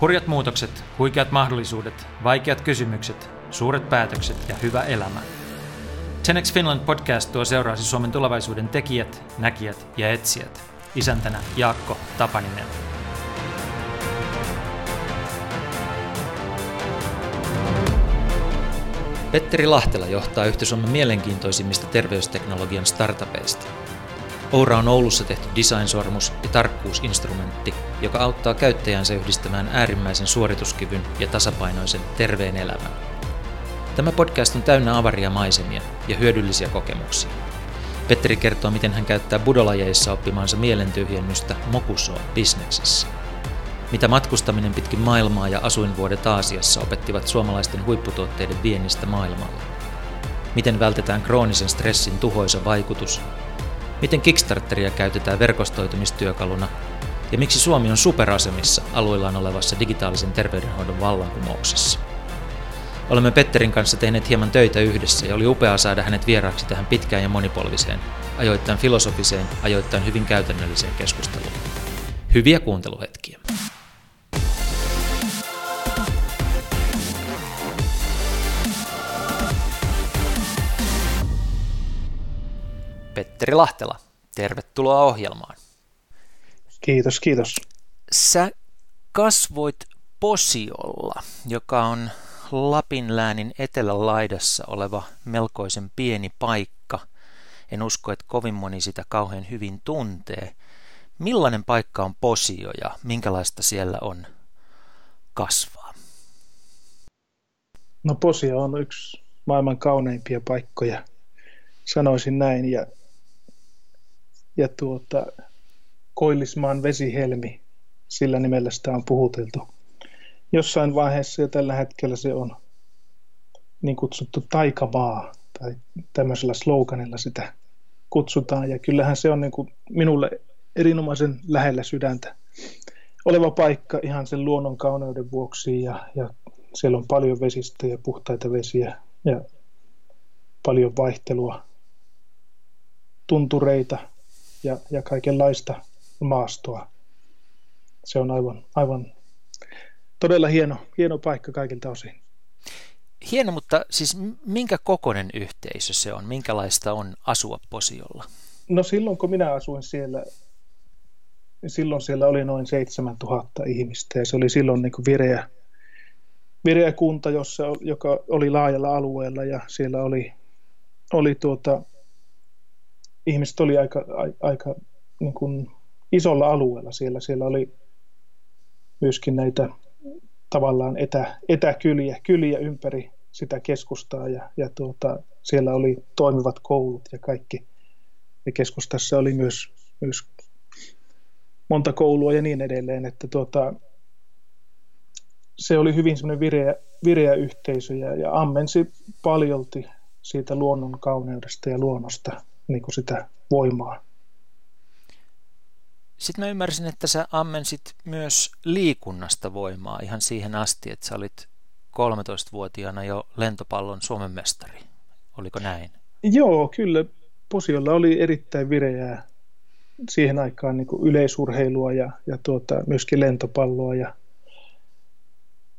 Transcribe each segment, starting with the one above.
Hurjat muutokset, huikeat mahdollisuudet, vaikeat kysymykset, suuret päätökset ja hyvä elämä. 10 Finland podcast tuo seuraasi Suomen tulevaisuuden tekijät, näkijät ja etsijät. Isäntänä Jaakko Tapaninen. Petteri Lahtela johtaa yhtä Suomen mielenkiintoisimmista terveysteknologian startupeista. Oura on Oulussa tehty design-sormus ja tarkkuusinstrumentti, joka auttaa käyttäjänsä yhdistämään äärimmäisen suorituskyvyn ja tasapainoisen terveen elämän. Tämä podcast on täynnä avaria maisemia ja hyödyllisiä kokemuksia. Petteri kertoo, miten hän käyttää budolajeissa oppimaansa mielentyhjennystä mokusoa bisneksessä. Mitä matkustaminen pitkin maailmaa ja asuinvuodet Aasiassa opettivat suomalaisten huipputuotteiden viennistä maailmalle. Miten vältetään kroonisen stressin tuhoisa vaikutus Miten Kickstarteria käytetään verkostoitumistyökaluna ja miksi Suomi on superasemissa alueellaan olevassa digitaalisen terveydenhoidon vallankumouksessa. Olemme Petterin kanssa tehneet hieman töitä yhdessä ja oli upeaa saada hänet vieraaksi tähän pitkään ja monipolviseen, ajoittain filosofiseen, ajoittain hyvin käytännölliseen keskusteluun. Hyviä kuunteluhetkiä. Petteri Lahtela, tervetuloa ohjelmaan. Kiitos, kiitos. Sä kasvoit Posiolla, joka on Lapinläänin etelälaidassa oleva melkoisen pieni paikka. En usko, että kovin moni sitä kauhean hyvin tuntee. Millainen paikka on Posio ja minkälaista siellä on kasvaa? No Posio on yksi maailman kauneimpia paikkoja, sanoisin näin. Ja ja tuota, Koillismaan vesihelmi, sillä nimellä sitä on puhuteltu. Jossain vaiheessa jo tällä hetkellä se on niin kutsuttu taikamaa, tai tämmöisellä sloganilla sitä kutsutaan, ja kyllähän se on niin kuin minulle erinomaisen lähellä sydäntä oleva paikka ihan sen luonnon kauneuden vuoksi, ja, ja siellä on paljon vesistöjä, puhtaita vesiä, ja paljon vaihtelua, tuntureita, ja, ja kaikenlaista maastoa. Se on aivan, aivan todella hieno, hieno paikka kaikilta osin. Hieno, mutta siis minkä kokoinen yhteisö se on? Minkälaista on asua Posiolla? No silloin kun minä asuin siellä, silloin siellä oli noin 7000 ihmistä ja se oli silloin niin kuin vireä, vireä kunta, jossa, joka oli laajalla alueella ja siellä oli, oli tuota, ihmiset oli aika, aika niin kuin isolla alueella siellä. Siellä oli myöskin näitä tavallaan etä, etäkyliä kyliä ympäri sitä keskustaa ja, ja tuota, siellä oli toimivat koulut ja kaikki. Ja keskustassa oli myös, myös monta koulua ja niin edelleen, että tuota, se oli hyvin semmoinen vireä, vireä yhteisö ja, ja ammensi paljolti siitä luonnon kauneudesta ja luonnosta niin kuin sitä voimaa. Sitten mä ymmärsin, että sä ammensit myös liikunnasta voimaa ihan siihen asti, että sä olit 13-vuotiaana jo lentopallon Suomen mestari. Oliko näin? Joo, kyllä. Posiolla oli erittäin vireää siihen aikaan niin kuin yleisurheilua ja, ja tuota, myöskin lentopalloa. Ja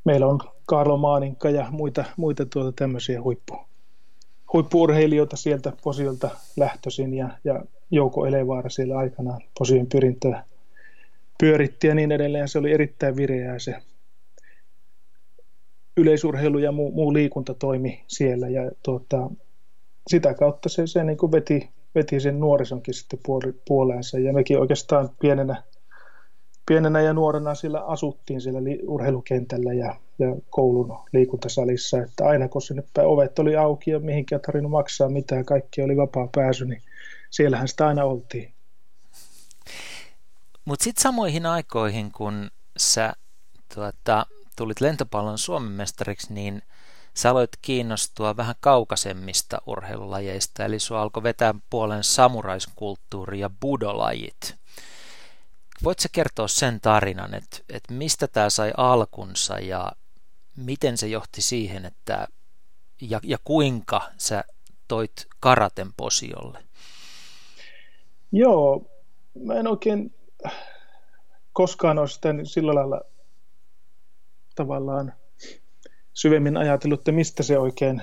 meillä on Karlo Maaninka ja muita, muita tuota tämmöisiä huippu, huippuurheilijoita sieltä Posiolta lähtöisin ja, ja Jouko Elevaara siellä aikanaan Posion pyrintöä pyöritti ja niin edelleen. Se oli erittäin vireää se yleisurheilu ja muu, muu liikunta toimi siellä ja tuota, sitä kautta se, se niin kuin veti, veti sen nuorisonkin sitten puoleensa ja mekin oikeastaan pienenä pienenä ja nuorena siellä asuttiin siellä urheilukentällä ja, ja koulun liikuntasalissa, että aina kun sinne ovet oli auki ja mihinkään tarvinnut maksaa mitään, kaikki oli vapaa pääsy, niin siellähän sitä aina oltiin. Mutta sitten samoihin aikoihin, kun sä tuota, tulit lentopallon Suomen mestariksi, niin sä aloit kiinnostua vähän kaukaisemmista urheilulajeista, eli sua alkoi vetää puolen samuraiskulttuuri ja budolajit. Voitko kertoa sen tarinan, että, että mistä tämä sai alkunsa ja miten se johti siihen, että ja, ja kuinka sä toit karaten posiolle? Joo, mä en oikein koskaan ole sitä sillä lailla tavallaan syvemmin ajatellut, että mistä se oikein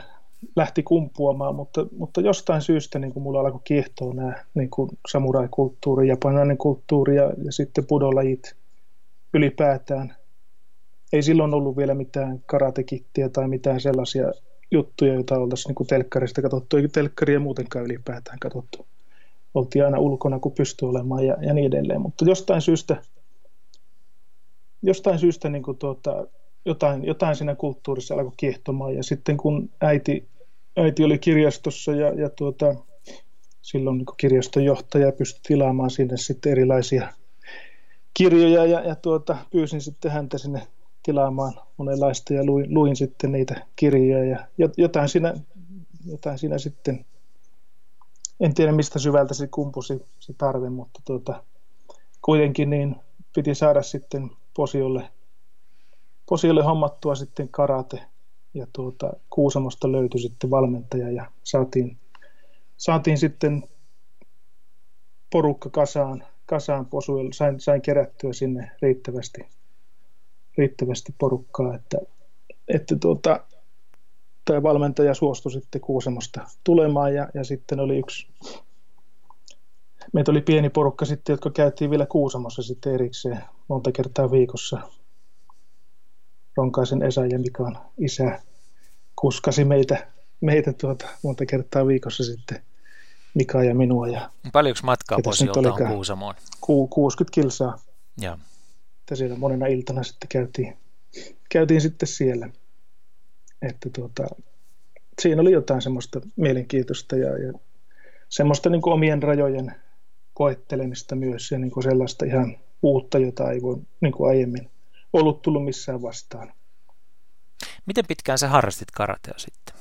lähti kumpuamaan, mutta, mutta jostain syystä niin kuin mulla alkoi kiehtoa nämä niin kuin samurai-kulttuuri, japanilainen kulttuuri ja, ja sitten pudolajit ylipäätään. Ei silloin ollut vielä mitään karatekittiä tai mitään sellaisia juttuja, joita oltaisiin niin telkkarista katsottu, eikä telkkaria muutenkaan ylipäätään katsottu. Oltiin aina ulkona, kun pystyi olemaan ja, ja niin edelleen. Mutta jostain syystä, jostain syystä niin kuin tuota, jotain, jotain siinä kulttuurissa alkoi kiehtomaan. Ja sitten kun äiti, äiti oli kirjastossa ja, ja tuota, silloin niin kirjaston johtaja pystyi tilaamaan sinne sitten erilaisia kirjoja ja, ja tuota, pyysin sitten häntä sinne tilaamaan monenlaista ja luin, luin sitten niitä kirjoja ja jotain siinä, jotain siinä sitten, en tiedä mistä syvältä se kumpusi se tarve, mutta tuota, kuitenkin niin piti saada sitten posiolle, posiolle hommattua sitten karate ja tuota, Kuusamosta löytyi sitten valmentaja ja saatiin, saatiin sitten porukka kasaan, kasaan posuille, sain, sain kerättyä sinne riittävästi riittävästi porukkaa, että, että tuota, tämä valmentaja suostui sitten Kuusamosta tulemaan ja, ja sitten oli yksi, meitä oli pieni porukka sitten, jotka käytiin vielä Kuusamossa sitten erikseen monta kertaa viikossa. Ronkaisen Esa ja Mikan isä kuskasi meitä, meitä tuota, monta kertaa viikossa sitten Mika ja minua. Ja, Paljonko matkaa Posiolta on Kuusamoon? Ku, 60 kilsaa. Ja että siellä monena iltana sitten käytiin, käytiin sitten siellä. Että tuota, siinä oli jotain semmoista mielenkiintoista ja, ja semmoista niin kuin omien rajojen koettelemista myös ja niin kuin sellaista ihan uutta, jota ei voi niin kuin aiemmin ollut tullut missään vastaan. Miten pitkään sä harrastit karatea sitten?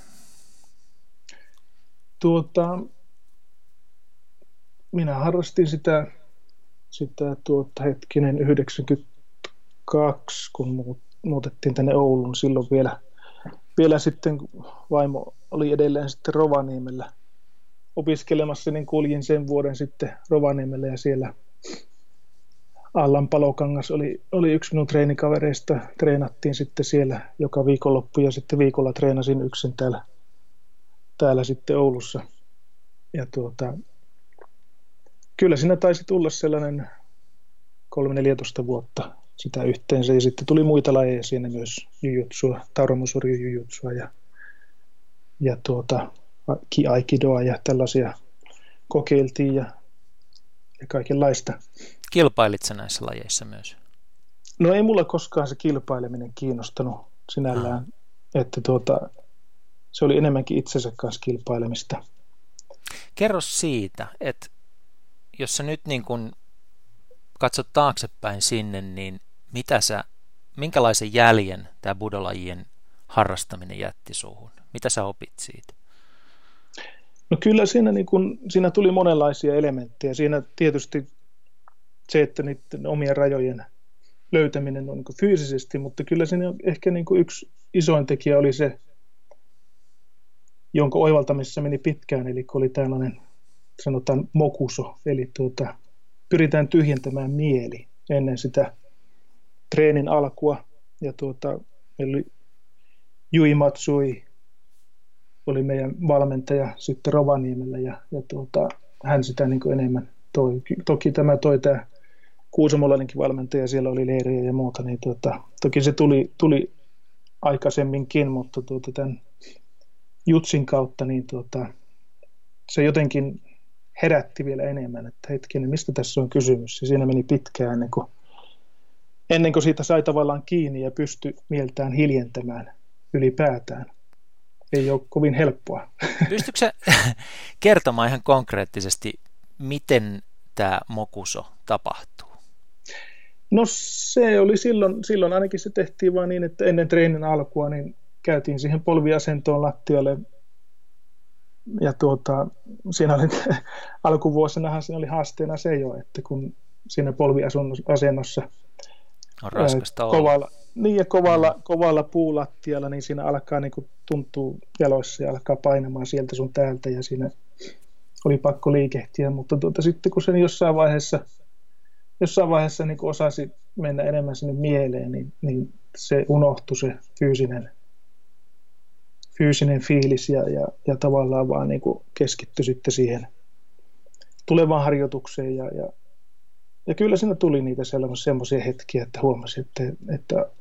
Tuota, minä harrastin sitä, sitä tuota, hetkinen 90 kaksi, kun muutettiin tänne Ouluun. Silloin vielä, vielä sitten vaimo oli edelleen sitten Rovaniemellä opiskelemassa, niin kuljin sen vuoden sitten Rovaniemellä ja siellä Allan Palokangas oli, oli yksi minun treenikavereista. Treenattiin sitten siellä joka viikonloppu ja sitten viikolla treenasin yksin täällä, täällä sitten Oulussa. Ja tuota, kyllä siinä taisi tulla sellainen 3-14 vuotta sitä yhteensä. Ja sitten tuli muita lajeja siinä myös, jujutsua, tauramusurju jujutsua ja, ja tuota, aikidoa ja tällaisia kokeiltiin ja, ja kaikenlaista. Kilpailit sä näissä lajeissa myös? No ei mulla koskaan se kilpaileminen kiinnostanut sinällään, ah. että tuota, se oli enemmänkin itsensä kanssa kilpailemista. Kerro siitä, että jos sä nyt niin kun katsot taaksepäin sinne, niin mitä sä, minkälaisen jäljen tämä budolajien harrastaminen jätti suhun? Mitä sä opit siitä? No kyllä siinä, niin kun, siinä tuli monenlaisia elementtejä. Siinä tietysti se, että niiden omien rajojen löytäminen on niin fyysisesti, mutta kyllä siinä ehkä niin yksi isoin tekijä oli se, jonka oivaltamisessa meni pitkään, eli oli tällainen sanotaan mokuso, eli tuota, pyritään tyhjentämään mieli ennen sitä treenin alkua. Ja tuota, oli Jui Matsui, oli meidän valmentaja sitten Rovaniemellä ja, ja tuota, hän sitä niin enemmän toi. Toki tämä toi tämä kuusamolainenkin valmentaja, siellä oli leiriä ja muuta, niin tuota, toki se tuli, tuli aikaisemminkin, mutta tuota, tämän Jutsin kautta niin tuota, se jotenkin herätti vielä enemmän, että hetkinen, mistä tässä on kysymys. Ja siinä meni pitkään ennen kuin, ennen kuin siitä sai tavallaan kiinni ja pystyi mieltään hiljentämään ylipäätään. Ei ole kovin helppoa. Pystytkö sä kertomaan ihan konkreettisesti, miten tämä mokuso tapahtuu? No se oli silloin, silloin ainakin se tehtiin vain niin, että ennen treenin alkua niin käytiin siihen polviasentoon lattialle ja tuota, siinä oli, alkuvuosinahan siinä oli haasteena se jo, että kun siinä polviasennossa on raskasta kovalla, niin ja kovalla, mm. kovalla puulattialla, niin siinä alkaa niin kuin tuntuu jaloissa ja alkaa painamaan sieltä sun täältä ja siinä oli pakko liikehtiä, mutta tuota, sitten kun sen jossain vaiheessa, jossain vaiheessa niin osasi mennä enemmän sinne mieleen, niin, niin se unohtui se fyysinen, fyysinen fiilis ja, ja, ja tavallaan vaan niin keskittyi sitten siihen tulevaan harjoitukseen ja, ja, ja kyllä siinä tuli niitä semmoisia hetkiä, että huomasi, että, että,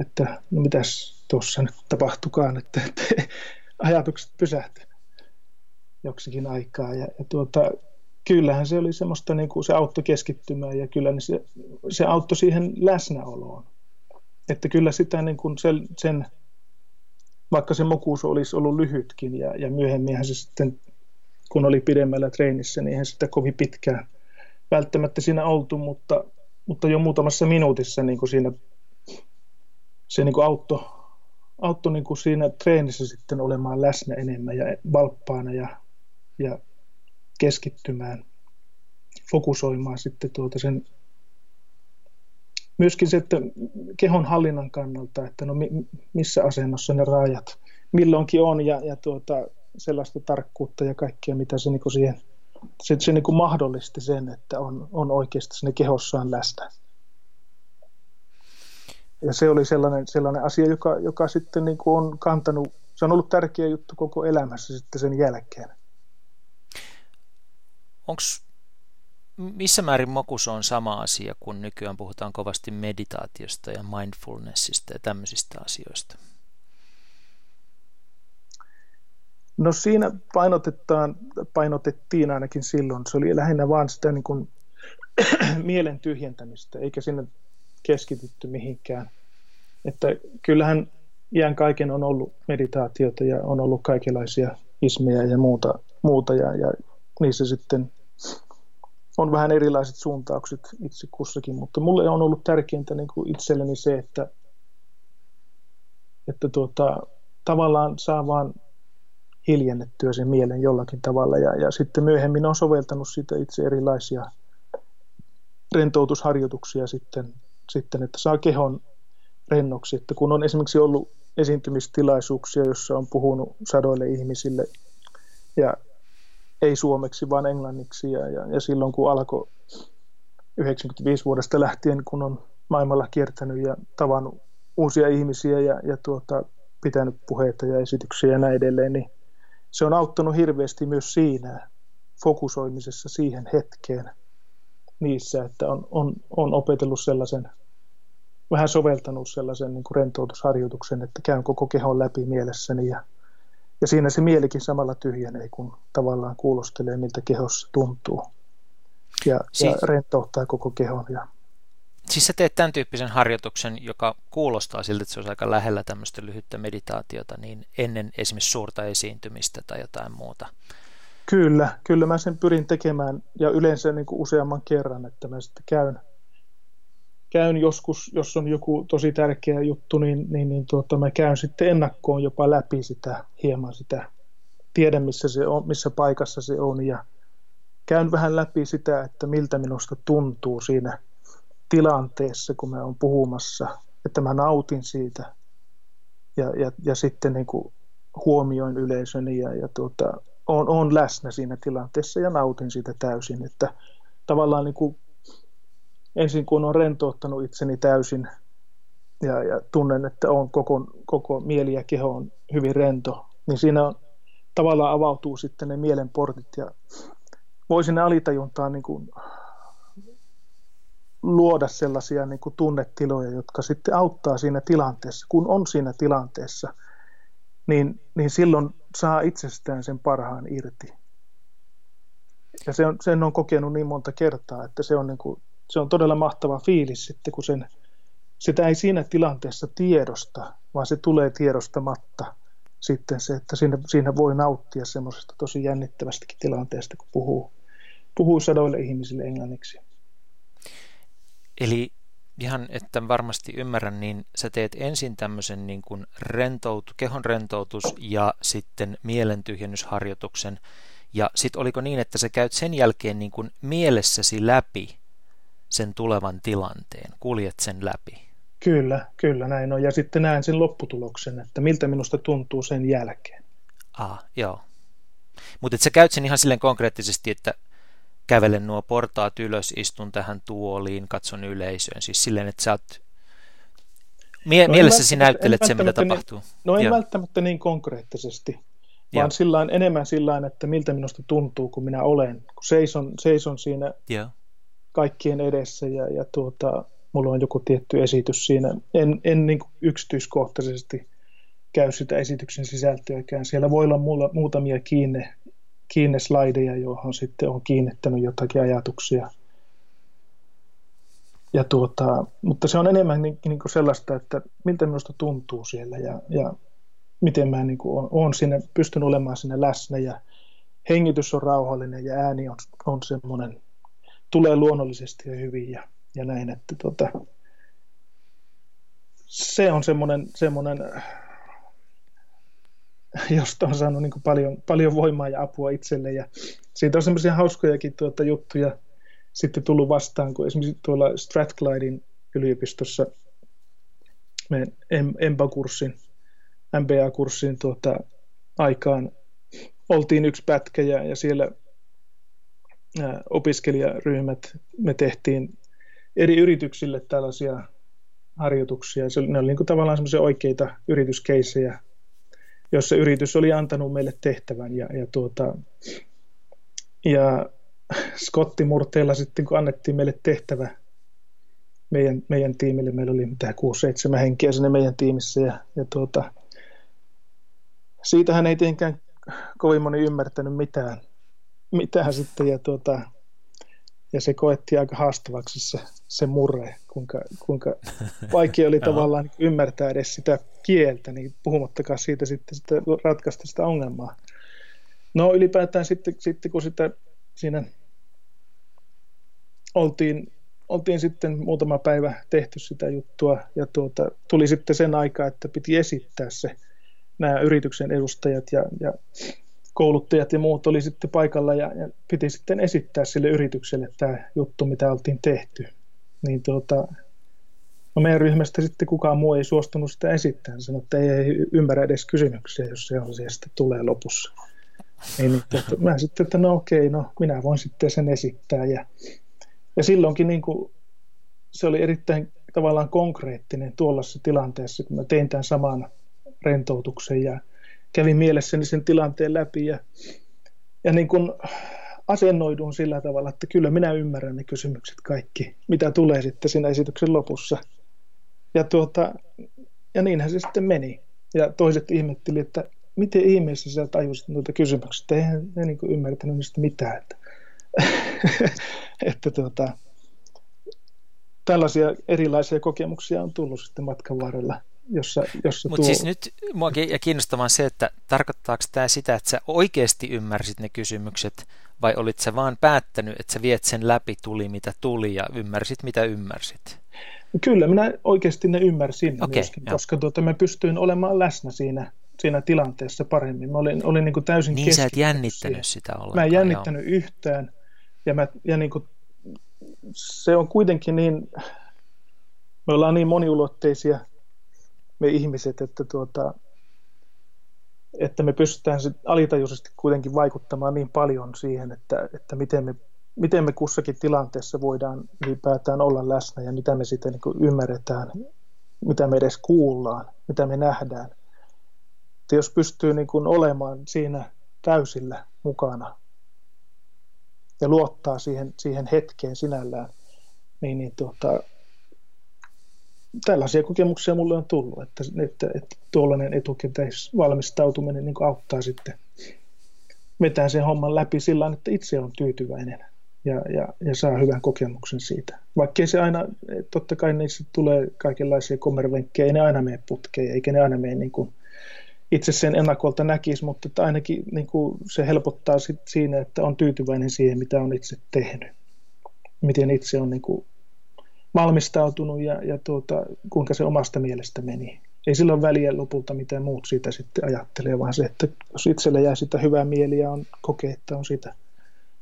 että no mitäs tuossa nyt tapahtukaan, että, että ajatukset pysähtyivät joksikin aikaa ja, ja tuota, kyllähän se oli semmoista, niin kuin se auttoi keskittymään ja kyllä se, se auttoi siihen läsnäoloon. Että kyllä sitä niin kuin sen, sen, vaikka se mokuus olisi ollut lyhytkin ja, ja myöhemminhän se sitten, kun oli pidemmällä treenissä, niin eihän sitä kovin pitkään välttämättä siinä oltu, mutta, mutta jo muutamassa minuutissa niin kuin siinä se niin kuin auttoi, auttoi niin kuin siinä treenissä sitten olemaan läsnä enemmän ja valppaana ja, ja keskittymään, fokusoimaan sitten tuota sen myöskin se, että kehon hallinnan kannalta, että no missä asennossa ne rajat milloinkin on ja, ja tuota, sellaista tarkkuutta ja kaikkea, mitä se, niin siihen, se, se niin mahdollisti sen, että on, on oikeasti sinne kehossaan läsnä. Ja se oli sellainen, sellainen asia, joka, joka sitten niin on kantanut, se on ollut tärkeä juttu koko elämässä sitten sen jälkeen onko missä määrin mokus on sama asia, kun nykyään puhutaan kovasti meditaatiosta ja mindfulnessista ja tämmöisistä asioista? No siinä painotetaan, painotettiin ainakin silloin. Se oli lähinnä vain sitä niin kuin mielen tyhjentämistä, eikä sinne keskitytty mihinkään. Että kyllähän iän kaiken on ollut meditaatiota ja on ollut kaikenlaisia ismejä ja muuta, muuta ja, ja niissä sitten on vähän erilaiset suuntaukset itse kussakin, mutta mulle on ollut tärkeintä niin kuin itselleni se, että, että tuota, tavallaan saa vaan hiljennettyä sen mielen jollakin tavalla. Ja, ja sitten myöhemmin on soveltanut sitä itse erilaisia rentoutusharjoituksia sitten, sitten, että saa kehon rennoksi, että kun on esimerkiksi ollut esiintymistilaisuuksia, jossa on puhunut sadoille ihmisille ja ei suomeksi, vaan englanniksi. Ja, ja, ja silloin kun alkoi 95 vuodesta lähtien, kun on maailmalla kiertänyt ja tavannut uusia ihmisiä ja, ja tuota, pitänyt puheita ja esityksiä ja näin edelleen, niin se on auttanut hirveästi myös siinä fokusoimisessa siihen hetkeen niissä, että on, on, on opetellut sellaisen, vähän soveltanut sellaisen niin kuin rentoutusharjoituksen, että käyn koko kehon läpi mielessäni ja ja siinä se mielikin samalla tyhjenee, kun tavallaan kuulostelee, miltä kehossa tuntuu. Ja, siis, ja rentouttaa koko kehon. Ja... Siis sä teet tämän tyyppisen harjoituksen, joka kuulostaa siltä, että se olisi aika lähellä tämmöistä lyhyttä meditaatiota, niin ennen esimerkiksi suurta esiintymistä tai jotain muuta. Kyllä, kyllä mä sen pyrin tekemään ja yleensä niin kuin useamman kerran, että mä sitten käyn käyn joskus, jos on joku tosi tärkeä juttu, niin, niin, niin tuota, mä käyn sitten ennakkoon jopa läpi sitä hieman sitä, tiedän missä se on, missä paikassa se on ja käyn vähän läpi sitä, että miltä minusta tuntuu siinä tilanteessa, kun mä oon puhumassa, että mä nautin siitä ja, ja, ja sitten niin kuin huomioin yleisöni ja, ja tuota, on, on läsnä siinä tilanteessa ja nautin siitä täysin, että tavallaan niin kuin ensin kun on rentouttanut itseni täysin ja, ja tunnen, että on koko, koko mieli ja keho on hyvin rento, niin siinä on, tavallaan avautuu sitten ne mielen portit ja voi sinne alitajuntaan niin kuin luoda sellaisia niin kuin tunnetiloja, jotka sitten auttaa siinä tilanteessa. Kun on siinä tilanteessa, niin, niin silloin saa itsestään sen parhaan irti. Ja se sen on kokenut niin monta kertaa, että se on niin kuin se on todella mahtava fiilis sitten, kun sen, sitä ei siinä tilanteessa tiedosta, vaan se tulee tiedostamatta sitten se, että siinä, siinä voi nauttia semmoisesta tosi jännittävästäkin tilanteesta, kun puhuu, puhuu sadoille ihmisille englanniksi. Eli ihan, että varmasti ymmärrän, niin sä teet ensin tämmöisen niin kuin rentout, kehon rentoutus ja sitten mielentyhjennysharjoituksen. Ja sitten oliko niin, että sä käyt sen jälkeen niin kuin mielessäsi läpi sen tulevan tilanteen, kuljet sen läpi. Kyllä, kyllä näin on. Ja sitten näen sen lopputuloksen, että miltä minusta tuntuu sen jälkeen. Ah, joo. Mutta sä käyt sen ihan silleen konkreettisesti, että kävelen nuo portaat ylös, istun tähän tuoliin, katson yleisöön. Siis silleen, että sä oot Mie- no mielessäsi näyttelet sen, mitä tapahtuu. Niin, no en Joo. välttämättä niin konkreettisesti, vaan Joo. sillain, enemmän sillä että miltä minusta tuntuu, kun minä olen. Kun seison, seison siinä Joo. Kaikkien edessä ja, ja tuota, mulla on joku tietty esitys siinä. En, en niin yksityiskohtaisesti käy sitä esityksen sisältöäkään. Siellä voi olla mulla muutamia kiinne, kiinneslaideja, johon sitten on kiinnittänyt jotakin ajatuksia. Ja tuota, mutta se on enemmän niin, niin kuin sellaista, että miltä minusta tuntuu siellä ja, ja miten mä niin kuin olen, sinne, pystyn olemaan sinne läsnä ja hengitys on rauhallinen ja ääni on, on semmoinen, tulee luonnollisesti ja hyvin ja, ja näin, että tuota, se on semmoinen, semmoinen josta on saanut niin paljon, paljon voimaa ja apua itselle. Ja siitä on semmoisia hauskojakin tuota juttuja sitten tullut vastaan, kun esimerkiksi tuolla Strathclydein yliopistossa me EMBA-kurssin, MBA-kurssin tuota, aikaan oltiin yksi pätkä ja, ja siellä opiskelijaryhmät, me tehtiin eri yrityksille tällaisia harjoituksia. Se, ne oli niin kuin tavallaan semmoisia oikeita yrityskeissejä, jossa yritys oli antanut meille tehtävän ja, ja, tuota, ja skottimurteella sitten kun annettiin meille tehtävä meidän, meidän tiimille, meillä oli mitä 6-7 henkiä sinne meidän tiimissä ja, ja tuota, siitähän ei tietenkään kovin moni ymmärtänyt mitään, mitään sitten ja tuota, ja se koettiin aika haastavaksi se, se murre, kuinka, kuinka vaikea oli tavallaan ymmärtää edes sitä kieltä, niin puhumattakaan siitä sitten sitä ratkaista sitä ongelmaa. No ylipäätään sitten, sitten kun sitä siinä oltiin, oltiin sitten muutama päivä tehty sitä juttua ja tuota, tuli sitten sen aika, että piti esittää se nämä yrityksen edustajat ja, ja kouluttajat ja muut oli sitten paikalla ja, ja piti sitten esittää sille yritykselle tämä juttu, mitä oltiin tehty. Niin tuota, no meidän ryhmästä sitten kukaan muu ei suostunut sitä esittämään. Sanoi, että ei, ei ymmärrä edes kysymyksiä, jos se on sitten tulee lopussa. Niin, niin tuota, mä sitten, että no okei, no minä voin sitten sen esittää. Ja, ja silloinkin niin kuin, se oli erittäin tavallaan konkreettinen tuollaisessa tilanteessa, kun mä tein tämän saman rentoutuksen ja kävin mielessäni sen tilanteen läpi ja, ja niin kuin asennoidun sillä tavalla, että kyllä minä ymmärrän ne kysymykset kaikki, mitä tulee sitten siinä esityksen lopussa. Ja, tuota, ja niinhän se sitten meni. Ja toiset ihmetteli, että miten ihmeessä sä tajusit noita kysymyksiä, että eihän ne niin ymmärtänyt niistä mitään. Että, että tuota, tällaisia erilaisia kokemuksia on tullut sitten matkan varrella jossa, jossa Mutta tuo... siis nyt mua kiinnostavaa se, että tarkoittaako tämä sitä, että sä oikeasti ymmärsit ne kysymykset, vai olit sä vaan päättänyt, että sä viet sen läpi, tuli mitä tuli, ja ymmärsit mitä ymmärsit? Kyllä, minä oikeasti ne ymmärsin okay, myöskin, jo. koska tuota, mä pystyin olemaan läsnä siinä, siinä tilanteessa paremmin. Mä olin, olin niin kuin täysin Niin sä et jännittänyt siihen. sitä ollenkaan. Mä en jännittänyt joo. yhtään, ja, mä, ja niin kuin, se on kuitenkin niin, me ollaan niin moniulotteisia me ihmiset, että, tuota, että me pystytään sit alitajuisesti kuitenkin vaikuttamaan niin paljon siihen, että, että miten, me, miten me kussakin tilanteessa voidaan ylipäätään olla läsnä ja mitä me sitten niin ymmärretään, mitä me edes kuullaan, mitä me nähdään. Että jos pystyy niin kuin olemaan siinä täysillä mukana ja luottaa siihen, siihen hetkeen sinällään, niin, niin tuota, tällaisia kokemuksia mulle on tullut, että, että, että tuollainen etukäteisvalmistautuminen niin auttaa sitten vetää sen homman läpi sillä että itse on tyytyväinen ja, ja, ja saa hyvän kokemuksen siitä. Vaikkei se aina, totta kai niissä tulee kaikenlaisia kommervenkkejä, ei ne aina mene putkeen, eikä ne aina mene niin kuin itse sen ennakolta näkisi, mutta että ainakin niin kuin se helpottaa sit siinä, että on tyytyväinen siihen, mitä on itse tehnyt. Miten itse on niin kuin valmistautunut ja, ja tuota, kuinka se omasta mielestä meni. Ei sillä ole väliä lopulta, mitä muut siitä sitten ajattelee, vaan se, että jos itselle jää sitä hyvää mieliä ja on kokee, että on sitä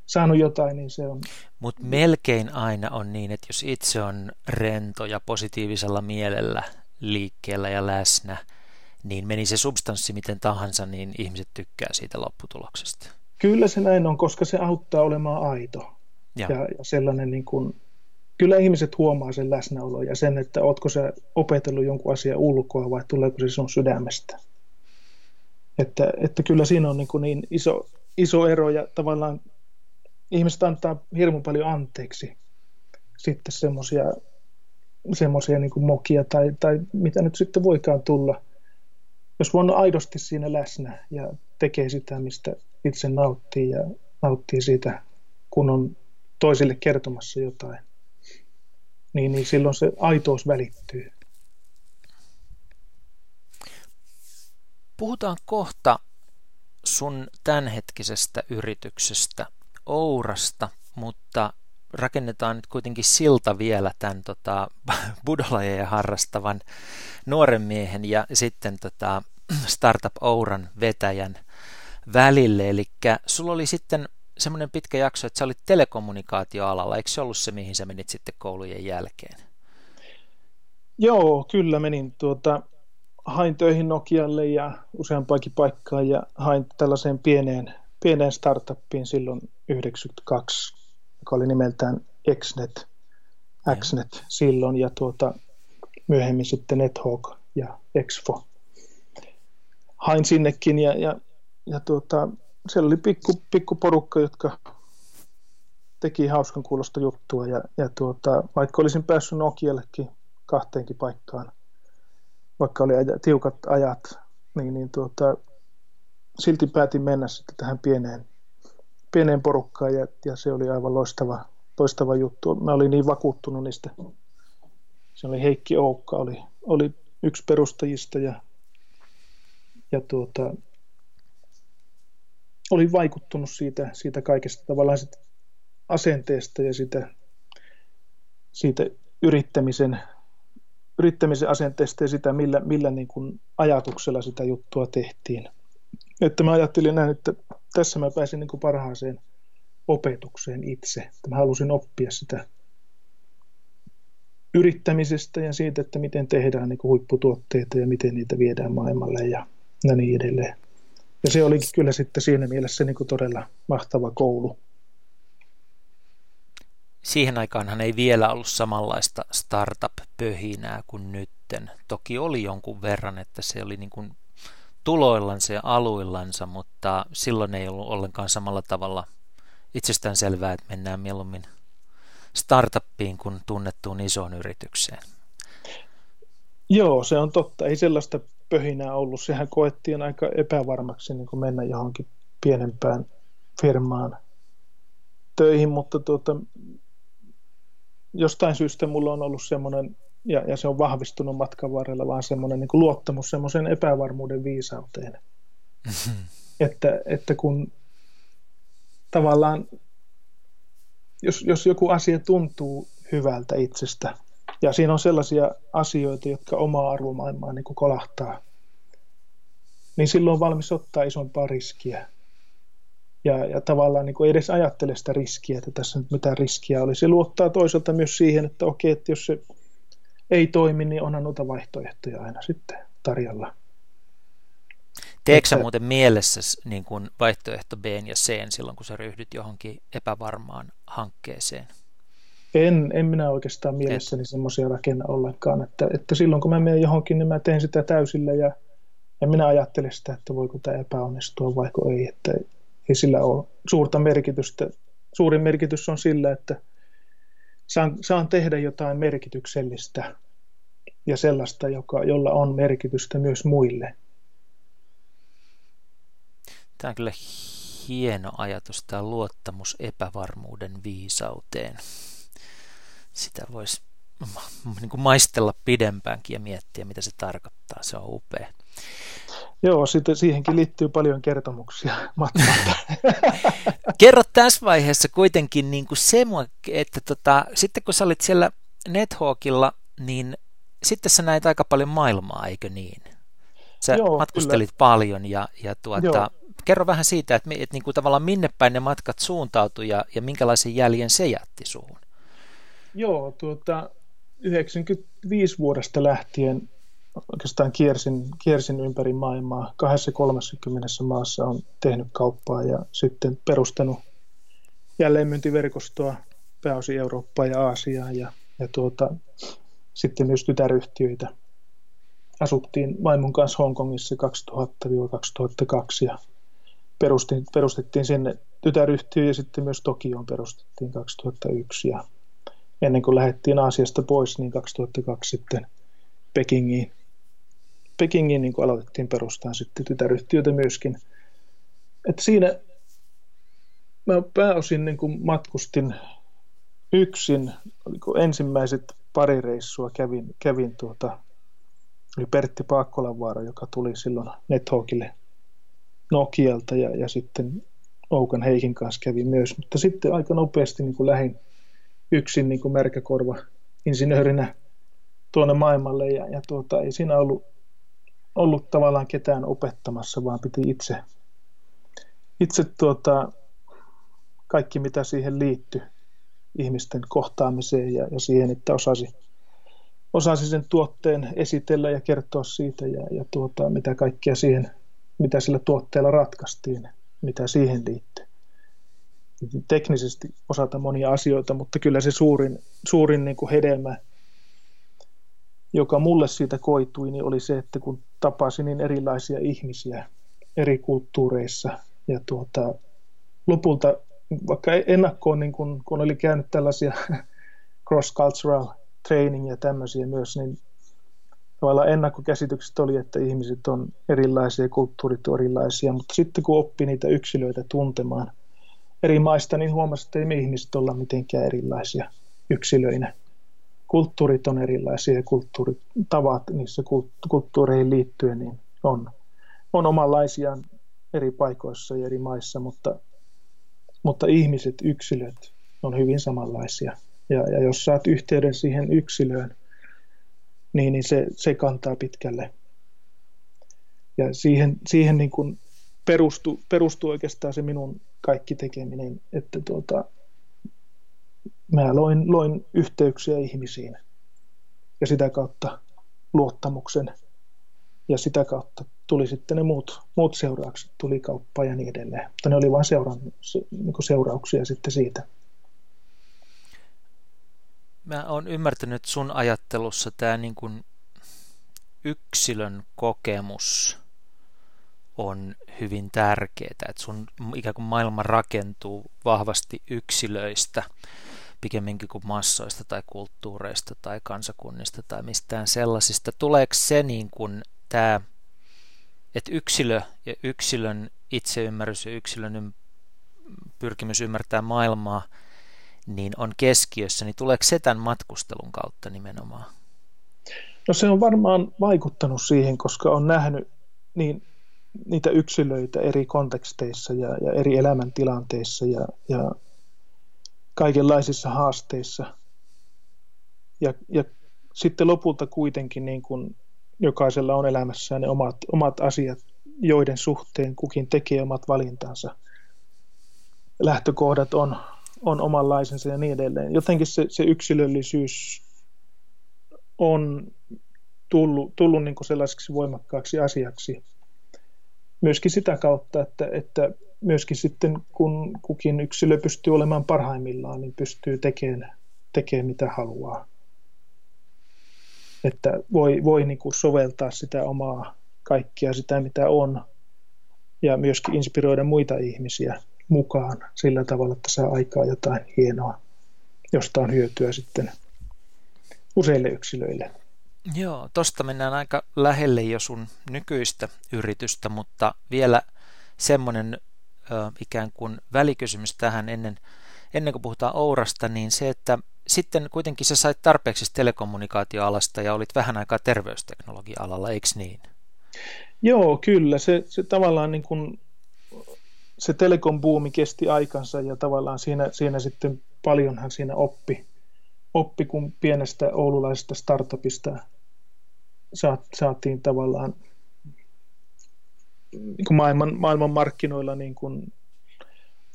saanut jotain, niin se on... Mutta melkein aina on niin, että jos itse on rento ja positiivisella mielellä liikkeellä ja läsnä, niin meni se substanssi miten tahansa, niin ihmiset tykkää siitä lopputuloksesta. Kyllä se näin on, koska se auttaa olemaan aito. Ja, ja sellainen niin kuin kyllä ihmiset huomaa sen läsnäolon ja sen, että ootko sä opetellut jonkun asian ulkoa vai tuleeko se sun sydämestä. Että, että kyllä siinä on niin, niin iso, iso ero ja tavallaan ihmiset antaa hirmu paljon anteeksi sitten semmoisia semmoisia niin mokia tai, tai mitä nyt sitten voikaan tulla. Jos on aidosti siinä läsnä ja tekee sitä, mistä itse nauttii ja nauttii siitä, kun on toisille kertomassa jotain, niin, niin silloin se aitous välittyy. Puhutaan kohta sun tämänhetkisestä yrityksestä Ourasta, mutta rakennetaan nyt kuitenkin silta vielä tämän tota, budolajeja harrastavan nuoren miehen ja sitten tota, Startup Ouran vetäjän välille. Eli sulla oli sitten semmoinen pitkä jakso, että sä olit telekommunikaatioalalla. Eikö se ollut se, mihin sä menit sitten koulujen jälkeen? Joo, kyllä menin. Tuota, hain töihin Nokialle ja useampaakin paikkaa ja hain tällaiseen pieneen, pieneen startuppiin silloin 92, joka oli nimeltään Xnet, Xnet silloin ja tuota, myöhemmin sitten NetHawk ja Exfo. Hain sinnekin ja, ja, ja tuota, siellä oli pikku, pikku porukka, jotka teki hauskan kuulosta juttua ja, ja tuota, vaikka olisin päässyt Nokiallekin kahteenkin paikkaan, vaikka oli aja, tiukat ajat, niin, niin tuota, silti päätin mennä sitten tähän pieneen, pieneen porukkaan ja, ja se oli aivan loistava, loistava juttu. Mä olin niin vakuuttunut niistä. Se oli Heikki Oukka, oli, oli yksi perustajista ja, ja tuota, olin vaikuttunut siitä, siitä kaikesta tavallaan sit asenteesta ja siitä, siitä yrittämisen, yrittämisen asenteesta ja sitä, millä, millä niin kuin ajatuksella sitä juttua tehtiin. Että mä ajattelin näin, että tässä mä pääsin niin kuin parhaaseen opetukseen itse. Että mä halusin oppia sitä yrittämisestä ja siitä, että miten tehdään niin kuin huipputuotteita ja miten niitä viedään maailmalle ja, ja niin edelleen. Ja se olikin kyllä sitten siinä mielessä niin kuin todella mahtava koulu. Siihen aikaanhan ei vielä ollut samanlaista startup-pöhinää kuin nytten. Toki oli jonkun verran, että se oli niin kuin tuloillansa ja aluillansa, mutta silloin ei ollut ollenkaan samalla tavalla itsestään selvää, että mennään mieluummin startuppiin kuin tunnettuun isoon yritykseen. Joo, se on totta. Ei sellaista pöhinää ollut. Sehän koettiin aika epävarmaksi niin kuin mennä johonkin pienempään firmaan töihin, mutta tuota, jostain syystä mulla on ollut semmoinen, ja, ja se on vahvistunut matkan varrella, vaan semmoinen niin luottamus semmoisen epävarmuuden viisauteen. Mm-hmm. Että, että kun tavallaan, jos, jos joku asia tuntuu hyvältä itsestä, ja siinä on sellaisia asioita, jotka omaa arvomaailmaa niin kuin kolahtaa, niin silloin on valmis ottaa isompaa riskiä. Ja, ja tavallaan niin kuin ei edes ajattele sitä riskiä, että tässä nyt mitään riskiä olisi. Se luottaa toisaalta myös siihen, että okei, että jos se ei toimi, niin onhan noita vaihtoehtoja aina sitten tarjolla. Teekö sä muuten mielessä niin kuin vaihtoehto B ja C silloin, kun sä ryhdyt johonkin epävarmaan hankkeeseen? En, en minä oikeastaan mielessäni semmoisia rakenna ollenkaan, että, että silloin kun mä menen johonkin, niin mä teen sitä täysillä ja en minä ajattele sitä, että voiko tämä epäonnistua vai ei, että ei sillä ole suurta merkitystä. Suurin merkitys on sillä, että saan, saan tehdä jotain merkityksellistä ja sellaista, joka, jolla on merkitystä myös muille. Tämä on kyllä hieno ajatus, tämä luottamus epävarmuuden viisauteen sitä voisi niin kuin maistella pidempäänkin ja miettiä, mitä se tarkoittaa. Se on upea. Joo, sitten siihenkin liittyy paljon kertomuksia matkalta. Kerro tässä vaiheessa kuitenkin niin kuin se, että tota, sitten kun sä olit siellä NetHawkilla, niin sitten sä näit aika paljon maailmaa, eikö niin? Sä Joo, matkustelit kyllä. paljon ja, ja tuota, kerro vähän siitä, että, että niin kuin tavallaan minne päin ne matkat suuntautui ja, ja minkälaisen jäljen se jätti suhun. Joo, tuota, 95 vuodesta lähtien oikeastaan kiersin, kiersin ympäri maailmaa. 230 maassa on tehnyt kauppaa ja sitten perustanut jälleenmyyntiverkostoa, pääosin Eurooppaan ja Aasiaan ja, ja tuota, sitten myös tytäryhtiöitä. Asuttiin vaimon kanssa Hongkongissa 2000-2002 ja perustin, perustettiin sinne tytäryhtiö ja sitten myös Tokioon perustettiin 2001 ja ennen kuin lähdettiin Aasiasta pois, niin 2002 sitten Pekingiin, Pekingiin niin aloitettiin perustaa sitten tytäryhtiöitä myöskin. Et siinä mä pääosin niin kuin matkustin yksin, oliko ensimmäiset pari reissua kävin, kävin tuota, oli Pertti Paakkolanvaara, joka tuli silloin Nethawkille Nokialta ja, ja sitten Oukan Heikin kanssa kävi myös, mutta sitten aika nopeasti niin kuin lähin yksin niin kuin insinöörinä tuonne maailmalle ja, ja tuota, ei siinä ollut, ollut tavallaan ketään opettamassa, vaan piti itse, itse tuota, kaikki mitä siihen liittyi ihmisten kohtaamiseen ja, ja siihen, että osasi, osasi sen tuotteen esitellä ja kertoa siitä ja, ja tuota, mitä kaikkea siihen, mitä sillä tuotteella ratkaistiin, mitä siihen liittyy. Teknisesti osata monia asioita, mutta kyllä se suurin, suurin niin kuin hedelmä, joka mulle siitä koitui, niin oli se, että kun tapasin niin erilaisia ihmisiä eri kulttuureissa ja tuota, lopulta vaikka ennakkoon, niin kun, kun oli käynyt tällaisia cross-cultural training ja tämmöisiä myös, niin tavallaan ennakkokäsitykset oli, että ihmiset on erilaisia, kulttuurit on erilaisia, mutta sitten kun oppi niitä yksilöitä tuntemaan eri maista, niin huomasi, että ei ihmiset olla mitenkään erilaisia yksilöinä. Kulttuurit on erilaisia ja kulttuuritavat niissä kulttuureihin liittyen niin on, on omanlaisiaan eri paikoissa ja eri maissa, mutta mutta ihmiset, yksilöt on hyvin samanlaisia. Ja, ja jos saat yhteyden siihen yksilöön, niin, niin se, se kantaa pitkälle. Ja siihen, siihen niin kuin perustuu, perustuu oikeastaan se minun kaikki tekeminen, että tuota, mä loin, loin yhteyksiä ihmisiin ja sitä kautta luottamuksen ja sitä kautta tuli sitten ne muut, muut seuraukset, tuli kauppa ja niin edelleen. Mutta ne oli vain seuran, se, niin seurauksia sitten siitä. Mä oon ymmärtänyt sun ajattelussa tämä niin yksilön kokemus on hyvin tärkeää, että sun ikään kuin maailma rakentuu vahvasti yksilöistä pikemminkin kuin massoista tai kulttuureista tai kansakunnista tai mistään sellaisista. Tuleeko se niin kuin tämä että yksilö ja yksilön itseymmärrys ja yksilön pyrkimys ymmärtää maailmaa niin on keskiössä, niin tuleeko se tämän matkustelun kautta nimenomaan? No se on varmaan vaikuttanut siihen, koska on nähnyt niin, niitä yksilöitä eri konteksteissa ja, ja eri elämäntilanteissa ja, ja kaikenlaisissa haasteissa. Ja, ja sitten lopulta kuitenkin niin kuin jokaisella on elämässään ne omat, omat asiat, joiden suhteen kukin tekee omat valintansa. Lähtökohdat on, on omanlaisensa ja niin edelleen. Jotenkin se, se yksilöllisyys on tullut, tullut niin kuin sellaiseksi voimakkaaksi asiaksi. Myöskin sitä kautta, että, että myöskin sitten kun kukin yksilö pystyy olemaan parhaimmillaan, niin pystyy tekemään, tekemään mitä haluaa että voi, voi niin kuin soveltaa sitä omaa kaikkia sitä, mitä on, ja myöskin inspiroida muita ihmisiä mukaan sillä tavalla, että saa aikaa jotain hienoa, josta on hyötyä sitten useille yksilöille. Joo, tuosta mennään aika lähelle jo sun nykyistä yritystä, mutta vielä semmoinen ö, ikään kuin välikysymys tähän ennen, ennen kuin puhutaan Ourasta, niin se, että sitten kuitenkin sä sait tarpeeksi telekommunikaatioalasta ja olit vähän aikaa terveysteknologia-alalla, eikö niin? Joo, kyllä. Se, se tavallaan niin kuin, se telekom-buumi kesti aikansa ja tavallaan siinä, siinä sitten paljonhan siinä oppi, oppi kun pienestä oululaisesta startupista saatiin tavallaan niin kuin maailman, maailman markkinoilla niin kuin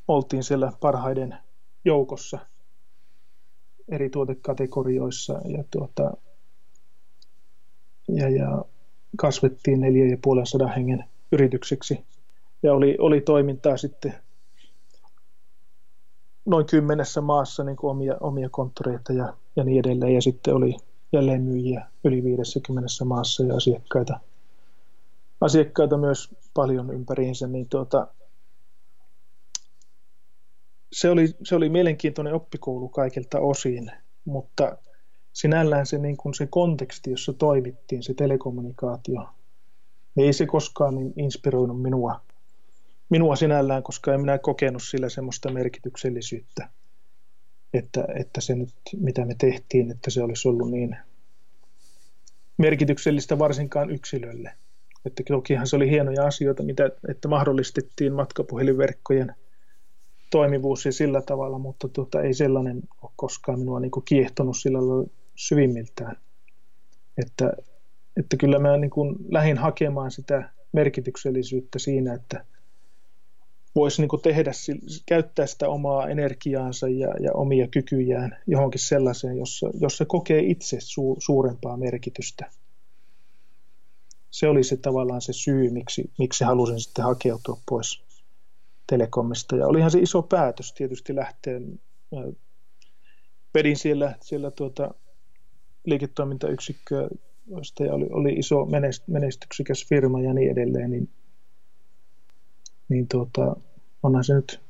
oltiin siellä parhaiden joukossa – eri tuotekategorioissa ja, tuota, ja, ja kasvettiin neljä ja puolen sadan hengen yritykseksi. Ja oli, oli toimintaa sitten noin kymmenessä maassa niin kuin omia, omia konttoreita ja, ja niin edelleen. Ja sitten oli jälleen myyjiä yli 50 maassa ja asiakkaita, asiakkaita myös paljon ympäriinsä. Niin tuota, se, oli, se oli mielenkiintoinen oppikoulu kaikilta osin, mutta sinällään se, niin kuin se konteksti, jossa toimittiin, se telekommunikaatio, niin ei se koskaan niin inspiroinut minua minua sinällään, koska en minä kokenut sillä semmoista merkityksellisyyttä, että, että se nyt, mitä me tehtiin, että se olisi ollut niin merkityksellistä varsinkaan yksilölle. Että tokihan se oli hienoja asioita, mitä, että mahdollistettiin matkapuhelinverkkojen toimivuus ja sillä tavalla, mutta tuota, ei sellainen ole koskaan minua niin kuin kiehtonut sillä lailla syvimmiltään. Että, että kyllä mä niin kuin lähdin hakemaan sitä merkityksellisyyttä siinä, että voisi niin tehdä, käyttää sitä omaa energiaansa ja, ja omia kykyjään johonkin sellaiseen, jossa, jossa kokee itse su, suurempaa merkitystä. Se oli se tavallaan se syy, miksi, miksi halusin sitten hakeutua pois telekomista. Ja olihan se iso päätös tietysti lähteä. Vedin siellä, siellä tuota liiketoimintayksikköä, josta oli, oli iso menestyksekäs firma ja niin edelleen, niin niin tuota, onhan se nyt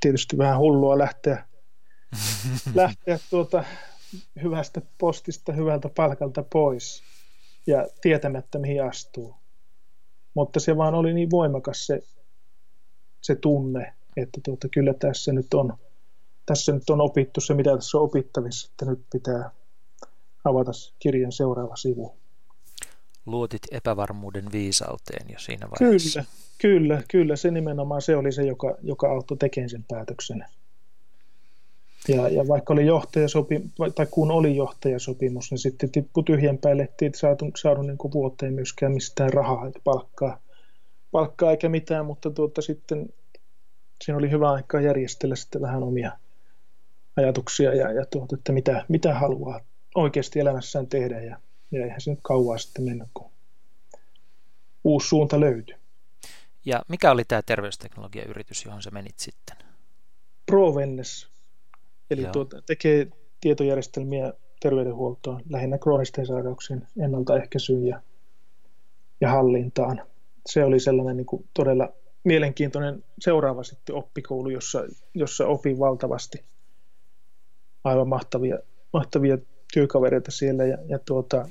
tietysti vähän hullua lähteä, lähteä tuota hyvästä postista, hyvältä palkalta pois ja tietämättä mihin astuu. Mutta se vaan oli niin voimakas se, se tunne, että tuota, kyllä tässä nyt on tässä nyt on opittu se, mitä tässä on opittavissa, että nyt pitää avata kirjan seuraava sivu luotit epävarmuuden viisauteen jo siinä vaiheessa. Kyllä, kyllä, kyllä. Se nimenomaan se oli se, joka, joka auttoi tekemään sen päätöksen. Ja, ja vaikka oli johtajasopi, tai kun oli johtajasopimus, niin sitten tippui tyhjän päälle, ettei saatu, saanut niin vuoteen myöskään mistään rahaa eikä palkkaa, palkkaa eikä mitään, mutta tuota, sitten siinä oli hyvä aikaa järjestellä sitten vähän omia ajatuksia ja, ja tuota, että mitä, mitä haluaa oikeasti elämässään tehdä ja ja eihän se nyt kauaa sitten mennä, kun uusi suunta löytyi. Ja mikä oli tämä terveysteknologiayritys, johon se menit sitten? ProVennes, eli tuota, tekee tietojärjestelmiä terveydenhuoltoon, lähinnä kroonisten sairauksien ennaltaehkäisyyn ja, ja hallintaan. Se oli sellainen niin kuin todella mielenkiintoinen seuraava sitten oppikoulu, jossa, jossa opin valtavasti aivan mahtavia, mahtavia työkavereita siellä ja, ja tuota,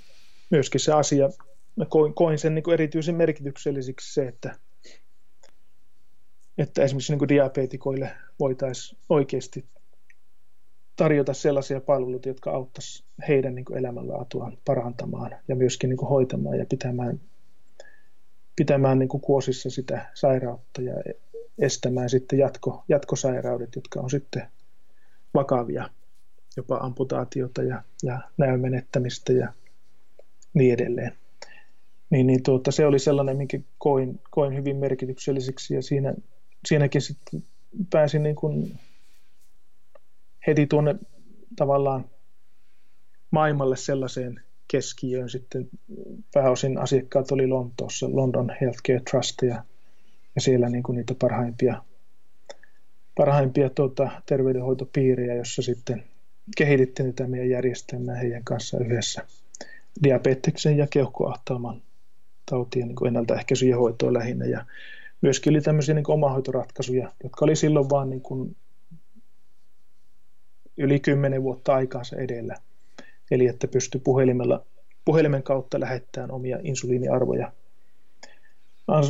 myöskin se asia, mä koin, koin sen niin kuin erityisen merkitykselliseksi se, että, että esimerkiksi niin kuin diabetikoille voitaisiin oikeasti tarjota sellaisia palveluita, jotka auttaisivat heidän niin elämänlaatuaan parantamaan ja myöskin niin hoitamaan ja pitämään, pitämään niin kuosissa sitä sairautta ja estämään sitten jatko, jatkosairaudet, jotka on sitten vakavia, jopa amputaatiota ja, ja näön menettämistä ja niin edelleen. Niin, niin tuota, se oli sellainen, minkä koin, koin hyvin merkitykselliseksi ja siinä, siinäkin sitten pääsin niin kuin heti tuonne tavallaan maailmalle sellaiseen keskiöön sitten pääosin asiakkaat oli Lontoossa, London Healthcare Trust ja, ja siellä niin kuin niitä parhaimpia, parhaimpia tuota, terveydenhoitopiirejä, jossa sitten kehitettiin tätä meidän järjestelmää heidän kanssa yhdessä – diabeteksen ja keuhkoahtauman tautien niin ennaltaehkäisy ja hoitoa lähinnä. Ja myöskin oli tämmöisiä niin omahoitoratkaisuja, jotka oli silloin vaan niin kuin yli kymmenen vuotta aikaansa edellä. Eli että pystyi puhelimella, puhelimen kautta lähettämään omia insuliiniarvoja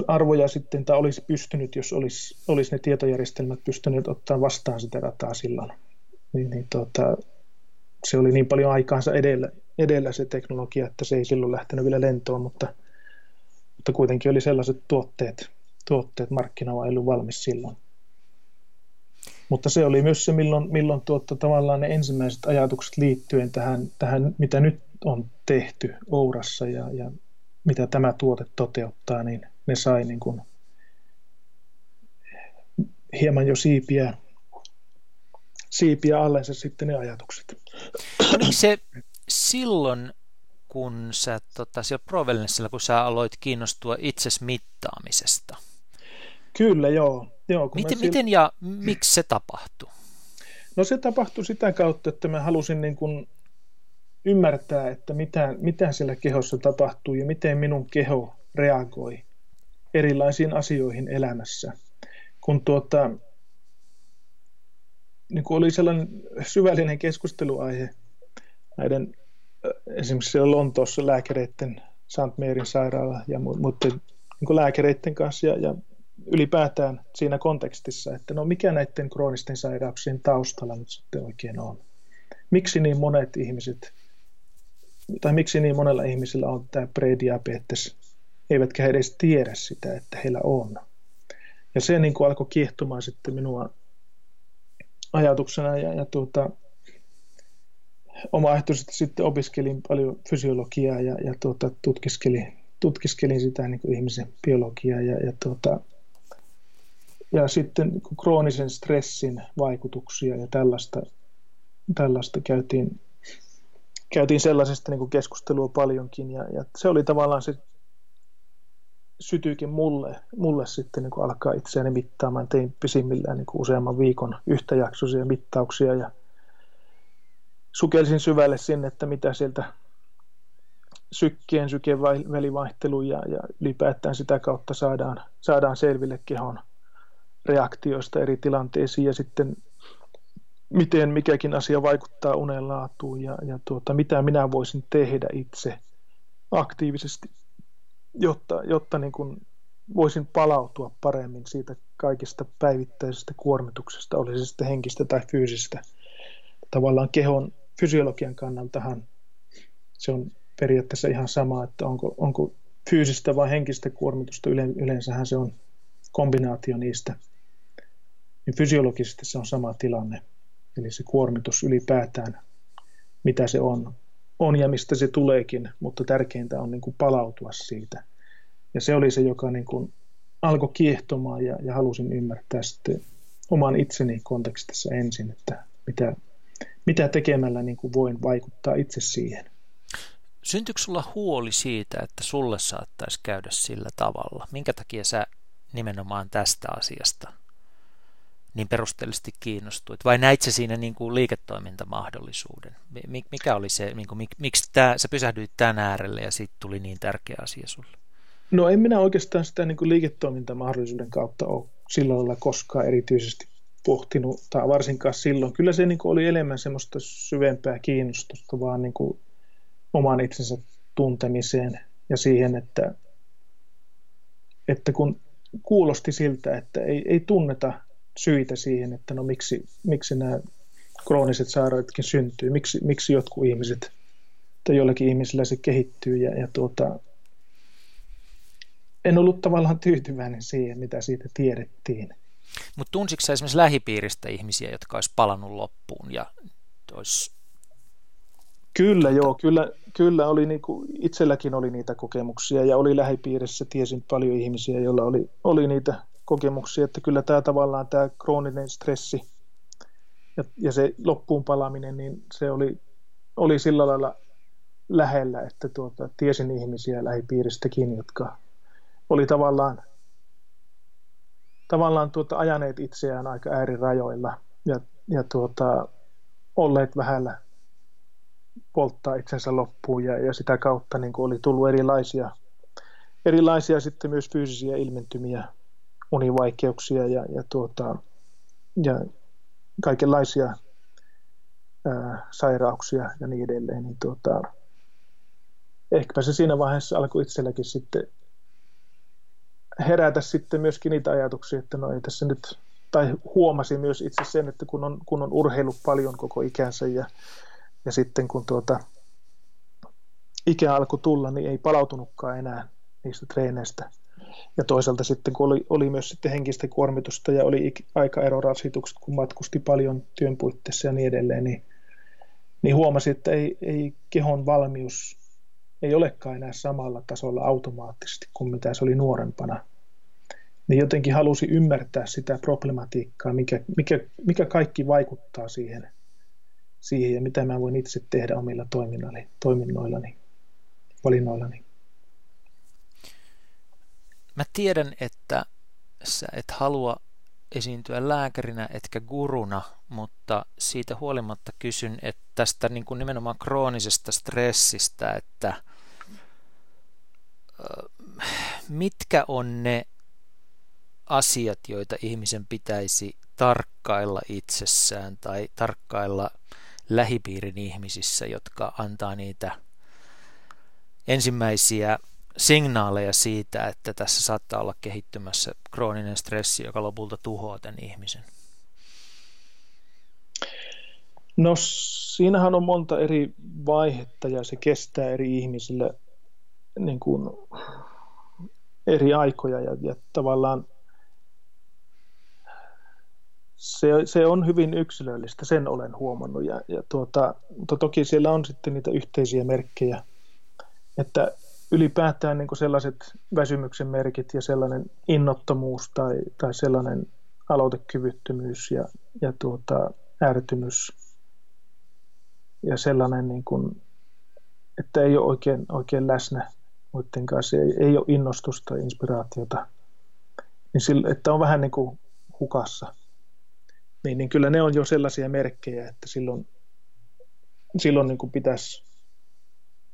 arvoja sitten, tai olisi pystynyt, jos olisi, olisi ne tietojärjestelmät pystyneet ottaa vastaan sitä dataa silloin. Niin, niin tuota, se oli niin paljon aikaansa edellä, edellä se teknologia, että se ei silloin lähtenyt vielä lentoon, mutta, mutta kuitenkin oli sellaiset tuotteet, tuotteet markkinoilla ollut valmis silloin. Mutta se oli myös se, milloin, milloin tuotta, tavallaan ne ensimmäiset ajatukset liittyen tähän, tähän, mitä nyt on tehty Ourassa ja, ja mitä tämä tuote toteuttaa, niin ne sai niin kuin hieman jo siipiä, siipiä allensa sitten ne ajatukset. Oliko se silloin, kun sä tota, siellä Provelnessilla, kun sä aloit kiinnostua itses mittaamisesta? Kyllä, joo. joo kun miten, sillä... miten ja miksi se tapahtui? No se tapahtui sitä kautta, että mä halusin niin kuin ymmärtää, että mitä, mitä siellä kehossa tapahtuu ja miten minun keho reagoi erilaisiin asioihin elämässä. Kun tuota, niin kuin oli sellainen syvällinen keskusteluaihe näiden esimerkiksi siellä Lontoossa lääkäreiden, St. Maryn sairaala ja muiden niin lääkäreiden kanssa ja, ja ylipäätään siinä kontekstissa, että no mikä näiden kroonisten sairauksien taustalla nyt sitten oikein on. Miksi niin monet ihmiset, tai miksi niin monella ihmisellä on tämä prediabetes, eivätkä he edes tiedä sitä, että heillä on. Ja se niin kuin alkoi kiehtomaan sitten minua ajatuksena ja, ja tuota, omaehtoisesti sitten opiskelin paljon fysiologiaa ja, ja tuota, tutkiskelin, tutkiskelin sitä niin kuin ihmisen biologiaa ja, ja, tuota, ja sitten niin kroonisen stressin vaikutuksia ja tällaista, tällaista käytiin, käytiin sellaisesta niin kuin keskustelua paljonkin ja, ja se oli tavallaan se sytyykin mulle, mulle sitten niin kuin alkaa itseäni mittaamaan. Tein pisimmillään niin kuin useamman viikon yhtäjaksoisia mittauksia ja sukelsin syvälle sinne, että mitä sieltä sykkien syken välivaihtelu ja, ja ylipäätään sitä kautta saadaan, saadaan selville kehon reaktioista eri tilanteisiin ja sitten miten mikäkin asia vaikuttaa unen laatuun ja, ja tuota, mitä minä voisin tehdä itse aktiivisesti, jotta, jotta niin kuin voisin palautua paremmin siitä kaikista päivittäisestä kuormituksesta, olisi se sitten henkistä tai fyysistä. Tavallaan kehon fysiologian kannaltahan se on periaatteessa ihan sama, että onko, onko fyysistä vai henkistä kuormitusta. Yleensähän se on kombinaatio niistä. Niin fysiologisesti se on sama tilanne. Eli se kuormitus ylipäätään, mitä se on, on ja mistä se tuleekin, mutta tärkeintä on niin kuin palautua siitä. Ja se oli se, joka niin kuin alkoi kiehtomaan ja, ja halusin ymmärtää sitten oman itseni kontekstissa ensin, että mitä, mitä tekemällä niin kuin voin vaikuttaa itse siihen. Syntyykö sulla huoli siitä, että sulle saattaisi käydä sillä tavalla? Minkä takia sä nimenomaan tästä asiasta niin perusteellisesti kiinnostuit? Vai näit sä siinä niin kuin liiketoimintamahdollisuuden? Mikä oli se, niin kuin, miksi tää, sä pysähdyit tämän äärelle ja siitä tuli niin tärkeä asia sulle? No en minä oikeastaan sitä niin kuin liiketoimintamahdollisuuden kautta ole sillä lailla koskaan erityisesti pohtinut, tai varsinkaan silloin. Kyllä se niin kuin oli enemmän semmoista syvempää kiinnostusta vaan niin kuin oman itsensä tuntemiseen ja siihen, että, että kun kuulosti siltä, että ei, ei tunneta syitä siihen, että no miksi, miksi nämä krooniset sairaatkin syntyy, miksi, miksi jotkut ihmiset tai jollakin ihmisillä se kehittyy ja, ja tuota, en ollut tavallaan tyytyväinen siihen, mitä siitä tiedettiin. Mutta tunsitko esimerkiksi lähipiiristä ihmisiä, jotka olisi palannut loppuun ja olisi... Kyllä tuota... joo, kyllä, kyllä oli niinku, itselläkin oli niitä kokemuksia ja oli lähipiirissä, tiesin paljon ihmisiä, joilla oli, oli niitä kokemuksia, että kyllä tämä tavallaan tämä krooninen stressi ja, ja se loppuun palaaminen, niin se oli, oli sillä lailla lähellä, että tuota, tiesin ihmisiä lähipiiristäkin, jotka oli tavallaan tavallaan tuota, ajaneet itseään aika äärirajoilla ja, ja tuota, olleet vähällä polttaa itsensä loppuun ja, ja sitä kautta niin oli tullut erilaisia, erilaisia sitten myös fyysisiä ilmentymiä, univaikeuksia ja, ja, tuota, ja kaikenlaisia ää, sairauksia ja niin edelleen. Niin tuota, ehkäpä se siinä vaiheessa alkoi itselläkin sitten herätä sitten myöskin niitä ajatuksia, että no ei tässä nyt, tai huomasi myös itse sen, että kun on, kun on urheillut paljon koko ikänsä ja, ja sitten kun tuota, ikä alkoi tulla, niin ei palautunutkaan enää niistä treeneistä. Ja toisaalta sitten, kun oli, oli myös sitten henkistä kuormitusta ja oli aikaerorasitukset, kun matkusti paljon työn puitteissa ja niin edelleen, niin, niin huomasi, että ei, ei kehon valmius ei olekaan enää samalla tasolla automaattisesti kuin mitä se oli nuorempana niin jotenkin halusi ymmärtää sitä problematiikkaa, mikä, mikä, mikä kaikki vaikuttaa siihen, siihen ja mitä mä voin itse tehdä omilla toiminnallani, toiminnoillani, valinnoillani. Mä tiedän, että sä et halua esiintyä lääkärinä etkä guruna, mutta siitä huolimatta kysyn, että tästä niin kuin nimenomaan kroonisesta stressistä, että mitkä on ne asiat, joita ihmisen pitäisi tarkkailla itsessään tai tarkkailla lähipiirin ihmisissä, jotka antaa niitä ensimmäisiä signaaleja siitä, että tässä saattaa olla kehittymässä krooninen stressi, joka lopulta tuhoaa tämän ihmisen? No siinähän on monta eri vaihetta ja se kestää eri ihmisille niin kuin eri aikoja ja, ja tavallaan se, se on hyvin yksilöllistä, sen olen huomannut. Ja, ja tuota, mutta toki siellä on sitten niitä yhteisiä merkkejä, että ylipäätään niin sellaiset väsymyksen merkit ja sellainen innottomuus tai, tai sellainen aloitekyvyttömyys ja, ja tuota, ärtymys ja sellainen, niin kuin, että ei ole oikein, oikein läsnä muiden kanssa, ei, ei ole innostusta, inspiraatiota, niin sillä, että on vähän niin kuin hukassa. Niin, niin kyllä ne on jo sellaisia merkkejä, että silloin, silloin niin kuin pitäisi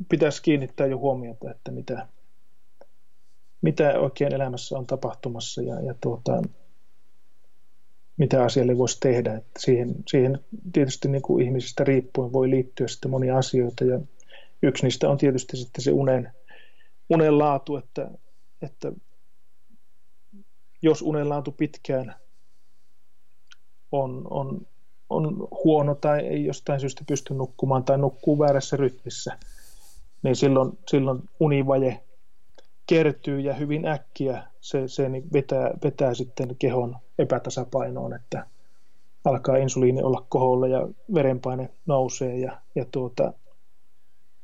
pitäisi kiinnittää jo huomiota, että mitä, mitä oikein elämässä on tapahtumassa ja, ja tuota, mitä asialle voisi tehdä. Että siihen, siihen tietysti niin kuin ihmisistä riippuen voi liittyä sitten monia asioita ja yksi niistä on tietysti sitten se unen, unen laatu, että, että jos unen laatu pitkään on, on, on huono tai ei jostain syystä pysty nukkumaan tai nukkuu väärässä rytmissä – niin silloin, silloin univaje kertyy ja hyvin äkkiä se, se niin vetää, vetää sitten kehon epätasapainoon, että alkaa insuliini olla koholla ja verenpaine nousee ja, ja tuota,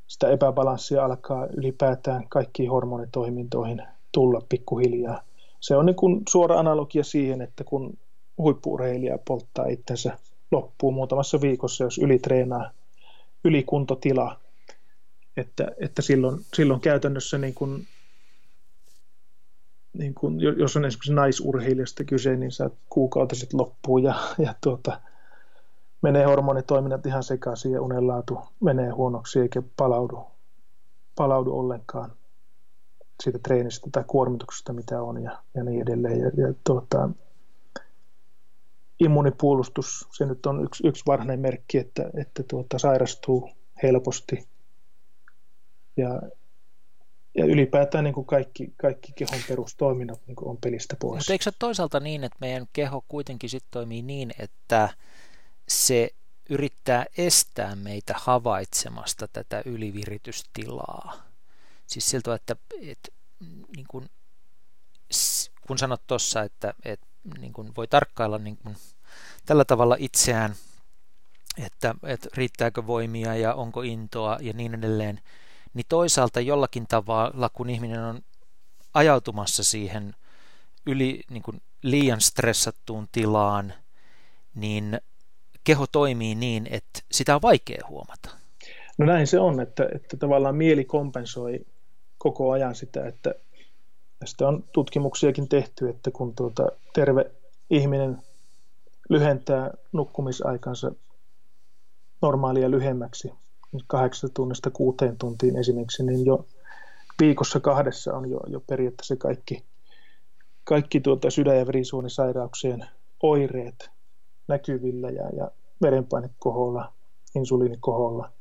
sitä epäbalanssia alkaa ylipäätään kaikkiin hormonitoimintoihin tulla pikkuhiljaa. Se on niin kuin suora analogia siihen, että kun huippuurheilija polttaa itsensä loppuun muutamassa viikossa, jos ylitreenaa ylikuntotila, että, että silloin, silloin käytännössä niin kuin, niin kuin, jos on esimerkiksi naisurheilijasta kyse, niin sä kuukautiset loppuu ja, ja tuota, menee hormonitoiminnat ihan sekaisin ja unenlaatu menee huonoksi eikä palaudu, palaudu ollenkaan siitä treenistä tai kuormituksesta, mitä on ja, ja niin edelleen. Ja, ja tuota, immunipuolustus, se nyt on yksi, yksi varhainen merkki, että, että tuota, sairastuu helposti ja, ja ylipäätään niin kuin kaikki, kaikki kehon perustoiminnot niin kuin on pelistä pois. Mutta eikö se toisaalta niin, että meidän keho kuitenkin sit toimii niin, että se yrittää estää meitä havaitsemasta tätä yliviritystilaa? Siis siltä, että, että niin kuin, kun sanot tuossa, että, että niin kuin voi tarkkailla niin kuin, tällä tavalla itseään, että, että riittääkö voimia ja onko intoa ja niin edelleen, niin toisaalta jollakin tavalla, kun ihminen on ajautumassa siihen yli, niin kuin liian stressattuun tilaan, niin keho toimii niin, että sitä on vaikea huomata. No näin se on, että, että tavallaan mieli kompensoi koko ajan sitä, että tästä on tutkimuksiakin tehty, että kun tuota terve ihminen lyhentää nukkumisaikansa normaalia lyhemmäksi, kahdeksan tunnista kuuteen tuntiin esimerkiksi, niin jo viikossa kahdessa on jo, jo periaatteessa kaikki, kaikki tuota sydän- ja verisuonisairauksien oireet näkyvillä ja, ja verenpaine koholla, insuliini koholla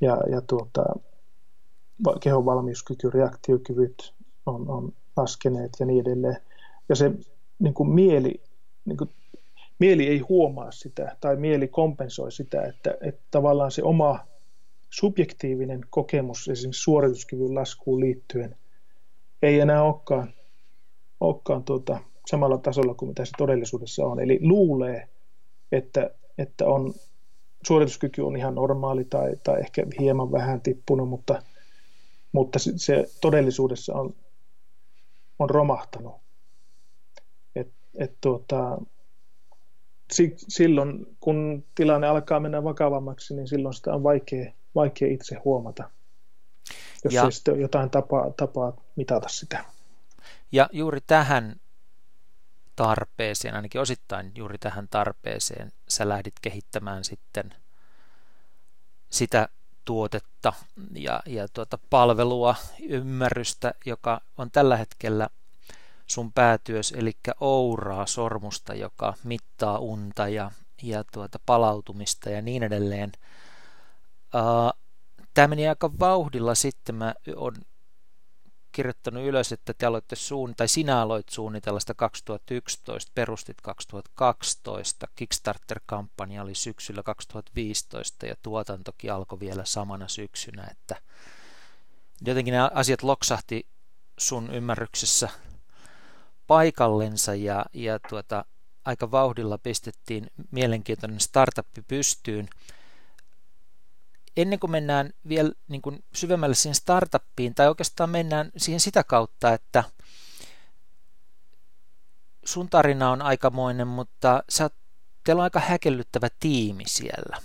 ja, ja tuota, kehon valmiuskyky, reaktiokyvyt on, on laskeneet ja niin edelleen. Ja se niin kuin mieli, niin kuin, mieli ei huomaa sitä tai mieli kompensoi sitä, että, että tavallaan se oma subjektiivinen kokemus esimerkiksi suorituskyvyn laskuun liittyen ei enää olekaan, olekaan tuota, samalla tasolla kuin mitä se todellisuudessa on. Eli luulee, että, että on, suorituskyky on ihan normaali tai, tai ehkä hieman vähän tippunut, mutta, mutta se todellisuudessa on, on romahtanut. Et, et tuota, silloin, kun tilanne alkaa mennä vakavammaksi, niin silloin sitä on vaikea, vaikea itse huomata, jos ja, ei sitten jotain tapaa, tapaa mitata sitä. Ja juuri tähän tarpeeseen, ainakin osittain juuri tähän tarpeeseen, sä lähdit kehittämään sitten sitä tuotetta ja, ja tuota palvelua, ymmärrystä, joka on tällä hetkellä sun päätyös, eli ouraa sormusta, joka mittaa unta ja, ja tuota palautumista ja niin edelleen. Tämä meni aika vauhdilla sitten. Mä on kirjoittanut ylös, että te aloitte suun, tai sinä aloit suunnitella sitä 2011, perustit 2012, Kickstarter-kampanja oli syksyllä 2015 ja tuotantokin alkoi vielä samana syksynä, että jotenkin nämä asiat loksahti sun ymmärryksessä paikallensa ja, ja tuota, aika vauhdilla pistettiin mielenkiintoinen startuppi pystyyn – ennen kuin mennään vielä niin kuin syvemmälle siihen startuppiin, tai oikeastaan mennään siihen sitä kautta, että sun tarina on aikamoinen, mutta sä, teillä on aika häkellyttävä tiimi siellä,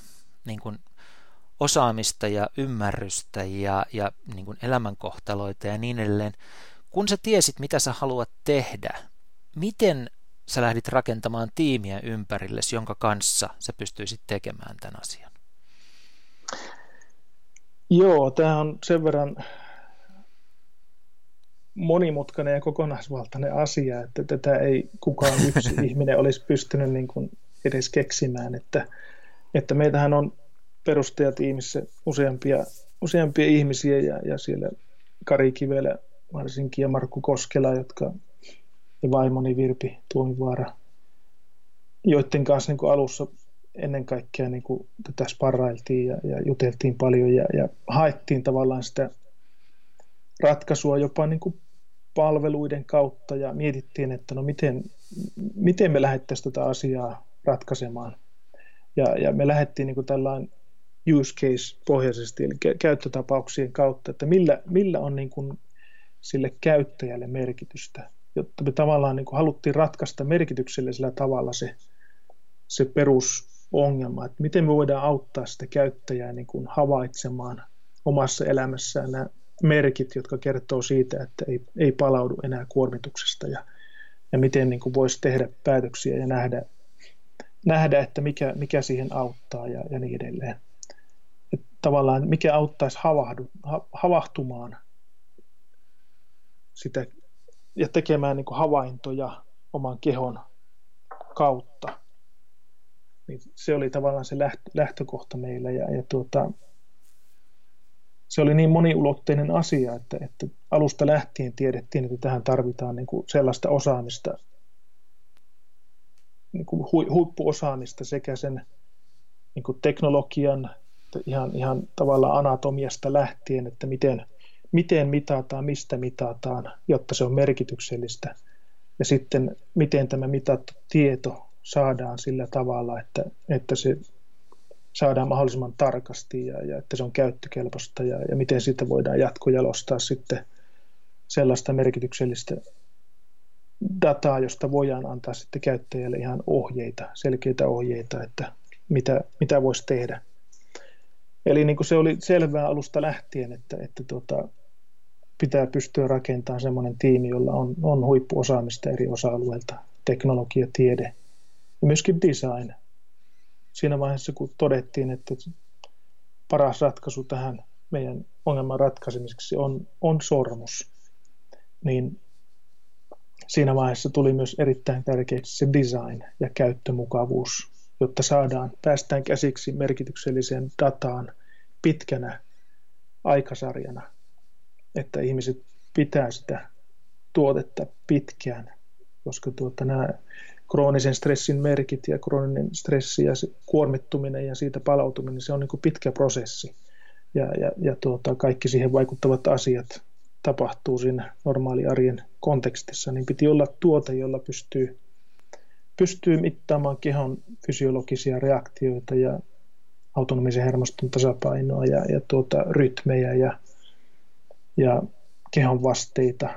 niin kuin osaamista ja ymmärrystä ja, ja niin kuin elämänkohtaloita ja niin edelleen. Kun sä tiesit, mitä sä haluat tehdä, miten sä lähdit rakentamaan tiimiä ympärillesi, jonka kanssa sä pystyisit tekemään tämän asian? Joo, tämä on sen verran monimutkainen ja kokonaisvaltainen asia, että tätä ei kukaan yksi ihminen olisi pystynyt niin kuin edes keksimään, että, että meitähän on perustajatiimissä useampia, useampia ihmisiä ja, ja siellä Kari Kivelä varsinkin ja Markku Koskela, jotka ja vaimoni Virpi Tuomivaara, joiden kanssa niin kuin alussa ennen kaikkea niin kuin tätä sparrailtiin ja, ja juteltiin paljon ja, ja haettiin tavallaan sitä ratkaisua jopa niin kuin palveluiden kautta ja mietittiin, että no miten, miten me lähdettäisiin tätä asiaa ratkaisemaan. Ja, ja me lähdettiin niin tällainen use case pohjaisesti, eli käyttötapauksien kautta, että millä, millä on niin kuin sille käyttäjälle merkitystä, jotta me tavallaan niin kuin haluttiin ratkaista merkityksellisellä tavalla se, se perus ongelma, että miten me voidaan auttaa sitä käyttäjää niin kuin havaitsemaan omassa elämässään nämä merkit, jotka kertoo siitä, että ei, ei palaudu enää kuormituksesta ja, ja miten niin kuin voisi tehdä päätöksiä ja nähdä, nähdä että mikä, mikä siihen auttaa ja, ja niin edelleen. Että tavallaan mikä auttaisi havahdu, ha, havahtumaan sitä ja tekemään niin kuin havaintoja oman kehon kautta niin se oli tavallaan se lähtökohta meillä ja, ja tuota, se oli niin moniulotteinen asia, että, että alusta lähtien tiedettiin, että tähän tarvitaan niin kuin sellaista osaamista, niin kuin huippuosaamista sekä sen niin kuin teknologian, ihan, ihan tavallaan anatomiasta lähtien, että miten, miten mitataan, mistä mitataan, jotta se on merkityksellistä. Ja sitten miten tämä mitattu tieto saadaan sillä tavalla, että, että se saadaan mahdollisimman tarkasti ja, ja että se on käyttökelpoista ja, ja miten siitä voidaan jatkojalostaa sitten sellaista merkityksellistä dataa, josta voidaan antaa sitten käyttäjälle ihan ohjeita, selkeitä ohjeita, että mitä, mitä voisi tehdä. Eli niin kuin se oli selvää alusta lähtien, että, että tuota, pitää pystyä rakentamaan sellainen tiimi, jolla on, on huippuosaamista eri osa-alueilta, teknologia, tiede, ja myöskin design. Siinä vaiheessa, kun todettiin, että paras ratkaisu tähän meidän ongelman ratkaisemiseksi on, on sormus, niin siinä vaiheessa tuli myös erittäin tärkeäksi se design ja käyttömukavuus, jotta saadaan, päästään käsiksi merkitykselliseen dataan pitkänä aikasarjana, että ihmiset pitää sitä tuotetta pitkään, koska tuota, nämä kroonisen stressin merkit ja krooninen stressi ja kuormittuminen ja siitä palautuminen, se on niin kuin pitkä prosessi. Ja, ja, ja tuota, kaikki siihen vaikuttavat asiat tapahtuu siinä normaali arjen kontekstissa, niin piti olla tuote, jolla pystyy, pystyy mittaamaan kehon fysiologisia reaktioita ja autonomisen hermoston tasapainoa ja, ja tuota, rytmejä ja, ja kehon vasteita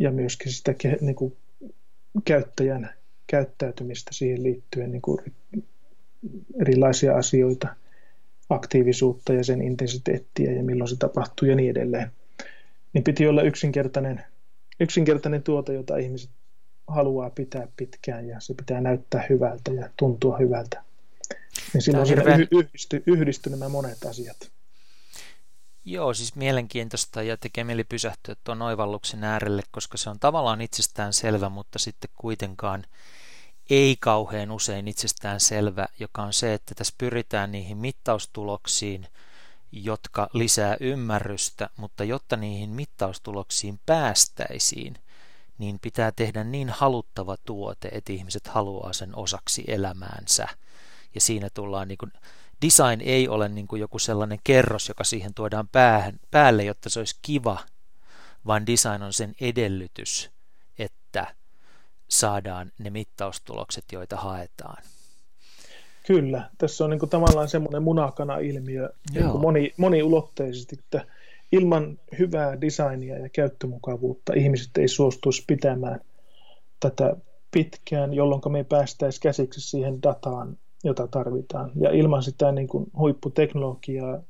ja myöskin sitä niin kuin käyttäjän käyttäytymistä siihen liittyen niin kuin erilaisia asioita, aktiivisuutta ja sen intensiteettiä ja milloin se tapahtuu ja niin edelleen. Niin piti olla yksinkertainen, yksinkertainen tuote, jota ihmiset haluaa pitää pitkään ja se pitää näyttää hyvältä ja tuntua hyvältä. Niin silloin hirveän... yhdisty, yhdisty nämä monet asiat. Joo, siis mielenkiintoista ja tekee mieli pysähtyä tuon oivalluksen äärelle, koska se on tavallaan itsestään selvä, mutta sitten kuitenkaan ei kauhean usein itsestään selvä, joka on se, että tässä pyritään niihin mittaustuloksiin, jotka lisää ymmärrystä, mutta jotta niihin mittaustuloksiin päästäisiin, niin pitää tehdä niin haluttava tuote, että ihmiset haluaa sen osaksi elämäänsä. Ja siinä tullaan niin kuin, design ei ole niin kuin joku sellainen kerros, joka siihen tuodaan päähän, päälle, jotta se olisi kiva, vaan design on sen edellytys, että saadaan ne mittaustulokset, joita haetaan. Kyllä, tässä on niin kuin tavallaan semmoinen munakana-ilmiö niin moni, moniulotteisesti, että ilman hyvää designia ja käyttömukavuutta ihmiset ei suostuisi pitämään tätä pitkään, jolloin me päästäisiin käsiksi siihen dataan, jota tarvitaan. Ja ilman sitä niin kuin huipputeknologiaa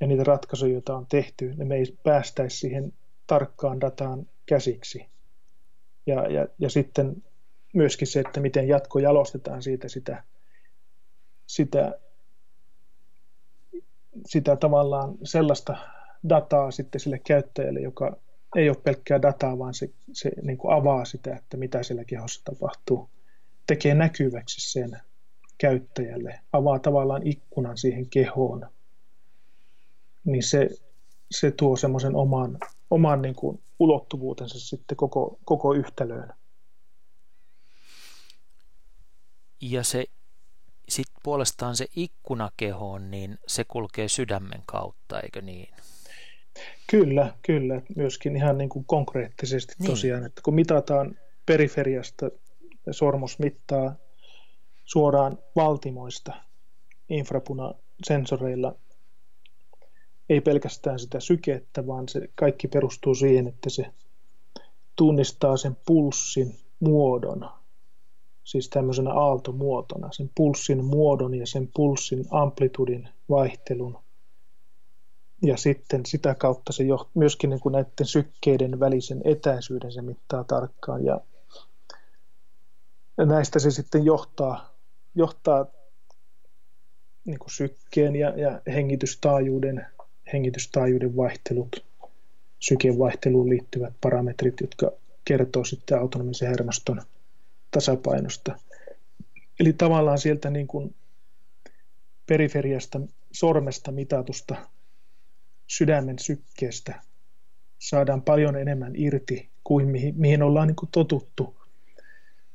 ja niitä ratkaisuja, joita on tehty, niin me ei päästäisi siihen tarkkaan dataan käsiksi. Ja, ja, ja sitten myöskin se, että miten jatko jalostetaan siitä sitä, sitä, sitä tavallaan sellaista dataa sitten sille käyttäjälle, joka ei ole pelkkää dataa, vaan se, se niin kuin avaa sitä, että mitä siellä kehossa tapahtuu. Tekee näkyväksi sen käyttäjälle, avaa tavallaan ikkunan siihen kehoon. Niin se, se tuo semmoisen oman, oman niin kuin ulottuvuutensa sitten koko, koko yhtälöön. Ja se sitten puolestaan se ikkuna kehoon, niin se kulkee sydämen kautta, eikö niin? Kyllä, kyllä. Myöskin ihan niin kuin konkreettisesti niin. tosiaan, että kun mitataan periferiasta, sormus mittaa suoraan valtimoista infrapunasensoreilla ei pelkästään sitä sykettä, vaan se kaikki perustuu siihen, että se tunnistaa sen pulssin muodon, siis tämmöisenä aaltomuotona, sen pulssin muodon ja sen pulssin amplitudin vaihtelun. Ja sitten sitä kautta se jo, myöskin niin kuin näiden sykkeiden välisen etäisyyden se mittaa tarkkaan. Ja näistä se sitten johtaa, johtaa niin kuin sykkeen ja, ja hengitystaajuuden hengitystaajuuden vaihtelut, sykevaihteluun liittyvät parametrit, jotka kertoo sitten autonomisen hermoston tasapainosta. Eli tavallaan sieltä niin kuin periferiasta sormesta mitatusta sydämen sykkeestä saadaan paljon enemmän irti kuin mihin, mihin ollaan niin kuin totuttu.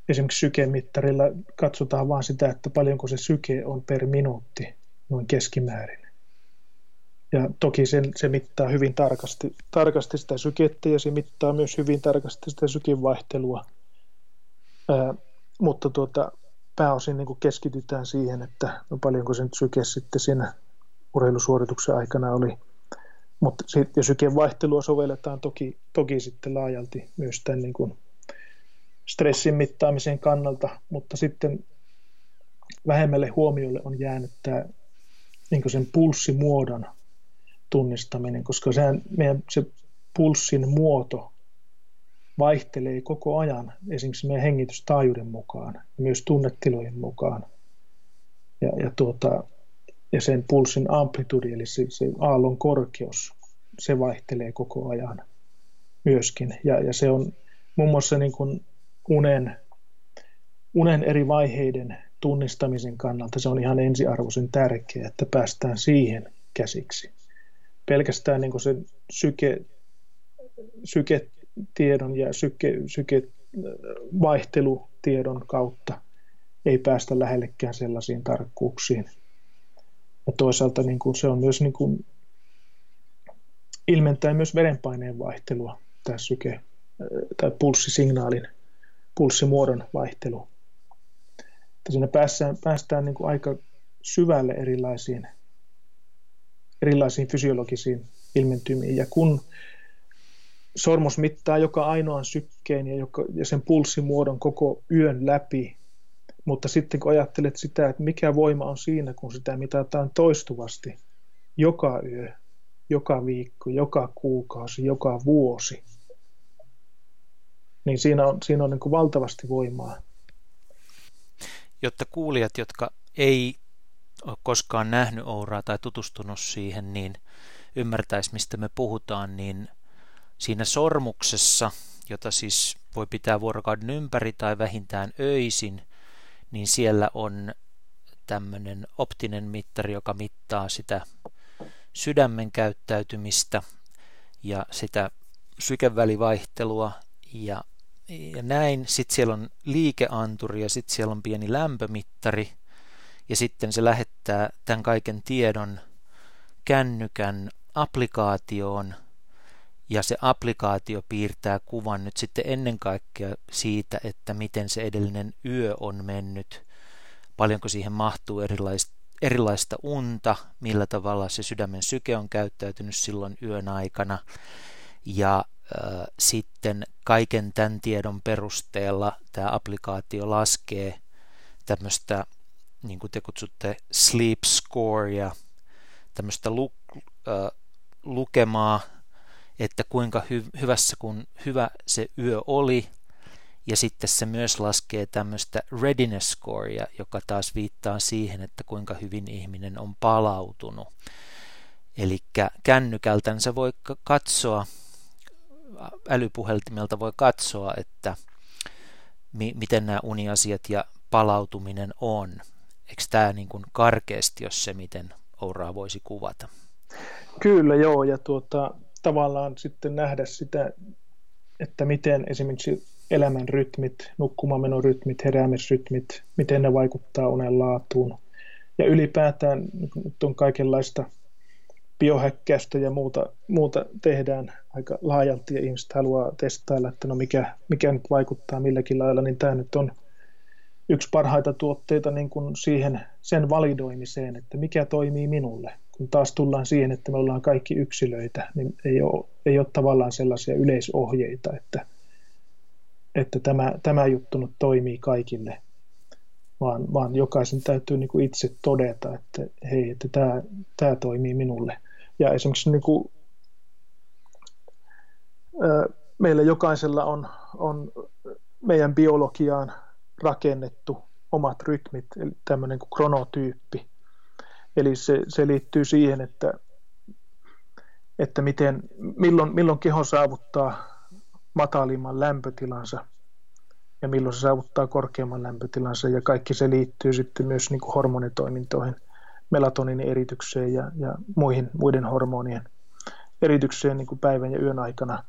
Esimerkiksi sykemittarilla katsotaan vain sitä, että paljonko se syke on per minuutti noin keskimäärin. Ja toki sen, se mittaa hyvin tarkasti, tarkasti sitä sykettä ja se mittaa myös hyvin tarkasti sitä sykinvaihtelua. Ää, mutta tuota, pääosin niin kuin keskitytään siihen, että no paljonko se nyt syke sitten siinä urheilusuorituksen aikana oli. Mutta ja syken vaihtelua sovelletaan toki, toki sitten laajalti myös tämän niin kuin stressin mittaamisen kannalta, mutta sitten vähemmälle huomiolle on jäänyt tämä niin sen pulssimuodon tunnistaminen, koska sehän, meidän, se pulssin muoto vaihtelee koko ajan, esimerkiksi meidän hengitystaajuuden mukaan, ja myös tunnetilojen mukaan. Ja, ja, tuota, ja sen pulssin amplitudi, eli se, se aallon korkeus, se vaihtelee koko ajan myöskin. Ja, ja se on muun muassa niin kuin unen, unen eri vaiheiden tunnistamisen kannalta se on ihan ensiarvoisen tärkeää, että päästään siihen käsiksi pelkästään niin sen syke, syketiedon ja syke, sykevaihtelutiedon kautta ei päästä lähellekään sellaisiin tarkkuuksiin. Ja toisaalta niin kuin se on myös niin kuin, ilmentää myös verenpaineen vaihtelua, tämä syke, tai pulssisignaalin, pulssimuodon vaihtelu. Että siinä päästään, päästään niin kuin aika syvälle erilaisiin erilaisiin fysiologisiin ilmentymiin. Ja kun sormus mittaa joka ainoan sykkeen ja, joka, ja sen pulssimuodon koko yön läpi, mutta sitten kun ajattelet sitä, että mikä voima on siinä, kun sitä mitataan toistuvasti, joka yö, joka viikko, joka kuukausi, joka vuosi, niin siinä on, siinä on niin kuin valtavasti voimaa. Jotta kuulijat, jotka ei ole koskaan nähnyt Ouraa tai tutustunut siihen, niin ymmärtäisi, mistä me puhutaan, niin siinä sormuksessa, jota siis voi pitää vuorokauden ympäri tai vähintään öisin, niin siellä on tämmöinen optinen mittari, joka mittaa sitä sydämen käyttäytymistä ja sitä sykevälivaihtelua ja, ja näin. Sitten siellä on liikeanturi ja sitten siellä on pieni lämpömittari. Ja sitten se lähettää tämän kaiken tiedon kännykän applikaatioon. Ja se applikaatio piirtää kuvan nyt sitten ennen kaikkea siitä, että miten se edellinen yö on mennyt, paljonko siihen mahtuu erilaista, erilaista unta, millä tavalla se sydämen syke on käyttäytynyt silloin yön aikana. Ja sitten kaiken tämän tiedon perusteella tämä applikaatio laskee tämmöistä, niin kuin te kutsutte, sleep score ja tämmöistä lu, äh, lukemaa, että kuinka hy- hyvässä kun hyvä se yö oli, ja sitten se myös laskee tämmöistä readiness scorea, joka taas viittaa siihen, että kuinka hyvin ihminen on palautunut. Eli kännykältä se voi katsoa, älypuheltimelta voi katsoa, että mi- miten nämä uniasiat ja palautuminen on. Eikö tämä niin kuin karkeasti, jos se miten Ouraa voisi kuvata? Kyllä joo, ja tuota, tavallaan sitten nähdä sitä, että miten esimerkiksi elämän rytmit, nukkumamenon-rytmit, heräämisrytmit, miten ne vaikuttaa unen laatuun. Ja ylipäätään nyt on kaikenlaista biohäkkäystä ja muuta, muuta tehdään aika laajalti ja ihmiset haluaa testailla, että no mikä, mikä nyt vaikuttaa milläkin lailla, niin tämä nyt on yksi parhaita tuotteita niin kuin siihen, sen validoimiseen, että mikä toimii minulle. Kun taas tullaan siihen, että me ollaan kaikki yksilöitä, niin ei ole, ei ole tavallaan sellaisia yleisohjeita, että, että tämä, tämä juttu nyt toimii kaikille, vaan, vaan jokaisen täytyy niin kuin itse todeta, että hei, että tämä, tämä toimii minulle. Ja esimerkiksi niin kuin, meillä jokaisella on, on meidän biologiaan rakennettu omat rytmit, eli tämmöinen kuin kronotyyppi. Eli se, se liittyy siihen, että, että miten, milloin, milloin keho saavuttaa matalimman lämpötilansa ja milloin se saavuttaa korkeamman lämpötilansa ja kaikki se liittyy sitten myös niin kuin hormonitoimintoihin, melatoninin eritykseen ja, ja muihin, muiden hormonien eritykseen niin kuin päivän ja yön aikana.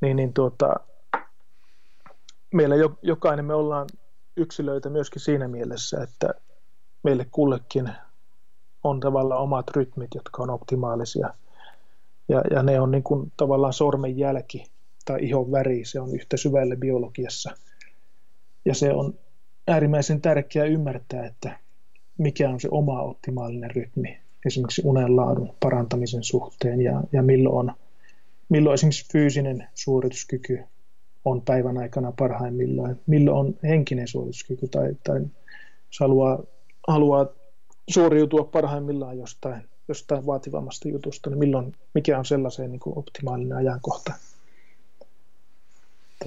Niin, niin tuota, meillä jo, jokainen me ollaan yksilöitä myöskin siinä mielessä, että meille kullekin on tavallaan omat rytmit, jotka on optimaalisia. Ja, ja ne on niin kuin tavallaan sormenjälki tai ihon väri, se on yhtä syvälle biologiassa. Ja se on äärimmäisen tärkeää ymmärtää, että mikä on se oma optimaalinen rytmi esimerkiksi unenlaadun parantamisen suhteen ja, ja milloin, on, milloin esimerkiksi fyysinen suorituskyky on päivän aikana parhaimmillaan, milloin on henkinen suorituskyky tai, tai jos haluaa, haluaa suoriutua parhaimmillaan jostain, jostain vaativammasta jutusta, niin milloin, mikä on sellaisen niin kuin optimaalinen ajankohta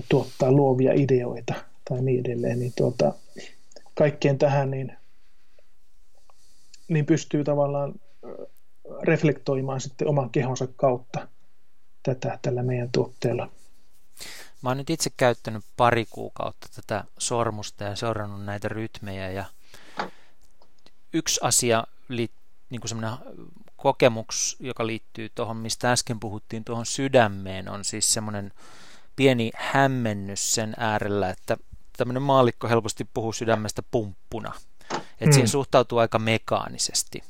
tuottaa luovia ideoita tai niin edelleen, niin tuota, kaikkeen tähän niin, niin pystyy tavallaan reflektoimaan sitten oman kehonsa kautta tätä tällä meidän tuotteella. Mä oon nyt itse käyttänyt pari kuukautta tätä sormusta ja seurannut näitä rytmejä ja yksi asia, niin kuin semmoinen kokemus, joka liittyy tuohon, mistä äsken puhuttiin, tuohon sydämeen, on siis semmoinen pieni hämmennys sen äärellä, että tämmöinen maalikko helposti puhuu sydämestä pumppuna. Että mm. siihen suhtautuu aika mekaanisesti.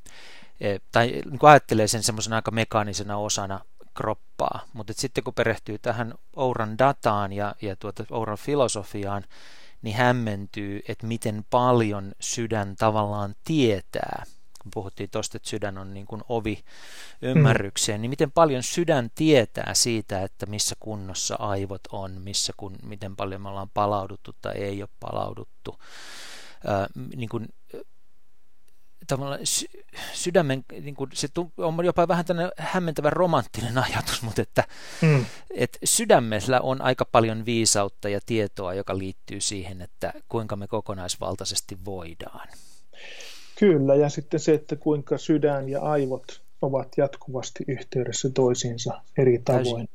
E, tai niin kuin ajattelee sen semmoisena aika mekaanisena osana kroppaa. Mutta sitten kun perehtyy tähän Ouran dataan ja, ja tuota Ouran filosofiaan, niin hämmentyy, että miten paljon sydän tavallaan tietää. Kun puhuttiin tuosta, että sydän on niin kuin ovi ymmärrykseen, mm. niin miten paljon sydän tietää siitä, että missä kunnossa aivot on, missä kun, miten paljon me ollaan palauduttu tai ei ole palauduttu. Äh, niin kuin, tavallaan sy- sydämen, niin kuin, se on jopa vähän tämmöinen hämmentävä romanttinen ajatus, mutta että, mm. että sydämellä on aika paljon viisautta ja tietoa, joka liittyy siihen, että kuinka me kokonaisvaltaisesti voidaan. Kyllä, ja sitten se, että kuinka sydän ja aivot ovat jatkuvasti yhteydessä toisiinsa eri tavoin. Täysin,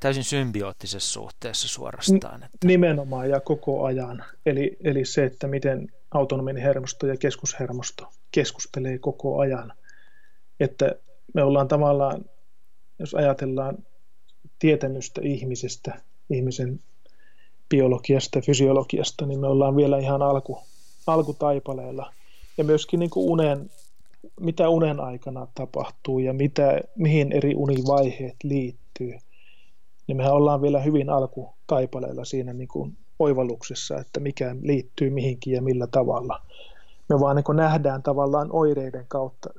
täysin symbioottisessa suhteessa suorastaan. Että... Nimenomaan ja koko ajan. Eli, eli se, että miten autonominen hermosto ja keskushermosto keskustelee koko ajan. Että me ollaan tavallaan, jos ajatellaan tietämystä ihmisestä, ihmisen biologiasta ja fysiologiasta, niin me ollaan vielä ihan alku, alkutaipaleella. Ja myöskin niin kuin unen, mitä unen aikana tapahtuu ja mitä, mihin eri univaiheet liittyy, niin mehän ollaan vielä hyvin alkutaipaleella siinä niin kuin oivalluksessa, että mikä liittyy mihinkin ja millä tavalla. Me vaan niin nähdään tavallaan oireiden kautta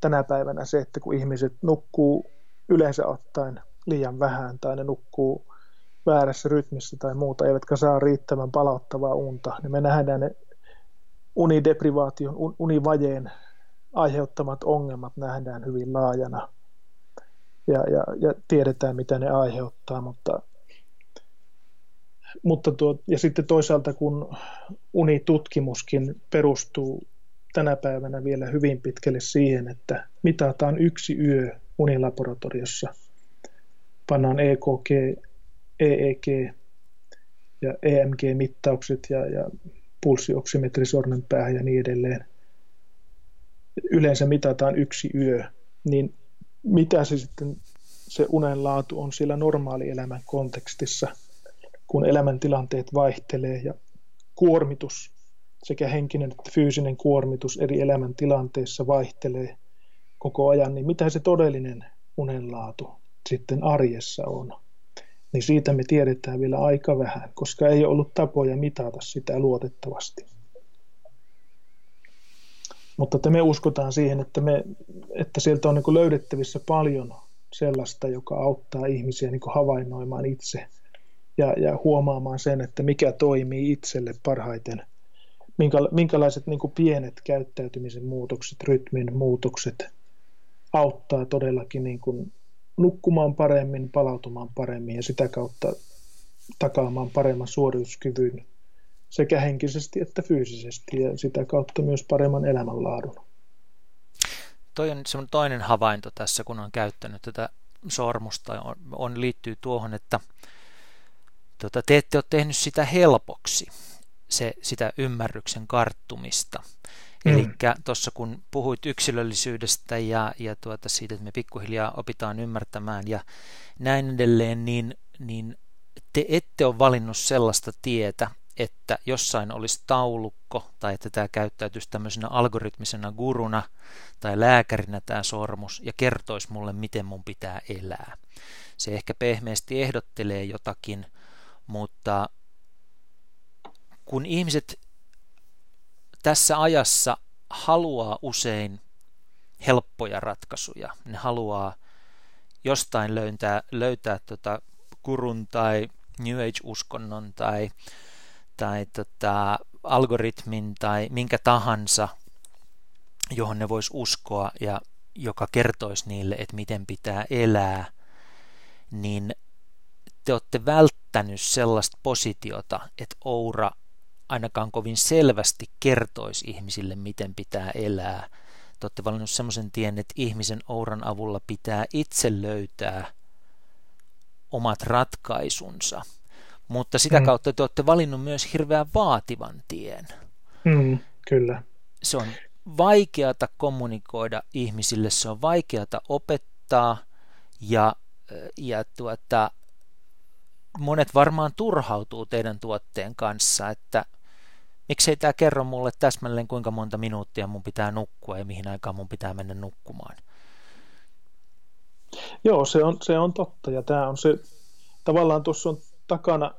tänä päivänä se, että kun ihmiset nukkuu yleensä ottaen liian vähän tai ne nukkuu väärässä rytmissä tai muuta, eivätkä saa riittävän palauttavaa unta, niin me nähdään ne unideprivaation, univajeen aiheuttamat ongelmat nähdään hyvin laajana ja, ja, ja tiedetään, mitä ne aiheuttaa, mutta mutta tuo, ja sitten toisaalta kun unitutkimuskin perustuu tänä päivänä vielä hyvin pitkälle siihen, että mitataan yksi yö unilaboratoriossa, pannaan EKG, EEG ja EMG-mittaukset ja, ja pulssioksimetri sormenpäähän ja niin edelleen. Yleensä mitataan yksi yö, niin mitä se sitten se unen laatu on siellä normaalielämän kontekstissa – kun elämäntilanteet vaihtelee ja kuormitus, sekä henkinen että fyysinen kuormitus eri elämäntilanteissa vaihtelee koko ajan, niin mitä se todellinen unenlaatu sitten arjessa on? Niin siitä me tiedetään vielä aika vähän, koska ei ollut tapoja mitata sitä luotettavasti. Mutta että me uskotaan siihen, että, me, että sieltä on niin löydettävissä paljon sellaista, joka auttaa ihmisiä niin havainnoimaan itse – ja, ja huomaamaan sen, että mikä toimii itselle parhaiten, minkä, minkälaiset niin kuin pienet käyttäytymisen muutokset, rytmin muutokset auttaa todellakin niin kuin nukkumaan paremmin, palautumaan paremmin ja sitä kautta takaamaan paremman suorituskyvyn sekä henkisesti että fyysisesti ja sitä kautta myös paremman elämänlaadun. Toi on semmoinen toinen havainto tässä, kun on käyttänyt tätä sormusta, on, on liittyy tuohon, että tota, te ette ole tehnyt sitä helpoksi, se, sitä ymmärryksen karttumista. Mm. Eli tuossa kun puhuit yksilöllisyydestä ja, ja tuota siitä, että me pikkuhiljaa opitaan ymmärtämään ja näin edelleen, niin, niin te ette ole valinnut sellaista tietä, että jossain olisi taulukko tai että tämä käyttäytyisi tämmöisenä algoritmisena guruna tai lääkärinä tämä sormus ja kertoisi mulle, miten mun pitää elää. Se ehkä pehmeästi ehdottelee jotakin, mutta kun ihmiset tässä ajassa haluaa usein helppoja ratkaisuja, ne haluaa jostain löytää, löytää tota kurun tai New Age-uskonnon tai, tai tota, algoritmin tai minkä tahansa, johon ne vois uskoa ja joka kertoisi niille, että miten pitää elää, niin te olette välttänyt sellaista positiota, että Oura ainakaan kovin selvästi kertoisi ihmisille, miten pitää elää. Te olette valinnut sellaisen tien, että ihmisen Ouran avulla pitää itse löytää omat ratkaisunsa. Mutta sitä mm. kautta te olette valinnut myös hirveän vaativan tien. Mm, kyllä. Se on vaikeata kommunikoida ihmisille, se on vaikeata opettaa ja, ja tuota, monet varmaan turhautuu teidän tuotteen kanssa, että miksei tämä kerro mulle täsmälleen kuinka monta minuuttia mun pitää nukkua ja mihin aikaan mun pitää mennä nukkumaan. Joo, se on, se on totta ja tämä on se, tavallaan tuossa on takana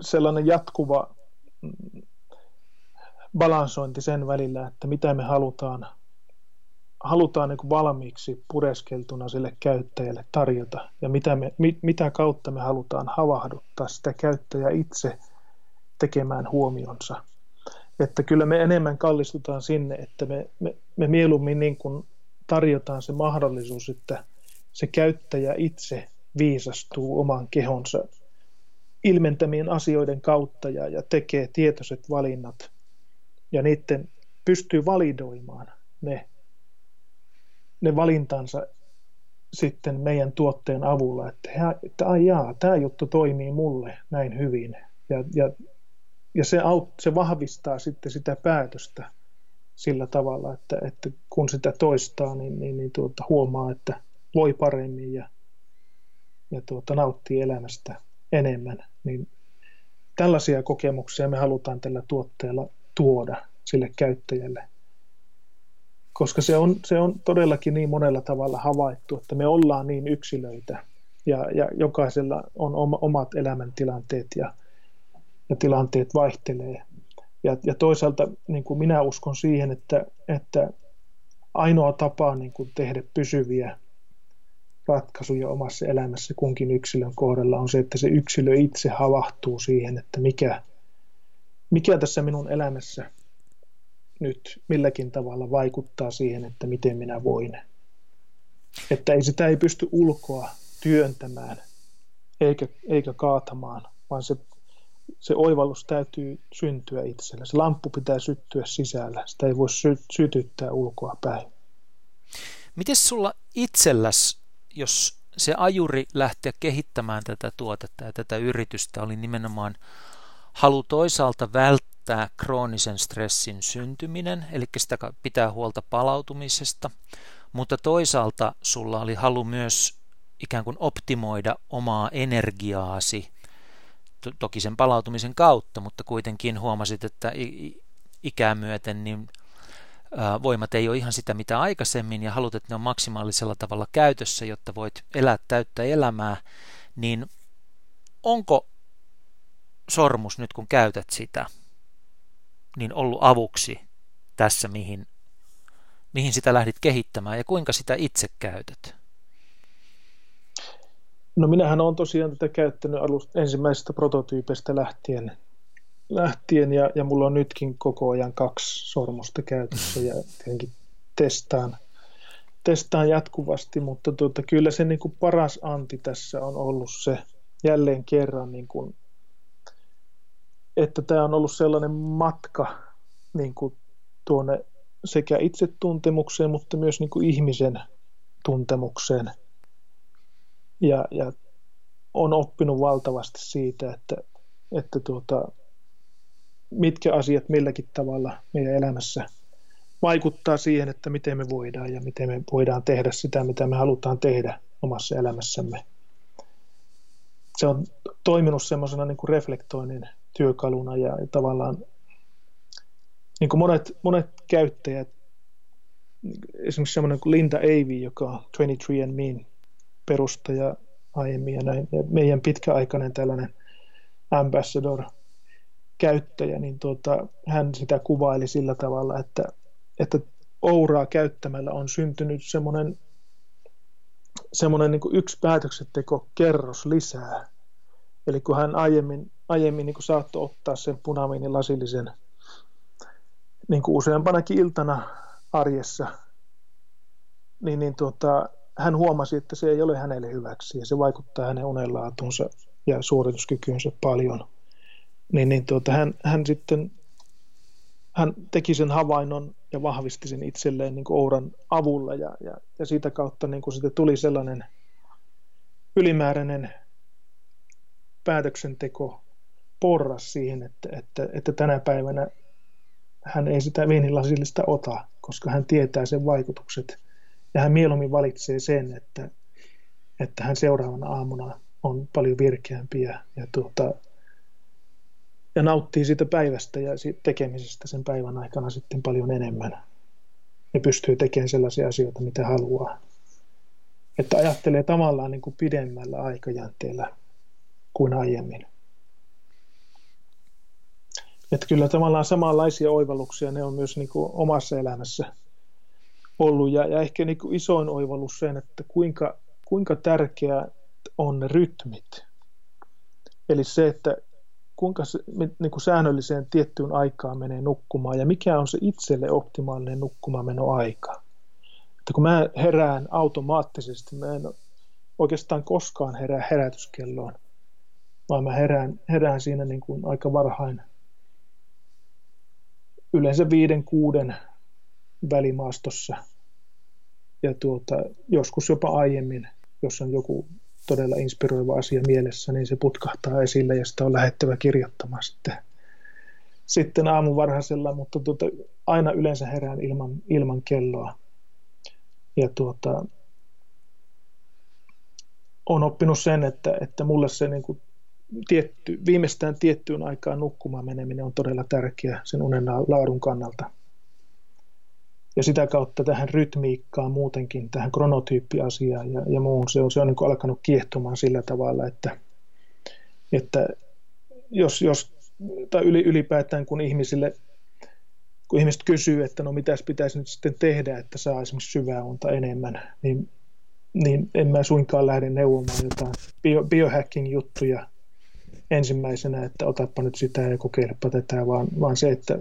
sellainen jatkuva mm, balansointi sen välillä, että mitä me halutaan halutaan niin valmiiksi pureskeltuna sille käyttäjälle tarjota ja mitä, me, mit, mitä kautta me halutaan havahduttaa sitä käyttäjää itse tekemään huomionsa. Että kyllä me enemmän kallistutaan sinne, että me, me, me mieluummin niin kuin tarjotaan se mahdollisuus, että se käyttäjä itse viisastuu oman kehonsa ilmentämien asioiden kautta ja, ja tekee tietoiset valinnat ja niiden pystyy validoimaan ne, ne valintansa sitten meidän tuotteen avulla, että, että ai jaa, tämä juttu toimii mulle näin hyvin ja, ja, ja se, aut, se vahvistaa sitten sitä päätöstä sillä tavalla, että, että kun sitä toistaa, niin, niin, niin tuota, huomaa, että voi paremmin ja, ja tuota, nauttii elämästä enemmän. Niin tällaisia kokemuksia me halutaan tällä tuotteella tuoda sille käyttäjälle. Koska se on, se on todellakin niin monella tavalla havaittu, että me ollaan niin yksilöitä ja, ja jokaisella on oma, omat elämäntilanteet ja, ja tilanteet vaihtelee. Ja, ja toisaalta niin kuin minä uskon siihen, että, että ainoa tapa niin kuin tehdä pysyviä ratkaisuja omassa elämässä kunkin yksilön kohdalla on se, että se yksilö itse havahtuu siihen, että mikä, mikä tässä minun elämässä nyt milläkin tavalla vaikuttaa siihen, että miten minä voin. Että ei sitä ei pysty ulkoa työntämään eikä, eikä kaatamaan, vaan se, se oivallus täytyy syntyä itsellä. Se lamppu pitää syttyä sisällä, sitä ei voi sy- sytyttää ulkoa päin. Miten sulla itselläs, jos se ajuri lähteä kehittämään tätä tuotetta ja tätä yritystä oli nimenomaan halu toisaalta välttää estää kroonisen stressin syntyminen, eli sitä pitää huolta palautumisesta, mutta toisaalta sulla oli halu myös ikään kuin optimoida omaa energiaasi, toki sen palautumisen kautta, mutta kuitenkin huomasit, että ikää myöten niin voimat ei ole ihan sitä mitä aikaisemmin ja haluat, että ne on maksimaalisella tavalla käytössä, jotta voit elää täyttä elämää, niin onko sormus nyt kun käytät sitä, niin ollut avuksi tässä, mihin, mihin sitä lähdit kehittämään ja kuinka sitä itse käytät? No minähän olen tosiaan tätä käyttänyt alusta ensimmäisestä prototyypistä lähtien, lähtien ja, ja mulla on nytkin koko ajan kaksi sormusta käytössä ja tietenkin testaan, testaan jatkuvasti, mutta tuota, kyllä se niin kuin paras anti tässä on ollut se jälleen kerran niin kuin että tämä on ollut sellainen matka niin kuin tuonne sekä itsetuntemukseen, mutta myös niin kuin ihmisen tuntemukseen. Ja, ja on oppinut valtavasti siitä, että, että tuota, mitkä asiat milläkin tavalla meidän elämässä vaikuttaa siihen, että miten me voidaan ja miten me voidaan tehdä sitä, mitä me halutaan tehdä omassa elämässämme. Se on toiminut semmoisena niin reflektoinnin työkaluna ja tavallaan niin kuin monet, monet käyttäjät, esimerkiksi semmoinen kuin Linda Avey, joka on 23andMein perustaja aiemmin ja, näin, ja meidän pitkäaikainen tällainen ambassador käyttäjä, niin tuota, hän sitä kuvaili sillä tavalla, että, että Ouraa käyttämällä on syntynyt semmoinen, semmoinen niin yksi päätöksenteko kerros lisää. Eli kun hän aiemmin aiemmin niin saattoi ottaa sen punamiinilasillisen niin kuin useampanakin iltana arjessa, niin, niin tuota, hän huomasi, että se ei ole hänelle hyväksi ja se vaikuttaa hänen unenlaatunsa ja suorituskykyynsä paljon. Niin, niin tuota, hän, hän sitten hän teki sen havainnon ja vahvisti sen itselleen niin Ouran avulla ja, ja, ja siitä kautta niin kuin sitten tuli sellainen ylimääräinen päätöksenteko porras siihen, että, että, että tänä päivänä hän ei sitä viinilasillista ota, koska hän tietää sen vaikutukset. Ja hän mieluummin valitsee sen, että, että hän seuraavana aamuna on paljon virkeämpi ja, ja, tuota, ja nauttii siitä päivästä ja tekemisestä sen päivän aikana sitten paljon enemmän. Ja pystyy tekemään sellaisia asioita, mitä haluaa. Että ajattelee tavallaan niin kuin pidemmällä aikajänteellä kuin aiemmin. Että kyllä tavallaan samanlaisia oivalluksia ne on myös niin kuin omassa elämässä ollut. Ja, ja ehkä niin kuin isoin oivallus sen, että kuinka, kuinka tärkeää on ne rytmit. Eli se, että kuinka se, niin kuin säännölliseen tiettyyn aikaan menee nukkumaan ja mikä on se itselle optimaalinen nukkumaanmenoaika. Että kun mä herään automaattisesti, mä en oikeastaan koskaan herää herätyskelloon, vaan mä herään, herään siinä niin kuin aika varhain, yleensä viiden, kuuden välimaastossa ja tuota, joskus jopa aiemmin, jos on joku todella inspiroiva asia mielessä, niin se putkahtaa esille ja sitä on lähettävä kirjoittamaan sitten, sitten aamun varhaisella, mutta tuota, aina yleensä herään ilman, ilman kelloa. Ja tuota, on oppinut sen, että, että mulle se niin kuin tietty, viimeistään tiettyyn aikaan nukkumaan meneminen on todella tärkeä sen unen laadun kannalta. Ja sitä kautta tähän rytmiikkaan muutenkin, tähän kronotyyppiasiaan ja, ja muuhun, se on, se on niin alkanut kiehtomaan sillä tavalla, että, että jos, jos tai ylipäätään kun ihmisille kun ihmiset kysyy, että no mitäs pitäisi nyt sitten tehdä, että saa esimerkiksi syvää unta enemmän, niin, niin en mä suinkaan lähde neuvomaan jotain bio, biohacking-juttuja ensimmäisenä, että otappa nyt sitä ja kokeilepa tätä, vaan, vaan se, että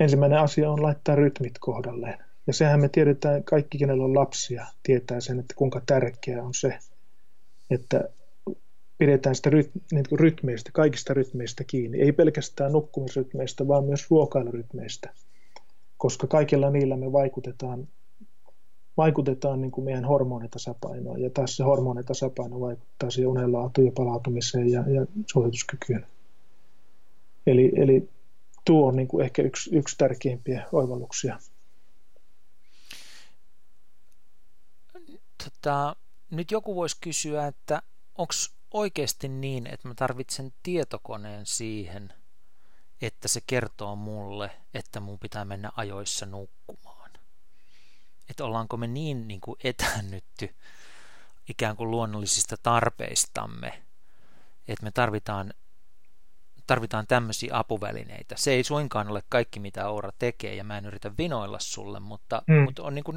ensimmäinen asia on laittaa rytmit kohdalleen. Ja sehän me tiedetään, kaikki kenellä on lapsia, tietää sen, että kuinka tärkeää on se, että pidetään sitä ryt, niin kuin rytmeistä, kaikista rytmeistä kiinni. Ei pelkästään nukkumisrytmeistä, vaan myös ruokailurytmeistä. Koska kaikilla niillä me vaikutetaan, vaikutetaan niin kuin meidän hormonitasapainoon. Ja taas se hormonitasapaino vaikuttaa siihen unenlaatuun ja palautumiseen ja, ja suorituskykyyn. Eli, eli tuo on niin kuin ehkä yksi, yksi tärkeimpiä oivalluksia. Tota, nyt joku voisi kysyä, että onko oikeasti niin, että mä tarvitsen tietokoneen siihen, että se kertoo mulle, että mun pitää mennä ajoissa nukkumaan. Että ollaanko me niin, niin kuin etännytty ikään kuin luonnollisista tarpeistamme, että me tarvitaan, tarvitaan tämmöisiä apuvälineitä. Se ei suinkaan ole kaikki, mitä Oura tekee, ja mä en yritä vinoilla sulle, mutta, mm. mutta on niin kuin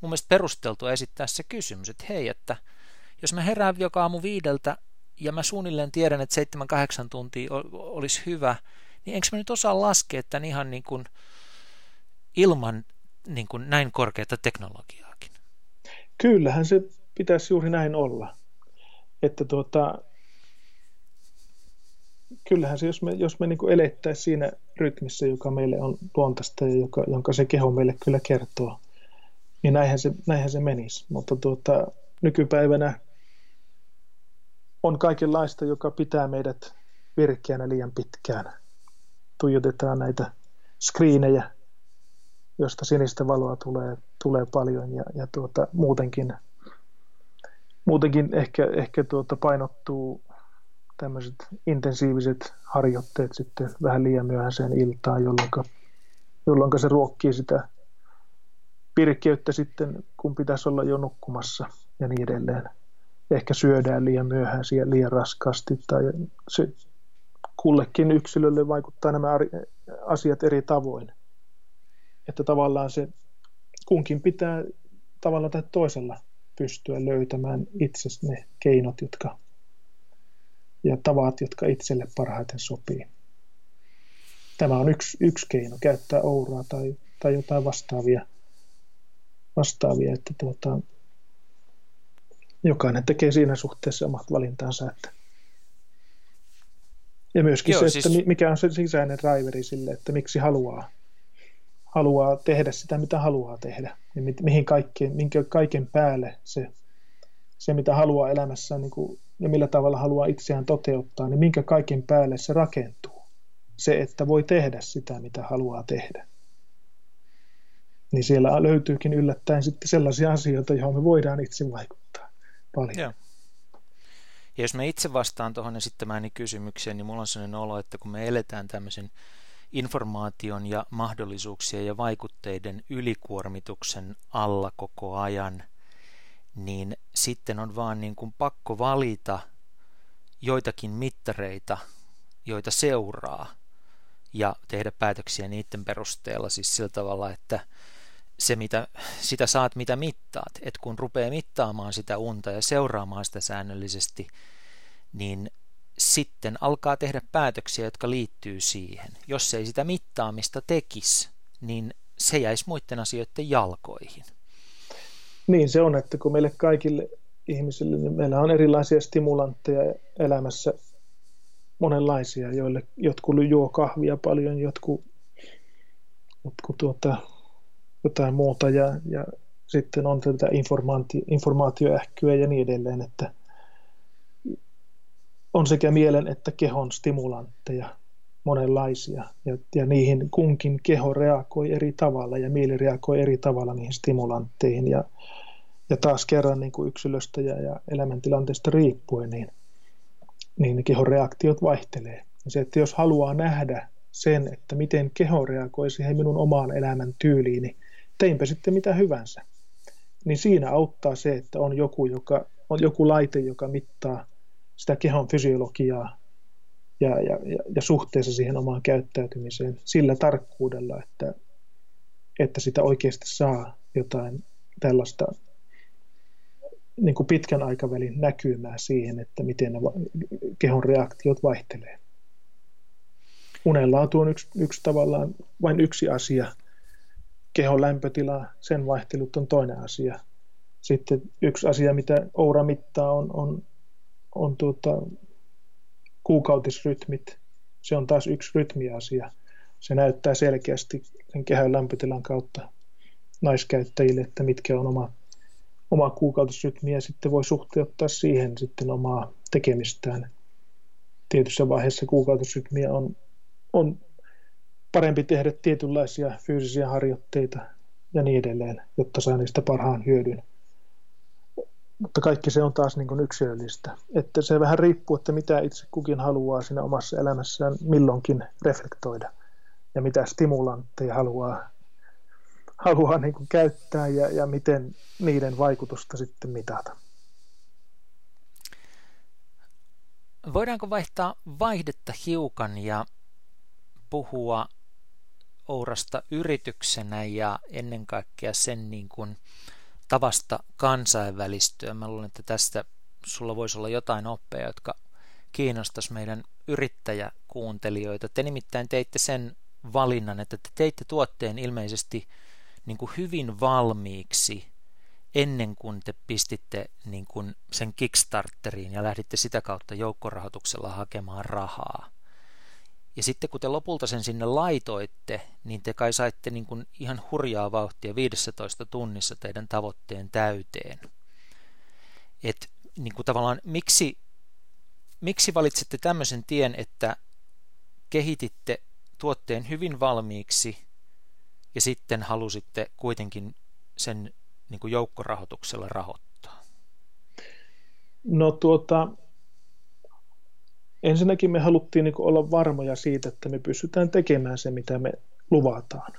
mun mielestä perusteltua esittää se kysymys, että hei, että – jos mä herään joka aamu viideltä ja mä suunnilleen tiedän, että 7-8 tuntia olisi hyvä, niin enkö mä nyt osaa laskea tämän ihan niin kuin ilman niin kuin näin korkeata teknologiaakin? Kyllähän se pitäisi juuri näin olla. Että tuota, kyllähän se, jos me, jos me niin elettäisiin siinä rytmissä, joka meille on luontaista ja joka, jonka se keho meille kyllä kertoo, niin näinhän se, näinhän se menisi. Mutta tuota, nykypäivänä on kaikenlaista, joka pitää meidät virkeänä liian pitkään. Tuijotetaan näitä screenejä, josta sinistä valoa tulee, tulee paljon ja, ja tuota, muutenkin, muutenkin ehkä, ehkä tuota painottuu tämmöiset intensiiviset harjoitteet sitten vähän liian myöhäiseen iltaan, jolloin, jolloin se ruokkii sitä pirkkeyttä sitten, kun pitäisi olla jo nukkumassa ja niin edelleen ehkä syödään liian myöhään ja liian raskaasti tai se kullekin yksilölle vaikuttaa nämä asiat eri tavoin. Että tavallaan se kunkin pitää tavalla tai toisella pystyä löytämään itse ne keinot jotka, ja tavat, jotka itselle parhaiten sopii. Tämä on yksi, yksi keino, käyttää ouraa tai, tai jotain vastaavia, vastaavia että tuota, jokainen tekee siinä suhteessa omat valintansa. Että ja myöskin Joo, se, siis... että mikä on se sisäinen driveri sille, että miksi haluaa, haluaa tehdä sitä, mitä haluaa tehdä. Ja mi- mihin kaikkeen, minkä kaiken päälle se, se mitä haluaa elämässään niin kuin, ja millä tavalla haluaa itseään toteuttaa, niin minkä kaiken päälle se rakentuu. Se, että voi tehdä sitä, mitä haluaa tehdä. Niin siellä löytyykin yllättäen sitten sellaisia asioita, joihin me voidaan itse vaikuttaa paljon. Joo. Ja jos mä itse vastaan tuohon esittämääni kysymykseen, niin mulla on sellainen olo, että kun me eletään tämmöisen informaation ja mahdollisuuksien ja vaikutteiden ylikuormituksen alla koko ajan, niin sitten on vaan niin kuin pakko valita joitakin mittareita, joita seuraa, ja tehdä päätöksiä niiden perusteella siis sillä tavalla, että se, mitä, sitä saat, mitä mittaat. Et kun rupeaa mittaamaan sitä unta ja seuraamaan sitä säännöllisesti, niin sitten alkaa tehdä päätöksiä, jotka liittyy siihen. Jos ei sitä mittaamista tekisi, niin se jäisi muiden asioiden jalkoihin. Niin se on, että kun meille kaikille ihmisille, niin meillä on erilaisia stimulantteja elämässä, monenlaisia, joille jotkut juo kahvia paljon, jotkut, jotkut tuota, jotain muuta ja, ja sitten on tätä informaatio, informaatioähkyä ja niin edelleen, että on sekä mielen että kehon stimulantteja monenlaisia ja, ja niihin kunkin keho reagoi eri tavalla ja mieli reagoi eri tavalla niihin stimulantteihin ja, ja taas kerran niin kuin yksilöstä ja, ja elämäntilanteesta riippuen, niin, niin ne kehon reaktiot vaihtelee. Ja se, että jos haluaa nähdä sen, että miten keho reagoi siihen minun omaan elämän tyyliin, niin teinpä sitten mitä hyvänsä. Niin siinä auttaa se, että on joku, joka, on joku laite, joka mittaa sitä kehon fysiologiaa ja, ja, ja, ja suhteessa siihen omaan käyttäytymiseen sillä tarkkuudella, että, että sitä oikeasti saa jotain tällaista niin kuin pitkän aikavälin näkymää siihen, että miten ne kehon reaktiot vaihtelee. Unenlaatu on yksi, yksi tavallaan vain yksi asia. Kehon lämpötila, sen vaihtelut on toinen asia. Sitten yksi asia, mitä Oura mittaa, on, on, on tuota, kuukautisrytmit. Se on taas yksi rytmiasia. Se näyttää selkeästi sen kehon lämpötilan kautta naiskäyttäjille, että mitkä on oma omaa kuukautisrytmiä ja sitten voi suhteuttaa siihen sitten omaa tekemistään. Tietyssä vaiheessa kuukautisrytmiä on, on parempi tehdä tietynlaisia fyysisiä harjoitteita ja niin edelleen, jotta saa niistä parhaan hyödyn. Mutta kaikki se on taas niin yksilöllistä. Että se vähän riippuu, että mitä itse kukin haluaa siinä omassa elämässään milloinkin reflektoida ja mitä stimulantteja haluaa haluaa niin kuin käyttää ja, ja miten niiden vaikutusta sitten mitata. Voidaanko vaihtaa vaihdetta hiukan ja puhua Ourasta yrityksenä ja ennen kaikkea sen niin kuin tavasta kansainvälistyä. Mä luulen, että tästä sulla voisi olla jotain oppeja, jotka kiinnostaisi meidän yrittäjäkuuntelijoita. Te nimittäin teitte sen valinnan, että te teitte tuotteen ilmeisesti – niin kuin hyvin valmiiksi ennen kuin te pistitte niin kuin sen Kickstarteriin ja lähditte sitä kautta joukkorahoituksella hakemaan rahaa. Ja sitten kun te lopulta sen sinne laitoitte, niin te kai saitte niin kuin ihan hurjaa vauhtia 15 tunnissa teidän tavoitteen täyteen. Et niin kuin tavallaan miksi, miksi valitsitte tämmöisen tien, että kehititte tuotteen hyvin valmiiksi ja sitten halusitte kuitenkin sen niin kuin joukkorahoituksella rahoittaa? No tuota, ensinnäkin me haluttiin niin olla varmoja siitä, että me pystytään tekemään se, mitä me luvataan.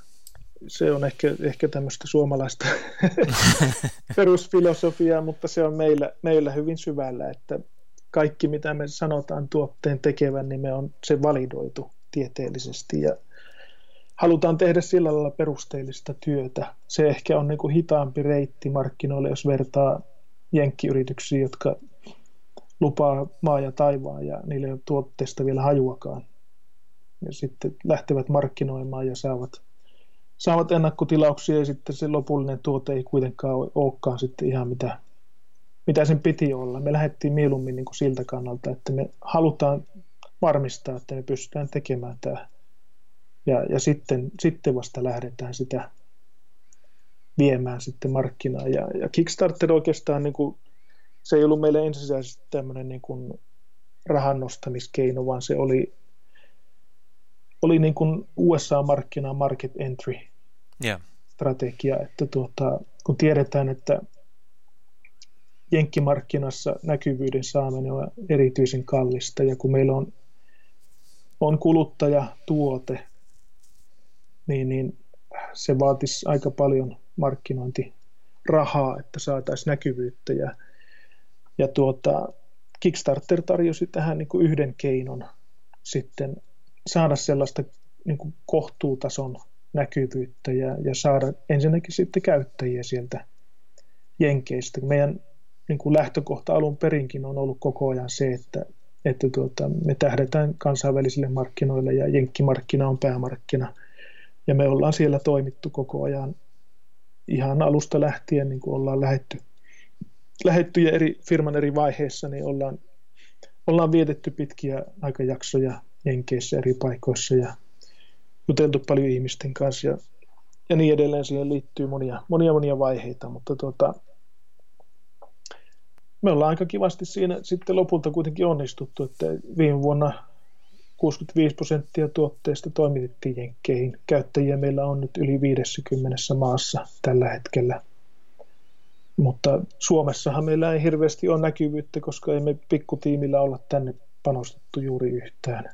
Se on ehkä, ehkä tämmöistä suomalaista perusfilosofiaa, mutta se on meillä, meillä hyvin syvällä, että kaikki mitä me sanotaan tuotteen tekevän, niin me on se validoitu tieteellisesti ja halutaan tehdä sillä lailla perusteellista työtä. Se ehkä on niin kuin hitaampi reitti markkinoille, jos vertaa jenkkiyrityksiin, jotka lupaa maa ja taivaan ja niille ei ole tuotteesta vielä hajuakaan. Ja sitten lähtevät markkinoimaan ja saavat, saavat ennakkotilauksia ja sitten se lopullinen tuote ei kuitenkaan olekaan sitten ihan mitä, mitä sen piti olla. Me lähdettiin mieluummin niin kuin siltä kannalta, että me halutaan varmistaa, että me pystytään tekemään tämä ja, ja sitten, sitten vasta lähdetään sitä viemään sitten markkinaan. Ja, ja Kickstarter oikeastaan, niin kuin, se ei ollut meille ensisijaisesti tämmöinen niin kuin rahan nostamiskeino, vaan se oli, oli niin kuin USA-markkina market entry yeah. strategia, että tuota, kun tiedetään, että jenkkimarkkinassa näkyvyyden saaminen on erityisen kallista ja kun meillä on, on kuluttajatuote, niin, niin se vaatisi aika paljon markkinointirahaa, että saataisiin näkyvyyttä. Ja, ja tuota, Kickstarter tarjosi tähän niin kuin yhden keinon sitten saada sellaista niin kuin kohtuutason näkyvyyttä ja, ja saada ensinnäkin sitten käyttäjiä sieltä Jenkeistä. Meidän niin kuin lähtökohta alun perinkin on ollut koko ajan se, että että tuota, me tähdetään kansainvälisille markkinoille ja jenkkimarkkina on päämarkkina. Ja me ollaan siellä toimittu koko ajan ihan alusta lähtien, niin kuin ollaan lähetty, lähetty ja eri firman eri vaiheissa, niin ollaan, ollaan vietetty pitkiä aikajaksoja Jenkeissä eri paikoissa ja juteltu paljon ihmisten kanssa ja, ja niin edelleen. Siihen liittyy monia, monia, monia vaiheita, mutta tuota, me ollaan aika kivasti siinä sitten lopulta kuitenkin onnistuttu, että viime vuonna 65 prosenttia tuotteista toimitettiin Jenkkeihin. Käyttäjiä meillä on nyt yli 50 maassa tällä hetkellä. Mutta Suomessahan meillä ei hirveästi ole näkyvyyttä, koska emme pikkutiimillä olla tänne panostettu juuri yhtään.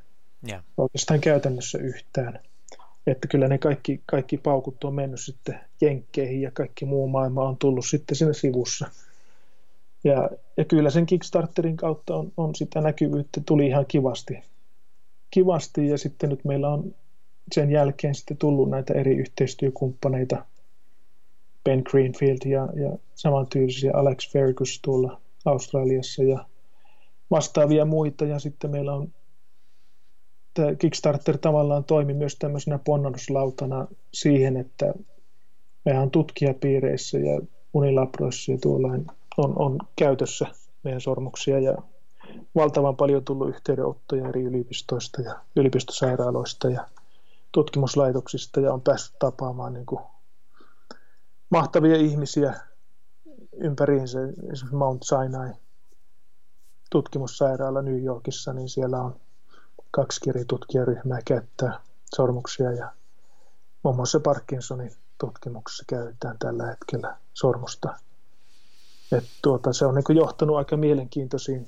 Yeah. Oikeastaan käytännössä yhtään. Että kyllä ne kaikki, kaikki paukut on mennyt sitten jenkkeihin ja kaikki muu maailma on tullut sitten siinä sivussa. Ja, ja kyllä sen Kickstarterin kautta on, on sitä näkyvyyttä, tuli ihan kivasti. Kivasti ja sitten nyt meillä on sen jälkeen sitten tullut näitä eri yhteistyökumppaneita, Ben Greenfield ja, ja samantyyppisiä Alex Fergus tuolla Australiassa ja vastaavia muita. Ja sitten meillä on tämä Kickstarter tavallaan toimi myös tämmöisenä ponnahduslautana siihen, että mehän on tutkijapiireissä ja unilabroissa ja tuolla on, on käytössä meidän sormuksia ja valtavan paljon tullut yhteydenottoja eri yliopistoista ja yliopistosairaaloista ja tutkimuslaitoksista ja on päässyt tapaamaan niin kuin mahtavia ihmisiä ympäriinsä. Esimerkiksi Mount Sinai tutkimussairaala New Yorkissa, niin siellä on kaksi tutkijaryhmää käyttää sormuksia ja muun muassa Parkinsonin tutkimuksessa käytetään tällä hetkellä sormusta. Et tuota, se on niin johtanut aika mielenkiintoisiin,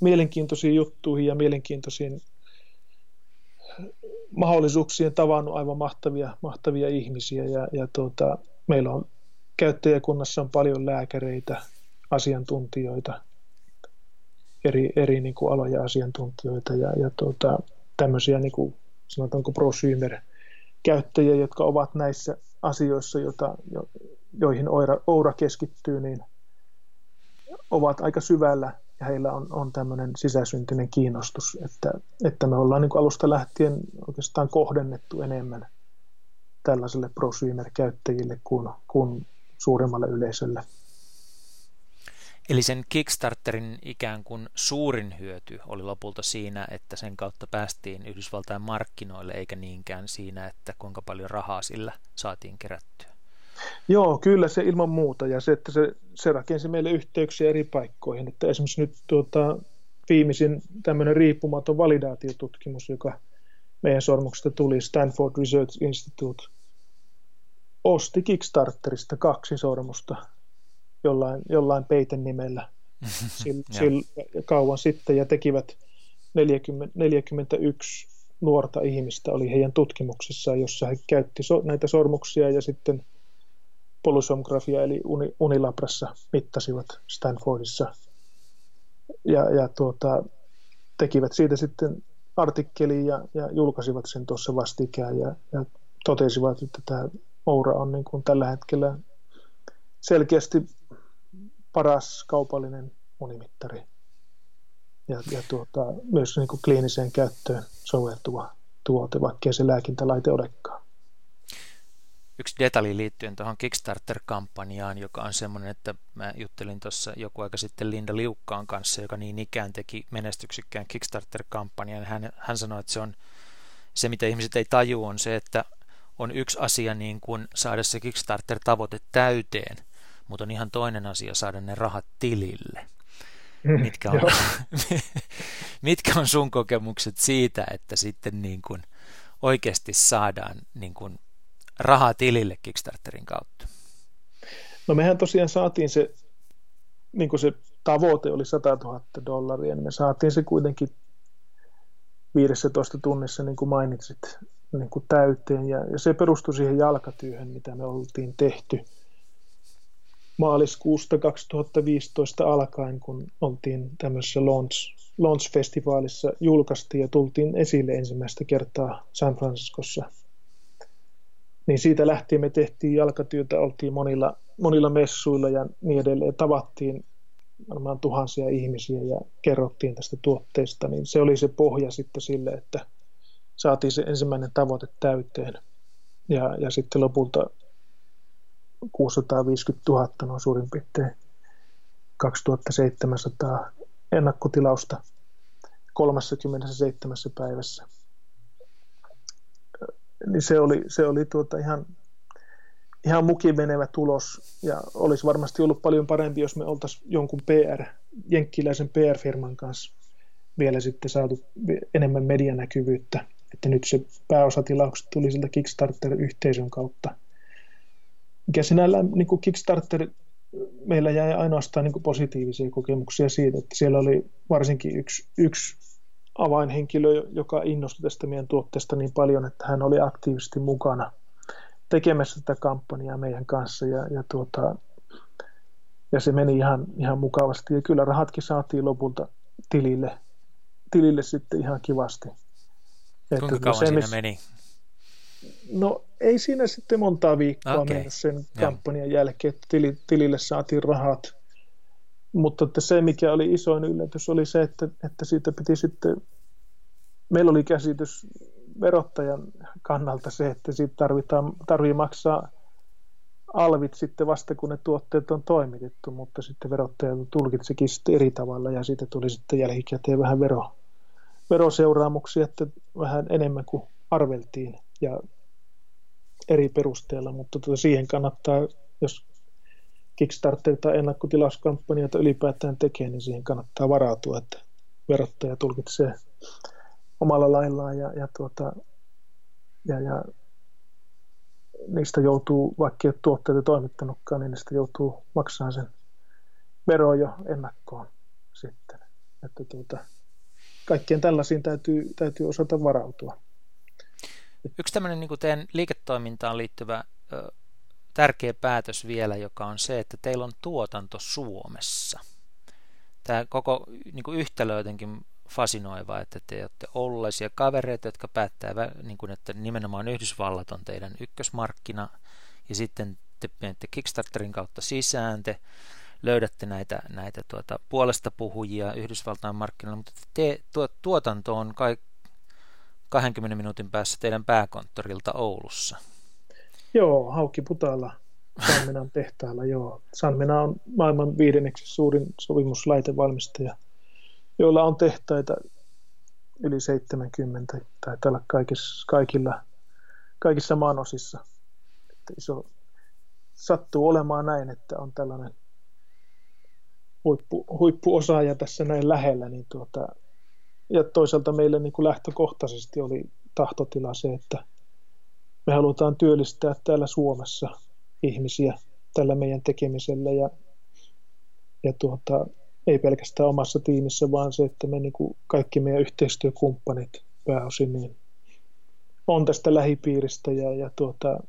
mielenkiintoisiin juttuihin ja mielenkiintoisiin mahdollisuuksien tavannut aivan mahtavia, mahtavia ihmisiä ja, ja tuota, meillä on käyttäjäkunnassa on paljon lääkäreitä, asiantuntijoita, eri, eri niin kuin aloja asiantuntijoita ja, ja tuota, tämmöisiä niin kuin, sanotaanko prosymer käyttäjiä, jotka ovat näissä asioissa, jota, jo, joihin Oura, Oura keskittyy, niin ovat aika syvällä ja heillä on, on tämmöinen sisäsyntyinen kiinnostus, että, että me ollaan niin kuin alusta lähtien oikeastaan kohdennettu enemmän tällaiselle prosymer-käyttäjille kuin, kuin suuremmalle yleisölle. Eli sen Kickstarterin ikään kuin suurin hyöty oli lopulta siinä, että sen kautta päästiin Yhdysvaltain markkinoille, eikä niinkään siinä, että kuinka paljon rahaa sillä saatiin kerättyä. Joo, kyllä se ilman muuta. Ja se, että se, se rakensi meille yhteyksiä eri paikkoihin. Että esimerkiksi nyt tuota, viimeisin tämmöinen riippumaton validaatiotutkimus, joka meidän sormuksesta tuli, Stanford Research Institute, osti Kickstarterista kaksi sormusta jollain, jollain peiten nimellä. Sil, sil, kauan sitten ja tekivät 40, 41 nuorta ihmistä oli heidän tutkimuksessaan, jossa he käytti so, näitä sormuksia ja sitten polysomografia eli uni, Unilabrassa mittasivat Stanfordissa. Ja, ja tuota, tekivät siitä sitten artikkelin ja, ja julkaisivat sen tuossa vastikään ja, ja totesivat, että tämä Oura on niin kuin tällä hetkellä selkeästi paras kaupallinen unimittari ja, ja tuota, myös niin kuin kliiniseen käyttöön soveltuva tuote, vaikkei se lääkintälaite olekaan. Yksi detalji liittyen tuohon Kickstarter-kampanjaan, joka on semmoinen, että mä juttelin tuossa joku aika sitten Linda Liukkaan kanssa, joka niin ikään teki menestyksekkään Kickstarter-kampanjan. Hän, hän sanoi, että se on se, mitä ihmiset ei taju, on se, että on yksi asia niin kuin saada se Kickstarter-tavoite täyteen, mutta on ihan toinen asia saada ne rahat tilille. Mm, mitkä on, mitkä on sun kokemukset siitä, että sitten niin kuin oikeasti saadaan niin kuin rahaa tilille Kickstarterin kautta? No mehän tosiaan saatiin se, niin kuin se tavoite oli 100 000 dollaria, niin me saatiin se kuitenkin 15 tunnissa, niin kuin mainitsit, niin kuin täyteen. Ja, ja se perustui siihen jalkatyöhön, mitä me oltiin tehty maaliskuusta 2015 alkaen, kun oltiin tämmöisessä launch, launch-festivaalissa, julkaistiin ja tultiin esille ensimmäistä kertaa San Franciscossa. Niin siitä lähtien me tehtiin jalkatyötä, oltiin monilla, monilla messuilla ja niin edelleen. Tavattiin varmaan tuhansia ihmisiä ja kerrottiin tästä tuotteesta, niin se oli se pohja sitten sille, että saatiin se ensimmäinen tavoite täyteen. Ja, ja sitten lopulta 650 000 on suurin piirtein 2700 ennakkotilausta 37 päivässä. Niin se oli, se oli tuota ihan, ihan mukimenevä tulos ja olisi varmasti ollut paljon parempi, jos me oltaisiin jonkun PR, jenkkiläisen PR-firman kanssa vielä sitten saatu enemmän medianäkyvyyttä. Että nyt se pääosatilaukset tuli siltä Kickstarter-yhteisön kautta. Mikä sinällään niin kuin Kickstarter meillä jäi ainoastaan niin kuin positiivisia kokemuksia siitä, että siellä oli varsinkin yksi, yksi avainhenkilö, joka innostui tästä meidän tuotteesta niin paljon, että hän oli aktiivisesti mukana tekemässä tätä kampanjaa meidän kanssa ja, ja, tuota, ja se meni ihan, ihan mukavasti ja kyllä rahatkin saatiin lopulta tilille, tilille sitten ihan kivasti. Kuinka että kauan se, siinä meni? No ei siinä sitten montaa viikkoa okay. mennyt sen kampanjan Joo. jälkeen, että tilille saatiin rahat. Mutta että se, mikä oli isoin yllätys, oli se, että, että siitä piti sitten, meillä oli käsitys verottajan kannalta se, että siitä tarvitaan, tarvii maksaa alvit sitten vasta, kun ne tuotteet on toimitettu, mutta sitten verottaja tulkitsikin sitten eri tavalla ja siitä tuli sitten jälkikäteen vähän vero, veroseuraamuksia, että vähän enemmän kuin arveltiin ja eri perusteella, mutta tuota siihen kannattaa, jos Kickstarter tai ennakkotilauskampanjoita ylipäätään tekee, niin siihen kannattaa varautua, että verottaja tulkitsee omalla laillaan ja, ja, tuota, ja, ja niistä joutuu, vaikka ei ole tuotteita toimittanutkaan, niin niistä joutuu maksamaan sen vero jo ennakkoon sitten. Että tuota, kaikkien tällaisiin täytyy, täytyy osata varautua. Yksi tämmöinen niin teidän liiketoimintaan liittyvä ö, tärkeä päätös vielä, joka on se, että teillä on tuotanto Suomessa. Tämä koko niin kuin yhtälö jotenkin fasinoiva, että te olette ollaisia kavereita, jotka päättää, niin kuin, että nimenomaan Yhdysvallat on teidän ykkösmarkkina, ja sitten te menette Kickstarterin kautta sisään, te löydätte näitä, näitä tuota, puolesta puhujia Yhdysvaltain markkinoilla, mutta te, tuo, tuotanto on kai 20 minuutin päässä teidän pääkonttorilta Oulussa. Joo, Haukki Putalla Sanmenan tehtaalla, joo. Sanmena on maailman viidenneksi suurin sovimuslaitevalmistaja, joilla on tehtaita yli 70 tai tällä kaikissa, kaikilla, kaikissa maanosissa. Että iso, sattuu olemaan näin, että on tällainen huippu, huippuosaaja tässä näin lähellä, niin tuota, ja toisaalta meille niin kuin lähtökohtaisesti oli tahtotila se, että me halutaan työllistää täällä Suomessa ihmisiä tällä meidän tekemisellä ja, ja tuota, ei pelkästään omassa tiimissä, vaan se, että me niin kuin kaikki meidän yhteistyökumppanit pääosin niin on tästä lähipiiristä ja, ja, tuota,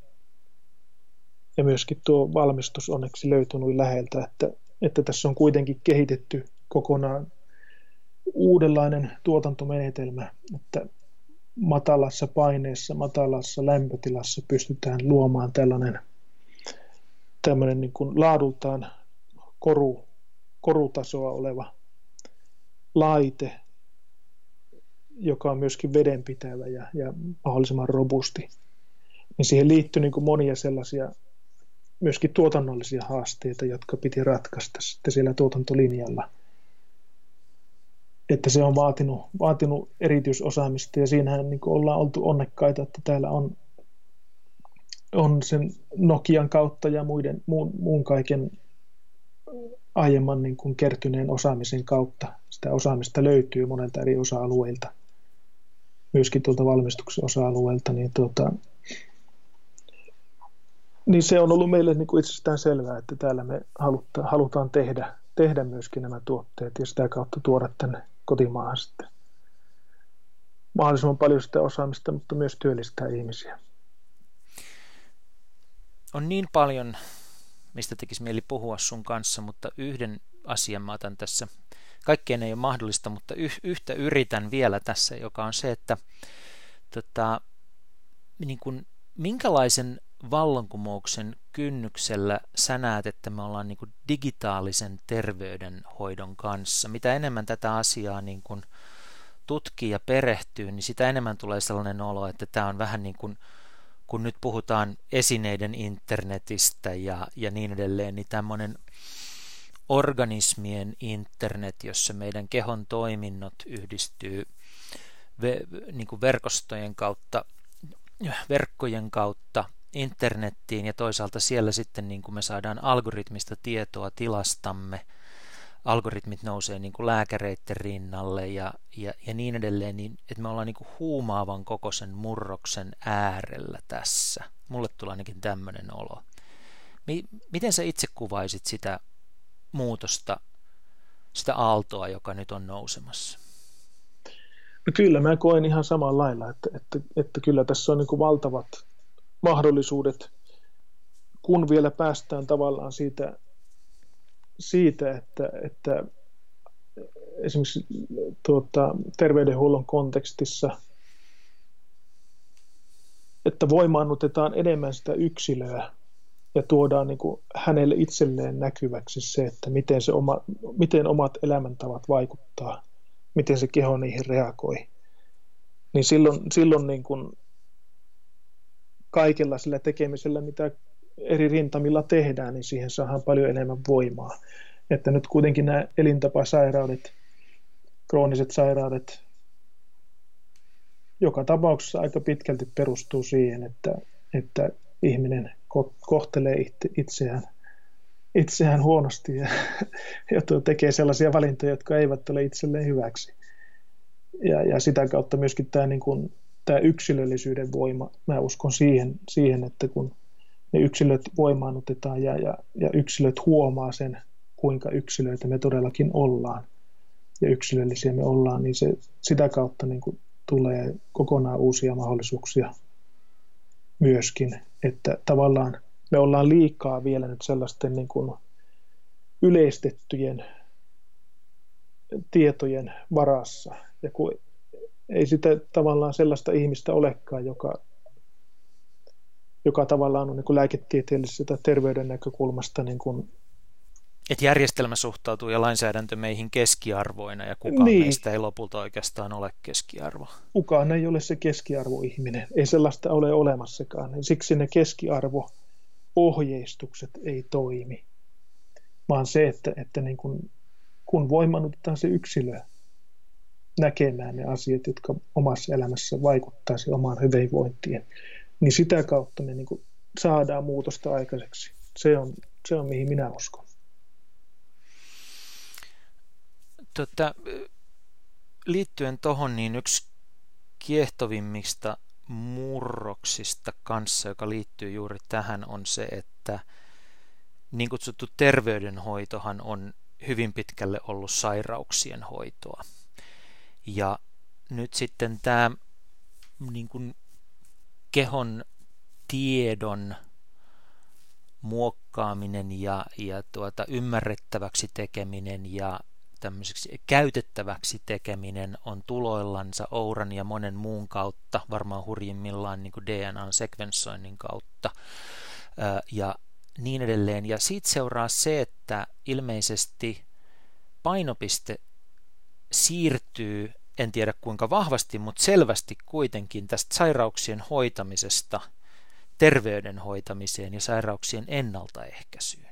ja myöskin tuo valmistus onneksi löytynyt läheltä, että, että tässä on kuitenkin kehitetty kokonaan uudenlainen tuotantomenetelmä, että matalassa paineessa, matalassa lämpötilassa pystytään luomaan tällainen tämmöinen niin kuin laadultaan koru, korutasoa oleva laite, joka on myöskin vedenpitävä ja, ja mahdollisimman robusti. Niin siihen liittyy niin kuin monia sellaisia myöskin tuotannollisia haasteita, jotka piti ratkaista sitten siellä tuotantolinjalla – että se on vaatinut, vaatinut erityisosaamista ja siinähän niin ollaan oltu onnekkaita, että täällä on, on sen Nokian kautta ja muiden, muun, muun kaiken aiemman niin kuin kertyneen osaamisen kautta. Sitä osaamista löytyy monelta eri osa-alueilta, myöskin tuolta valmistuksen osa-alueelta, niin, tuota, niin se on ollut meille niin kuin itsestään selvää, että täällä me haluta, halutaan tehdä, tehdä myöskin nämä tuotteet ja sitä kautta tuoda tänne kotimaahan sitten mahdollisimman paljon sitä osaamista, mutta myös työllistää ihmisiä. On niin paljon, mistä tekisi mieli puhua sun kanssa, mutta yhden asian mä otan tässä. Kaikkeen ei ole mahdollista, mutta yhtä yritän vielä tässä, joka on se, että tota, niin kuin, minkälaisen vallankumouksen kynnyksellä sä näet, että me ollaan niin kuin digitaalisen terveydenhoidon kanssa? Mitä enemmän tätä asiaa niin kuin tutkii ja perehtyy, niin sitä enemmän tulee sellainen olo, että tämä on vähän niin kuin, kun nyt puhutaan esineiden internetistä ja, ja niin edelleen, niin tämmöinen organismien internet, jossa meidän kehon toiminnot yhdistyy ve, niin kuin verkostojen kautta, verkkojen kautta internettiin ja toisaalta siellä sitten niin kuin me saadaan algoritmista tietoa tilastamme, algoritmit nousee niin kuin lääkäreiden rinnalle ja, ja, ja niin edelleen, niin että me ollaan niin kuin huumaavan kokoisen murroksen äärellä tässä. Mulle tulee ainakin tämmöinen olo. Miten sä itse kuvaisit sitä muutosta, sitä aaltoa, joka nyt on nousemassa? No kyllä, mä koen ihan samalla lailla, että, että, että kyllä tässä on niin kuin valtavat mahdollisuudet, kun vielä päästään tavallaan siitä, siitä että, että esimerkiksi tuota, terveydenhuollon kontekstissa, että voimaannutetaan enemmän sitä yksilöä ja tuodaan niin kuin hänelle itselleen näkyväksi se, että miten, se oma, miten omat elämäntavat vaikuttaa, miten se keho niihin reagoi. Niin silloin, silloin niin kuin kaikella sillä tekemisellä, mitä eri rintamilla tehdään, niin siihen saadaan paljon enemmän voimaa. Että nyt kuitenkin nämä elintapasairaudet, krooniset sairaudet, joka tapauksessa aika pitkälti perustuu siihen, että, että ihminen kohtelee itseään, itseään huonosti ja, ja tekee sellaisia valintoja, jotka eivät ole itselleen hyväksi. Ja, ja sitä kautta myöskin tämä, niin kuin, tämä yksilöllisyyden voima, mä uskon siihen, siihen että kun ne yksilöt voimaannutetaan ja, ja, ja yksilöt huomaa sen, kuinka yksilöitä me todellakin ollaan ja yksilöllisiä me ollaan, niin se, sitä kautta niin kuin tulee kokonaan uusia mahdollisuuksia myöskin, että tavallaan me ollaan liikaa vielä nyt sellaisten niin kuin yleistettyjen tietojen varassa. Ja kun ei sitä tavallaan sellaista ihmistä olekaan, joka, joka tavallaan on niin kuin lääketieteellisestä terveyden näkökulmasta niin kuin että järjestelmä suhtautuu ja lainsäädäntö meihin keskiarvoina ja kukaan niin. meistä ei lopulta oikeastaan ole keskiarvo. Kukaan ei ole se keskiarvoihminen. Ei sellaista ole olemassakaan. Siksi ne keskiarvo-ohjeistukset ei toimi. Vaan se, että, että niin kun, kun voimannutetaan se yksilö näkemään ne asiat, jotka omassa elämässä vaikuttaa omaan hyvinvointiin, niin sitä kautta me niin saadaan muutosta aikaiseksi. Se on, se on mihin minä uskon. Tota, liittyen tuohon, niin yksi kiehtovimmista murroksista kanssa, joka liittyy juuri tähän, on se, että niin kutsuttu terveydenhoitohan on hyvin pitkälle ollut sairauksien hoitoa. Ja nyt sitten tämä niin kuin kehon tiedon muokkaaminen ja, ja tuota, ymmärrettäväksi tekeminen ja tämmöiseksi käytettäväksi tekeminen on tuloillansa Ouran ja monen muun kautta, varmaan hurjimmillaan niin DNA-sekvensoinnin kautta ja niin edelleen. Ja siitä seuraa se, että ilmeisesti painopiste siirtyy, en tiedä kuinka vahvasti, mutta selvästi kuitenkin tästä sairauksien hoitamisesta terveyden hoitamiseen ja sairauksien ennaltaehkäisyyn.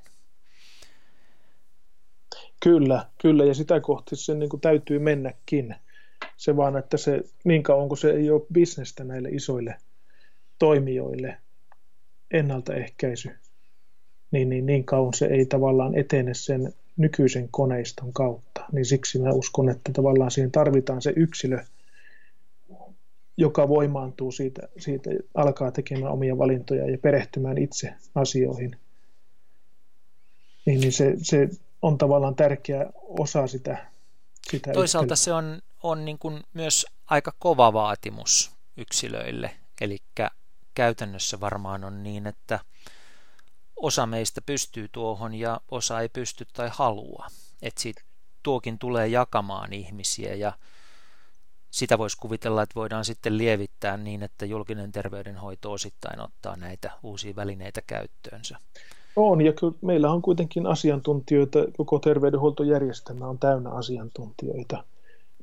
Kyllä, kyllä, ja sitä kohti se niin täytyy mennäkin. Se vaan, että se niin kauan kuin se ei ole bisnestä näille isoille toimijoille, ennaltaehkäisy, niin, niin, niin kauan se ei tavallaan etene sen nykyisen koneiston kautta. Niin siksi mä uskon, että tavallaan siihen tarvitaan se yksilö, joka voimaantuu siitä, siitä alkaa tekemään omia valintoja ja perehtymään itse asioihin. Niin, niin se, se on tavallaan tärkeä osa sitä. sitä Toisaalta yksilöä. se on, on niin kuin myös aika kova vaatimus yksilöille, eli käytännössä varmaan on niin, että osa meistä pystyy tuohon ja osa ei pysty tai halua. Että siitä tuokin tulee jakamaan ihmisiä ja sitä voisi kuvitella, että voidaan sitten lievittää niin, että julkinen terveydenhoito osittain ottaa näitä uusia välineitä käyttöönsä. On, ja kyllä meillä on kuitenkin asiantuntijoita, koko terveydenhuoltojärjestelmä on täynnä asiantuntijoita.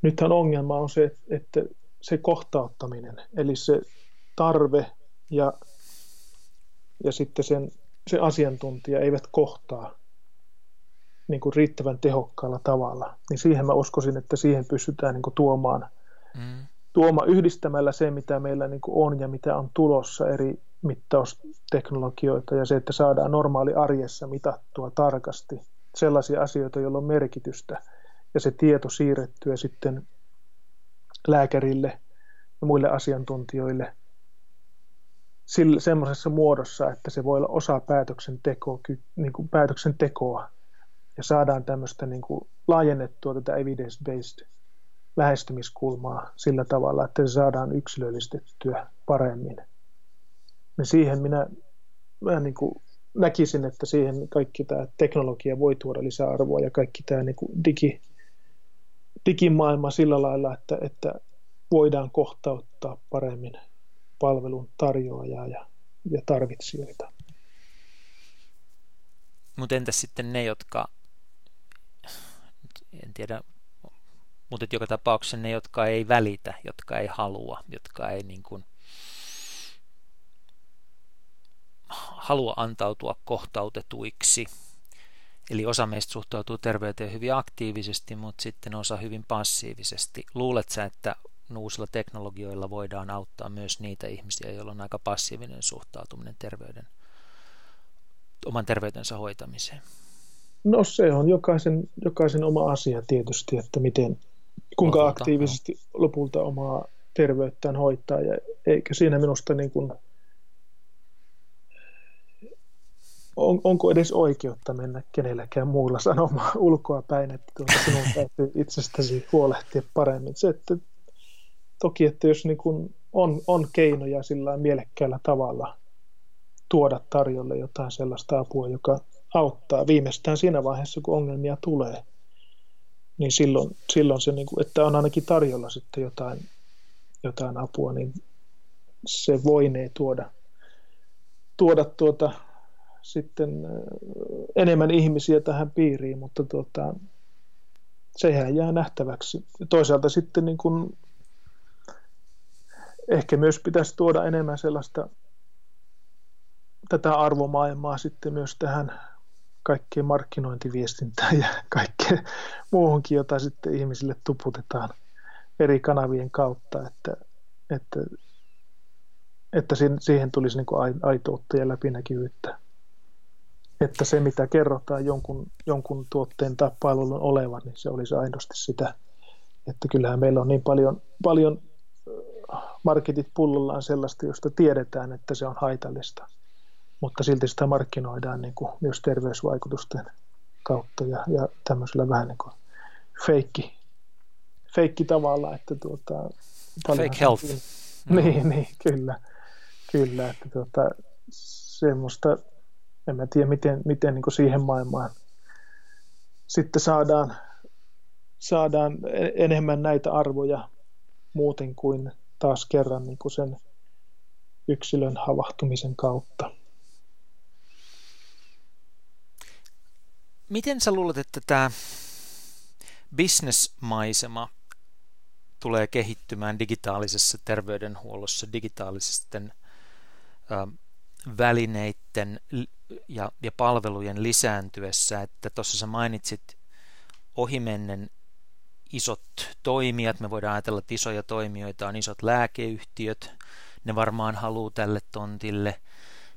Nythän ongelma on se, että se kohtauttaminen, eli se tarve ja, ja sitten sen, se asiantuntija eivät kohtaa niin kuin riittävän tehokkaalla tavalla. Niin siihen mä uskoisin, että siihen pystytään niin kuin tuomaan, mm. tuoma yhdistämällä se, mitä meillä niin kuin on ja mitä on tulossa eri mittausteknologioita ja se, että saadaan normaali arjessa mitattua tarkasti sellaisia asioita, joilla on merkitystä ja se tieto siirrettyä sitten lääkärille ja muille asiantuntijoille sillä, semmoisessa muodossa, että se voi olla osa päätöksentekoa, niin kuin päätöksentekoa ja saadaan tämmöistä niin kuin laajennettua tätä evidence-based lähestymiskulmaa sillä tavalla, että se saadaan yksilöllistettyä paremmin. Niin siihen minä, mä niin kuin näkisin, että siihen kaikki tämä teknologia voi tuoda lisäarvoa ja kaikki tämä niin kuin digi, digimaailma sillä lailla, että, että voidaan kohtauttaa paremmin palvelun tarjoajaa ja, ja tarvitsijoita. Mutta entäs sitten ne, jotka, en tiedä, mutta joka tapauksessa ne, jotka ei välitä, jotka ei halua, jotka ei niin kuin halua antautua kohtautetuiksi. Eli osa meistä suhtautuu terveyteen hyvin aktiivisesti, mutta sitten osa hyvin passiivisesti. Luulet että uusilla teknologioilla voidaan auttaa myös niitä ihmisiä, joilla on aika passiivinen suhtautuminen terveyden, oman terveytensä hoitamiseen? No se on jokaisen, jokaisen oma asia tietysti, että miten, kuinka lopulta, aktiivisesti no. lopulta omaa terveyttään hoitaa. Ja eikä siinä minusta niin kuin, on, onko edes oikeutta mennä kenellekään muulla sanomaan ulkoa päin, että tuota sinun täytyy itsestäsi huolehtia paremmin. Se, että toki, että jos niin kuin on, on keinoja sillä mielekkäällä tavalla tuoda tarjolle jotain sellaista apua, joka auttaa viimeistään siinä vaiheessa, kun ongelmia tulee, niin silloin, silloin se, niin kuin, että on ainakin tarjolla sitten jotain, jotain apua, niin se voinee tuoda, tuoda tuota, sitten enemmän ihmisiä tähän piiriin, mutta tuota, sehän jää nähtäväksi. Toisaalta sitten niin kuin ehkä myös pitäisi tuoda enemmän sellaista tätä arvomaailmaa sitten myös tähän kaikkeen markkinointiviestintään ja kaikkeen muuhunkin, jota sitten ihmisille tuputetaan eri kanavien kautta, että, että, että siihen tulisi niin aitoutta ja läpinäkyvyyttä. Että se, mitä kerrotaan jonkun, jonkun tuotteen tai palvelun olevan, niin se olisi aidosti sitä. Että kyllähän meillä on niin paljon, paljon marketit pullollaan sellaista, josta tiedetään, että se on haitallista, mutta silti sitä markkinoidaan niin kuin myös terveysvaikutusten kautta ja, ja tämmöisellä vähän niin kuin feikki, feikki tavalla, että tuota, Fake health. No. Niin, niin, kyllä, kyllä, että tuota, semmoista, en mä tiedä miten, miten niin kuin siihen maailmaan sitten saadaan, saadaan e-, enemmän näitä arvoja muuten kuin taas kerran niin kuin sen yksilön havahtumisen kautta. Miten sä luulet, että tämä bisnesmaisema tulee kehittymään digitaalisessa terveydenhuollossa, digitaalisten ö, välineiden ja, ja palvelujen lisääntyessä, että tuossa sä mainitsit ohimennen isot toimijat, me voidaan ajatella, että isoja toimijoita on isot lääkeyhtiöt, ne varmaan haluaa tälle tontille.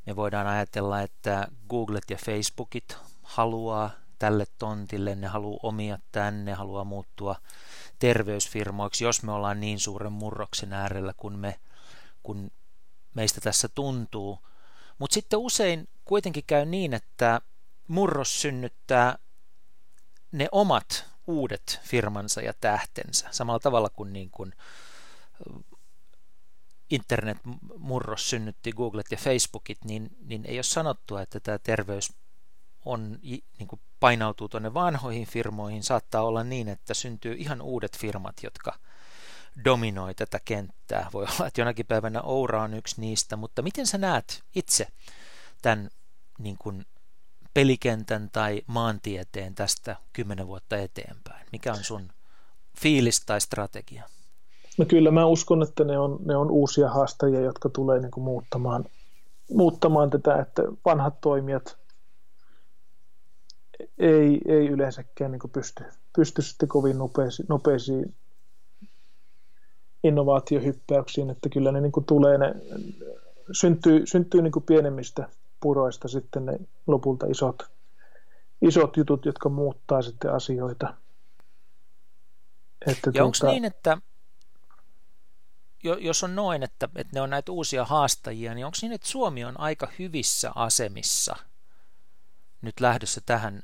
Me voidaan ajatella, että Googlet ja Facebookit haluaa tälle tontille, ne haluaa omia tänne, haluaa muuttua terveysfirmoiksi, jos me ollaan niin suuren murroksen äärellä, kun, me, kun meistä tässä tuntuu. Mutta sitten usein kuitenkin käy niin, että murros synnyttää ne omat uudet firmansa ja tähtensä. Samalla tavalla kuin, niin kuin internet-murros synnytti Googlet ja Facebookit, niin, niin ei ole sanottua, että tämä terveys on, niin kuin painautuu tuonne vanhoihin firmoihin. Saattaa olla niin, että syntyy ihan uudet firmat, jotka dominoi tätä kenttää. Voi olla, että jonakin päivänä Oura on yksi niistä, mutta miten sä näet itse tämän niin kuin pelikentän tai maantieteen tästä kymmenen vuotta eteenpäin? Mikä on sun fiilis tai strategia? No kyllä mä uskon, että ne on, ne on uusia haastajia, jotka tulee niin kuin muuttamaan, muuttamaan tätä, että vanhat toimijat ei, ei yleensäkään niin pysty, pysty sitten kovin nopeisiin, nopeisiin innovaatiohyppäyksiin, että kyllä ne niin tulee, ne syntyy, syntyy niin pienemmistä puroista sitten ne lopulta isot, isot jutut, jotka muuttaa sitten asioita. Että ja tuota... onko niin, että jos on noin, että, että ne on näitä uusia haastajia, niin onko niin, että Suomi on aika hyvissä asemissa nyt lähdössä tähän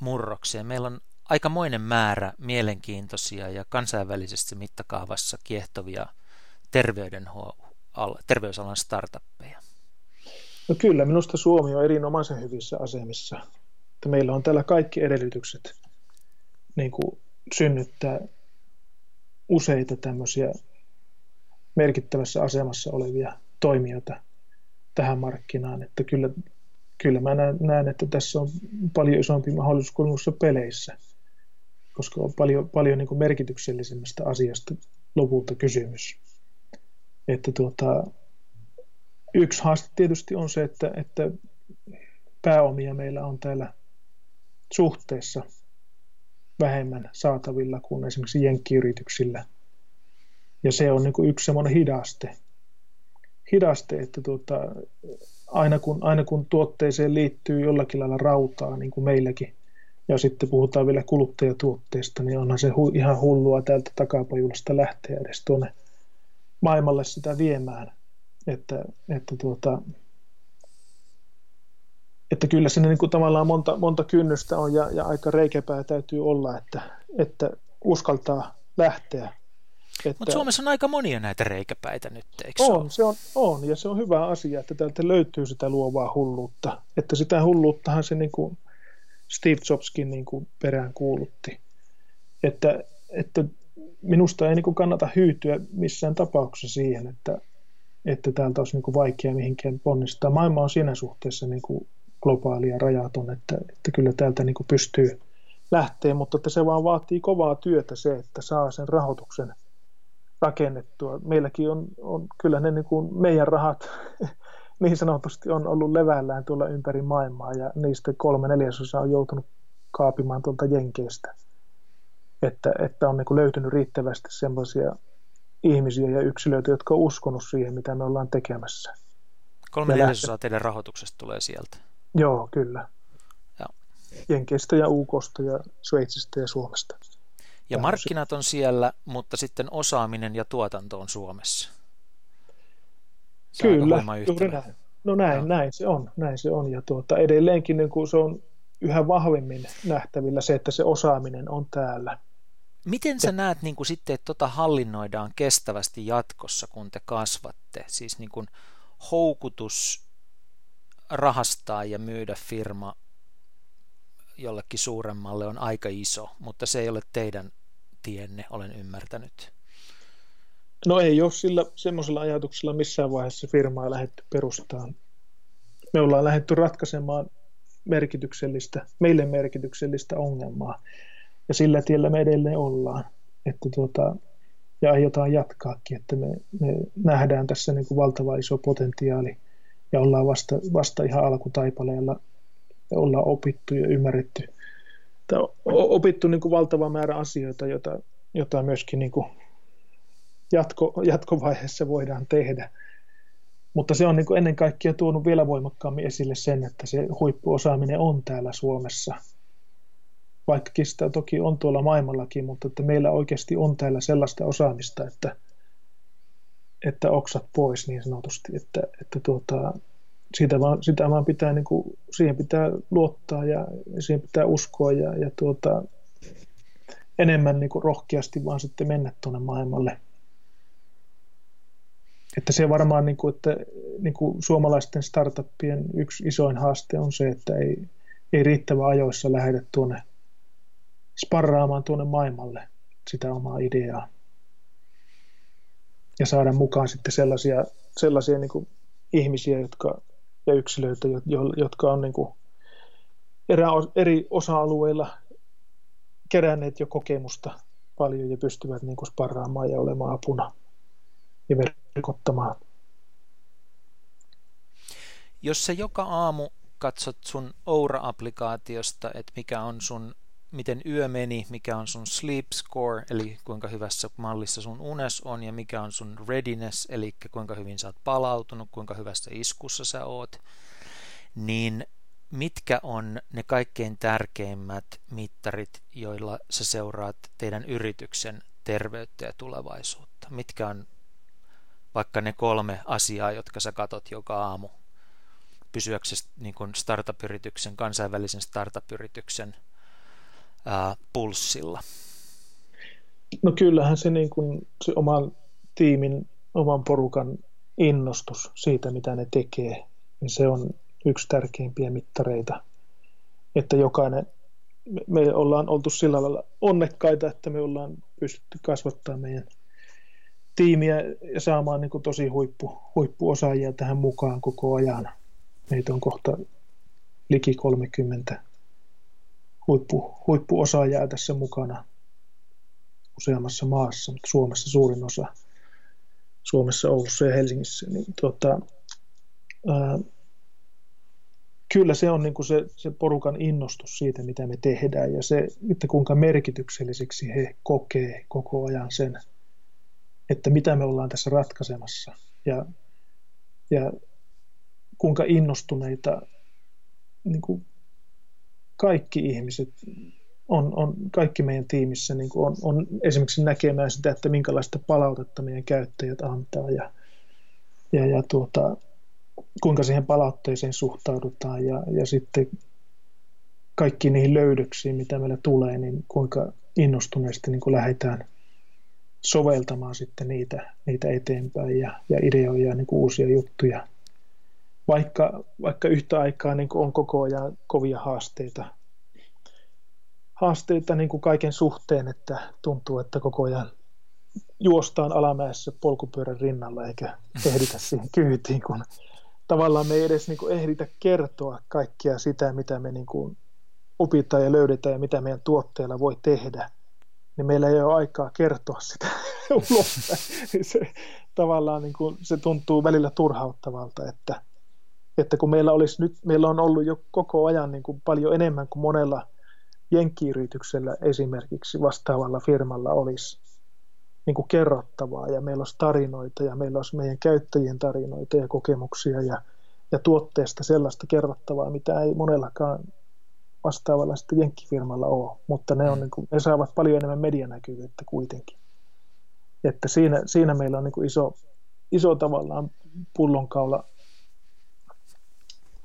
murrokseen? Meillä on aikamoinen määrä mielenkiintoisia ja kansainvälisessä mittakaavassa kiehtovia terveysalan startuppeja. No kyllä, minusta Suomi on erinomaisen hyvissä asemissa. Että meillä on täällä kaikki edellytykset niin kuin synnyttää useita tämmöisiä merkittävässä asemassa olevia toimijoita tähän markkinaan. Että kyllä, kyllä mä näen, että tässä on paljon isompi mahdollisuus kuin muissa peleissä, koska on paljon, paljon niin kuin merkityksellisemmästä asiasta lopulta kysymys. Että tuota, yksi haaste tietysti on se, että, että pääomia meillä on täällä suhteessa vähemmän saatavilla kuin esimerkiksi jenkkiyrityksillä. Ja se on niin kuin yksi semmoinen hidaste, hidaste että tuota, aina, kun, aina kun tuotteeseen liittyy jollakin lailla rautaa, niin kuin meilläkin, ja sitten puhutaan vielä kuluttajatuotteista, niin onhan se hu, ihan hullua täältä takapajulasta lähteä edes tuonne maailmalle sitä viemään että, että, tuota, että kyllä sinne niin kuin tavallaan monta, monta kynnystä on ja, ja aika reikepää täytyy olla, että, että uskaltaa lähteä. Mutta Suomessa on aika monia näitä reikäpäitä nyt, eikö on, ole? se on, on, ja se on hyvä asia, että täältä löytyy sitä luovaa hulluutta. Että sitä hulluuttahan se niin kuin Steve Jobskin niin kuin perään kuulutti. Että, että minusta ei niin kuin kannata hyytyä missään tapauksessa siihen, että, että täältä olisi niin kuin vaikea mihinkään ponnistaa. Maailma on siinä suhteessa niin kuin globaali ja rajaton, että, että kyllä täältä niin kuin pystyy lähteä, mutta että se vaan vaatii kovaa työtä se, että saa sen rahoituksen rakennettua. Meilläkin on, on kyllä ne niin kuin meidän rahat niin sanotusti on ollut levällään tuolla ympäri maailmaa ja niistä kolme neljäsosaa on joutunut kaapimaan tuolta Jenkeistä. Että, että on niin kuin löytynyt riittävästi semmoisia ihmisiä ja yksilöitä, jotka on uskonut siihen, mitä me ollaan tekemässä. Kolme neljäsosaa teidän rahoituksesta tulee sieltä. Joo, kyllä. Ja. Jenkeistä ja UKosta ja Sveitsistä ja Suomesta. Ja markkinat on siellä, mutta sitten osaaminen ja tuotanto on Suomessa. Se kyllä, juuri näin. No näin, näin se on, näin se on. Ja tuota, edelleenkin niin kuin se on yhä vahvemmin nähtävillä se, että se osaaminen on täällä. Miten sä näet niin kuin sitten, että tota hallinnoidaan kestävästi jatkossa, kun te kasvatte? Siis niin kuin houkutus rahastaa ja myydä firma jollekin suuremmalle on aika iso, mutta se ei ole teidän tienne, olen ymmärtänyt. No ei ole sillä semmoisella ajatuksella missään vaiheessa firmaa lähdetty perustamaan. Me ollaan lähdetty ratkaisemaan merkityksellistä, meille merkityksellistä ongelmaa ja sillä tiellä me edelleen ollaan. Että tuota, ja aiotaan jatkaakin, että me, me nähdään tässä niin kuin valtava iso potentiaali ja ollaan vasta, vasta ihan alkutaipaleella ja ollaan opittu ja ymmärretty, tai opittu niin kuin valtava määrä asioita, joita, joita myöskin niin kuin jatko, jatkovaiheessa voidaan tehdä. Mutta se on niin kuin ennen kaikkea tuonut vielä voimakkaammin esille sen, että se huippuosaaminen on täällä Suomessa – vaikkakin sitä toki on tuolla maailmallakin, mutta että meillä oikeasti on täällä sellaista osaamista, että, että oksat pois niin sanotusti, että, että tuota, siitä vaan, sitä vaan pitää, niin kuin, siihen pitää luottaa ja siihen pitää uskoa ja, ja tuota, enemmän niin kuin rohkeasti vaan sitten mennä tuonne maailmalle. Että se varmaan, niin kuin, että niin kuin suomalaisten startuppien yksi isoin haaste on se, että ei, ei riittävän ajoissa lähde tuonne sparraamaan tuonne maailmalle sitä omaa ideaa. ja saada mukaan sitten sellaisia, sellaisia niin kuin ihmisiä jotka, ja yksilöitä, jotka on niin kuin eri osa-alueilla keränneet jo kokemusta paljon ja pystyvät niin kuin sparraamaan ja olemaan apuna ja verkottamaan. Jos sä joka aamu katsot sun Oura-applikaatiosta, että mikä on sun, miten yö meni, mikä on sun sleep score, eli kuinka hyvässä mallissa sun unes on, ja mikä on sun readiness, eli kuinka hyvin sä oot palautunut, kuinka hyvässä iskussa sä oot, niin mitkä on ne kaikkein tärkeimmät mittarit, joilla sä seuraat teidän yrityksen terveyttä ja tulevaisuutta? Mitkä on vaikka ne kolme asiaa, jotka sä katot joka aamu pysyäksesi niin startup-yrityksen, kansainvälisen startup-yrityksen pulssilla? No kyllähän se, niin kuin, se oman tiimin, oman porukan innostus siitä, mitä ne tekee, niin se on yksi tärkeimpiä mittareita. Että jokainen, me ollaan oltu sillä lailla onnekkaita, että me ollaan pystytty kasvattamaan meidän tiimiä ja saamaan niin kuin tosi huippu, huippuosaajia tähän mukaan koko ajan. Meitä on kohta liki 30 huippu, huippuosaajaa tässä mukana useammassa maassa, mutta Suomessa suurin osa, Suomessa, Oulussa ja Helsingissä. Niin, tuota, ää, kyllä se on niin kuin se, se porukan innostus siitä, mitä me tehdään ja se, että kuinka merkitykselliseksi he kokee koko ajan sen, että mitä me ollaan tässä ratkaisemassa ja, ja kuinka innostuneita niin kuin kaikki ihmiset on, on, kaikki meidän tiimissä niin kuin on, on esimerkiksi näkemään sitä, että minkälaista palautetta meidän käyttäjät antaa ja, ja, ja tuota, kuinka siihen palautteeseen suhtaudutaan ja, ja sitten kaikki niihin löydöksiin, mitä meillä tulee, niin kuinka innostuneesti niin kuin lähdetään soveltamaan sitten niitä, niitä eteenpäin ja, ja ideoja niin kuin uusia juttuja. Vaikka, vaikka yhtä aikaa niin kuin on koko ajan kovia haasteita, haasteita niin kuin kaiken suhteen, että tuntuu, että koko ajan juostaan alamäessä polkupyörän rinnalla eikä ehditä siihen kyytiin, kun tavallaan me ei edes niin kuin ehditä kertoa kaikkia sitä, mitä me niin kuin opitaan ja löydetään ja mitä meidän tuotteella voi tehdä, niin meillä ei ole aikaa kertoa sitä ulos. se, tavallaan niin kuin, se tuntuu välillä turhauttavalta, että, että kun meillä, olisi nyt, meillä on ollut jo koko ajan niin kuin paljon enemmän kuin monella jenkkiyrityksellä esimerkiksi vastaavalla firmalla olisi niin kuin kerrottavaa ja meillä olisi tarinoita ja meillä olisi meidän käyttäjien tarinoita ja kokemuksia ja, ja tuotteesta sellaista kerrottavaa, mitä ei monellakaan vastaavalla sitten jenkkifirmalla ole, mutta ne, on, niin kuin, ne saavat paljon enemmän medianäkyvyyttä kuitenkin. Että siinä, siinä meillä on niin kuin iso, iso tavallaan pullonkaula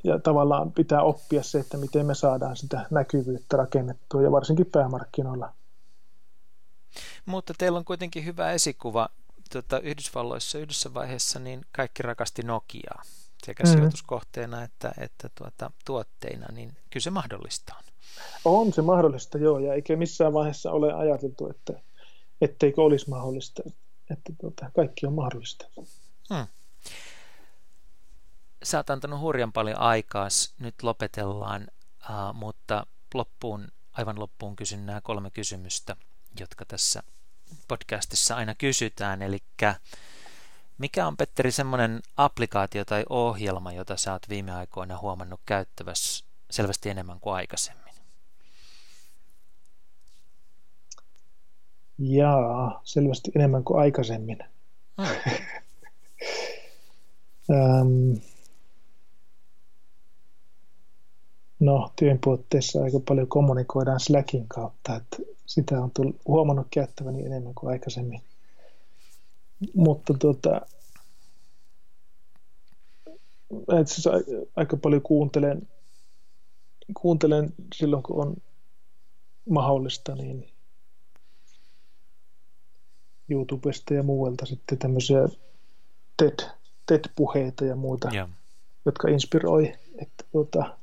ja tavallaan pitää oppia se, että miten me saadaan sitä näkyvyyttä rakennettua ja varsinkin päämarkkinoilla mutta teillä on kuitenkin hyvä esikuva. Tuota, Yhdysvalloissa yhdessä vaiheessa niin kaikki rakasti Nokiaa sekä mm-hmm. sijoituskohteena että, että tuota, tuotteina, niin kyllä se mahdollista on. On se mahdollista, joo, ja eikä missään vaiheessa ole ajateltu, että etteikö olisi mahdollista, että tuota, kaikki on mahdollista. Hmm. Sä oot antanut hurjan paljon aikaa, nyt lopetellaan, uh, mutta loppuun, aivan loppuun kysyn nämä kolme kysymystä jotka tässä podcastissa aina kysytään. Eli mikä on Petteri semmoinen applikaatio tai ohjelma, jota sä oot viime aikoina huomannut käyttävässä selvästi enemmän kuin aikaisemmin? Jaa, selvästi enemmän kuin aikaisemmin. Hmm. no, työn puutteessa aika paljon kommunikoidaan Slackin kautta, että sitä on tullut, huomannut käyttäväni enemmän kuin aikaisemmin. Mutta tuota, itse asiassa aika paljon kuuntelen, kuuntelen silloin, kun on mahdollista, niin YouTubesta ja muualta sitten tämmöisiä TED, TED-puheita ja muuta, yeah. jotka inspiroi. Että, tuota,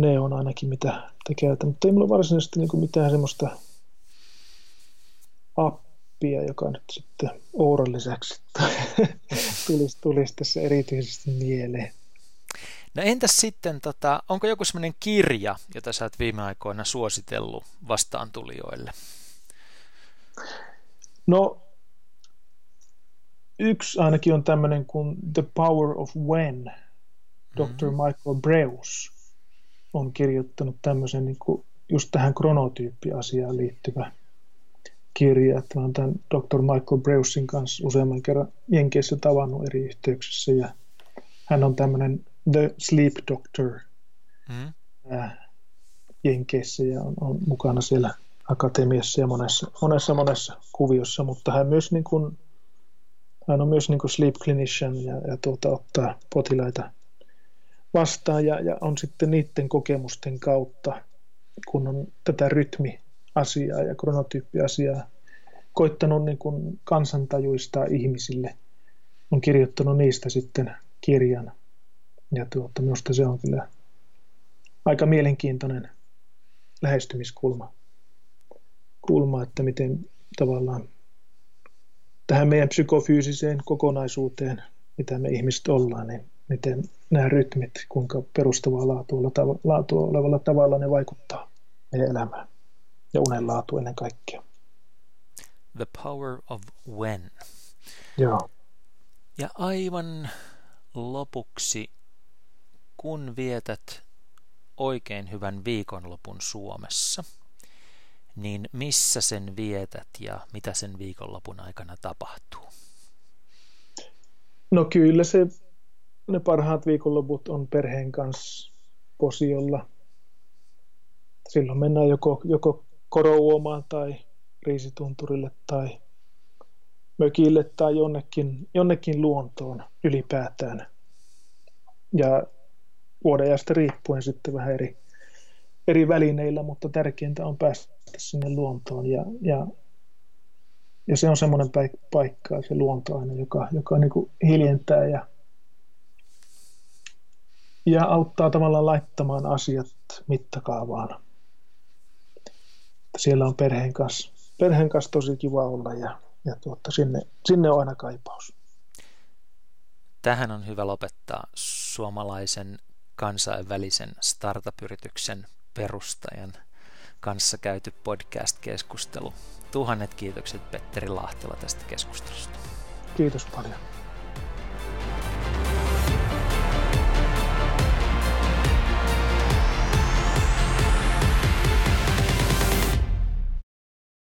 ne on ainakin mitä, mitä käytän, mutta ei mulla varsinaisesti niin kuin mitään semmoista prototyppiä, joka nyt sitten Ouran lisäksi tulisi, tulisi tässä erityisesti mieleen. No entäs sitten, tota, onko joku sellainen kirja, jota sä oot viime aikoina suositellut vastaantulijoille? No yksi ainakin on tämmöinen kuin The Power of When, Dr. Mm-hmm. Michael Breus on kirjoittanut tämmöisen niin kuin just tähän kronotyyppiasiaan liittyvä kirja. Että olen tämän Dr. Michael Breusin kanssa useamman kerran Jenkeissä tavannut eri yhteyksissä ja hän on tämmöinen The Sleep Doctor mm. Jenkeissä ja on, on, mukana siellä akatemiassa ja monessa, monessa, monessa kuviossa, mutta hän myös niin kuin, hän on myös niin kuin sleep clinician ja, ja tuota, ottaa potilaita vastaan ja, ja on sitten niiden kokemusten kautta, kun on tätä rytmiasiaa ja kronotyyppiasiaa koittanut niin kuin kansantajuista ihmisille, on kirjoittanut niistä sitten kirjan. Ja tuota, minusta se on kyllä aika mielenkiintoinen lähestymiskulma, kulma, että miten tavallaan tähän meidän psykofyysiseen kokonaisuuteen, mitä me ihmiset ollaan, niin miten nämä rytmit, kuinka perustavaa laatua, laatua olevalla tavalla ne vaikuttaa meidän elämään ja unen laatu ennen kaikkea. The Power of When. Joo. Ja aivan lopuksi, kun vietät oikein hyvän viikonlopun Suomessa, niin missä sen vietät ja mitä sen viikonlopun aikana tapahtuu? No kyllä se, ne parhaat viikonloput on perheen kanssa posiolla. Silloin mennään joko, joko korouomaan tai riisitunturille tai mökille tai jonnekin, jonnekin luontoon ylipäätään. Ja vuodenajasta riippuen sitten vähän eri, eri välineillä, mutta tärkeintä on päästä sinne luontoon. Ja, ja, ja se on semmoinen paikka, se luonto aina, joka, joka niin kuin hiljentää ja, ja auttaa tavallaan laittamaan asiat mittakaavaan. Siellä on perheen kanssa, perheen kanssa tosi kiva olla ja, ja tuotta, sinne, sinne on aina kaipaus. Tähän on hyvä lopettaa suomalaisen kansainvälisen startup-yrityksen perustajan kanssa käyty podcast-keskustelu. Tuhannet kiitokset Petteri Lahtela tästä keskustelusta. Kiitos paljon.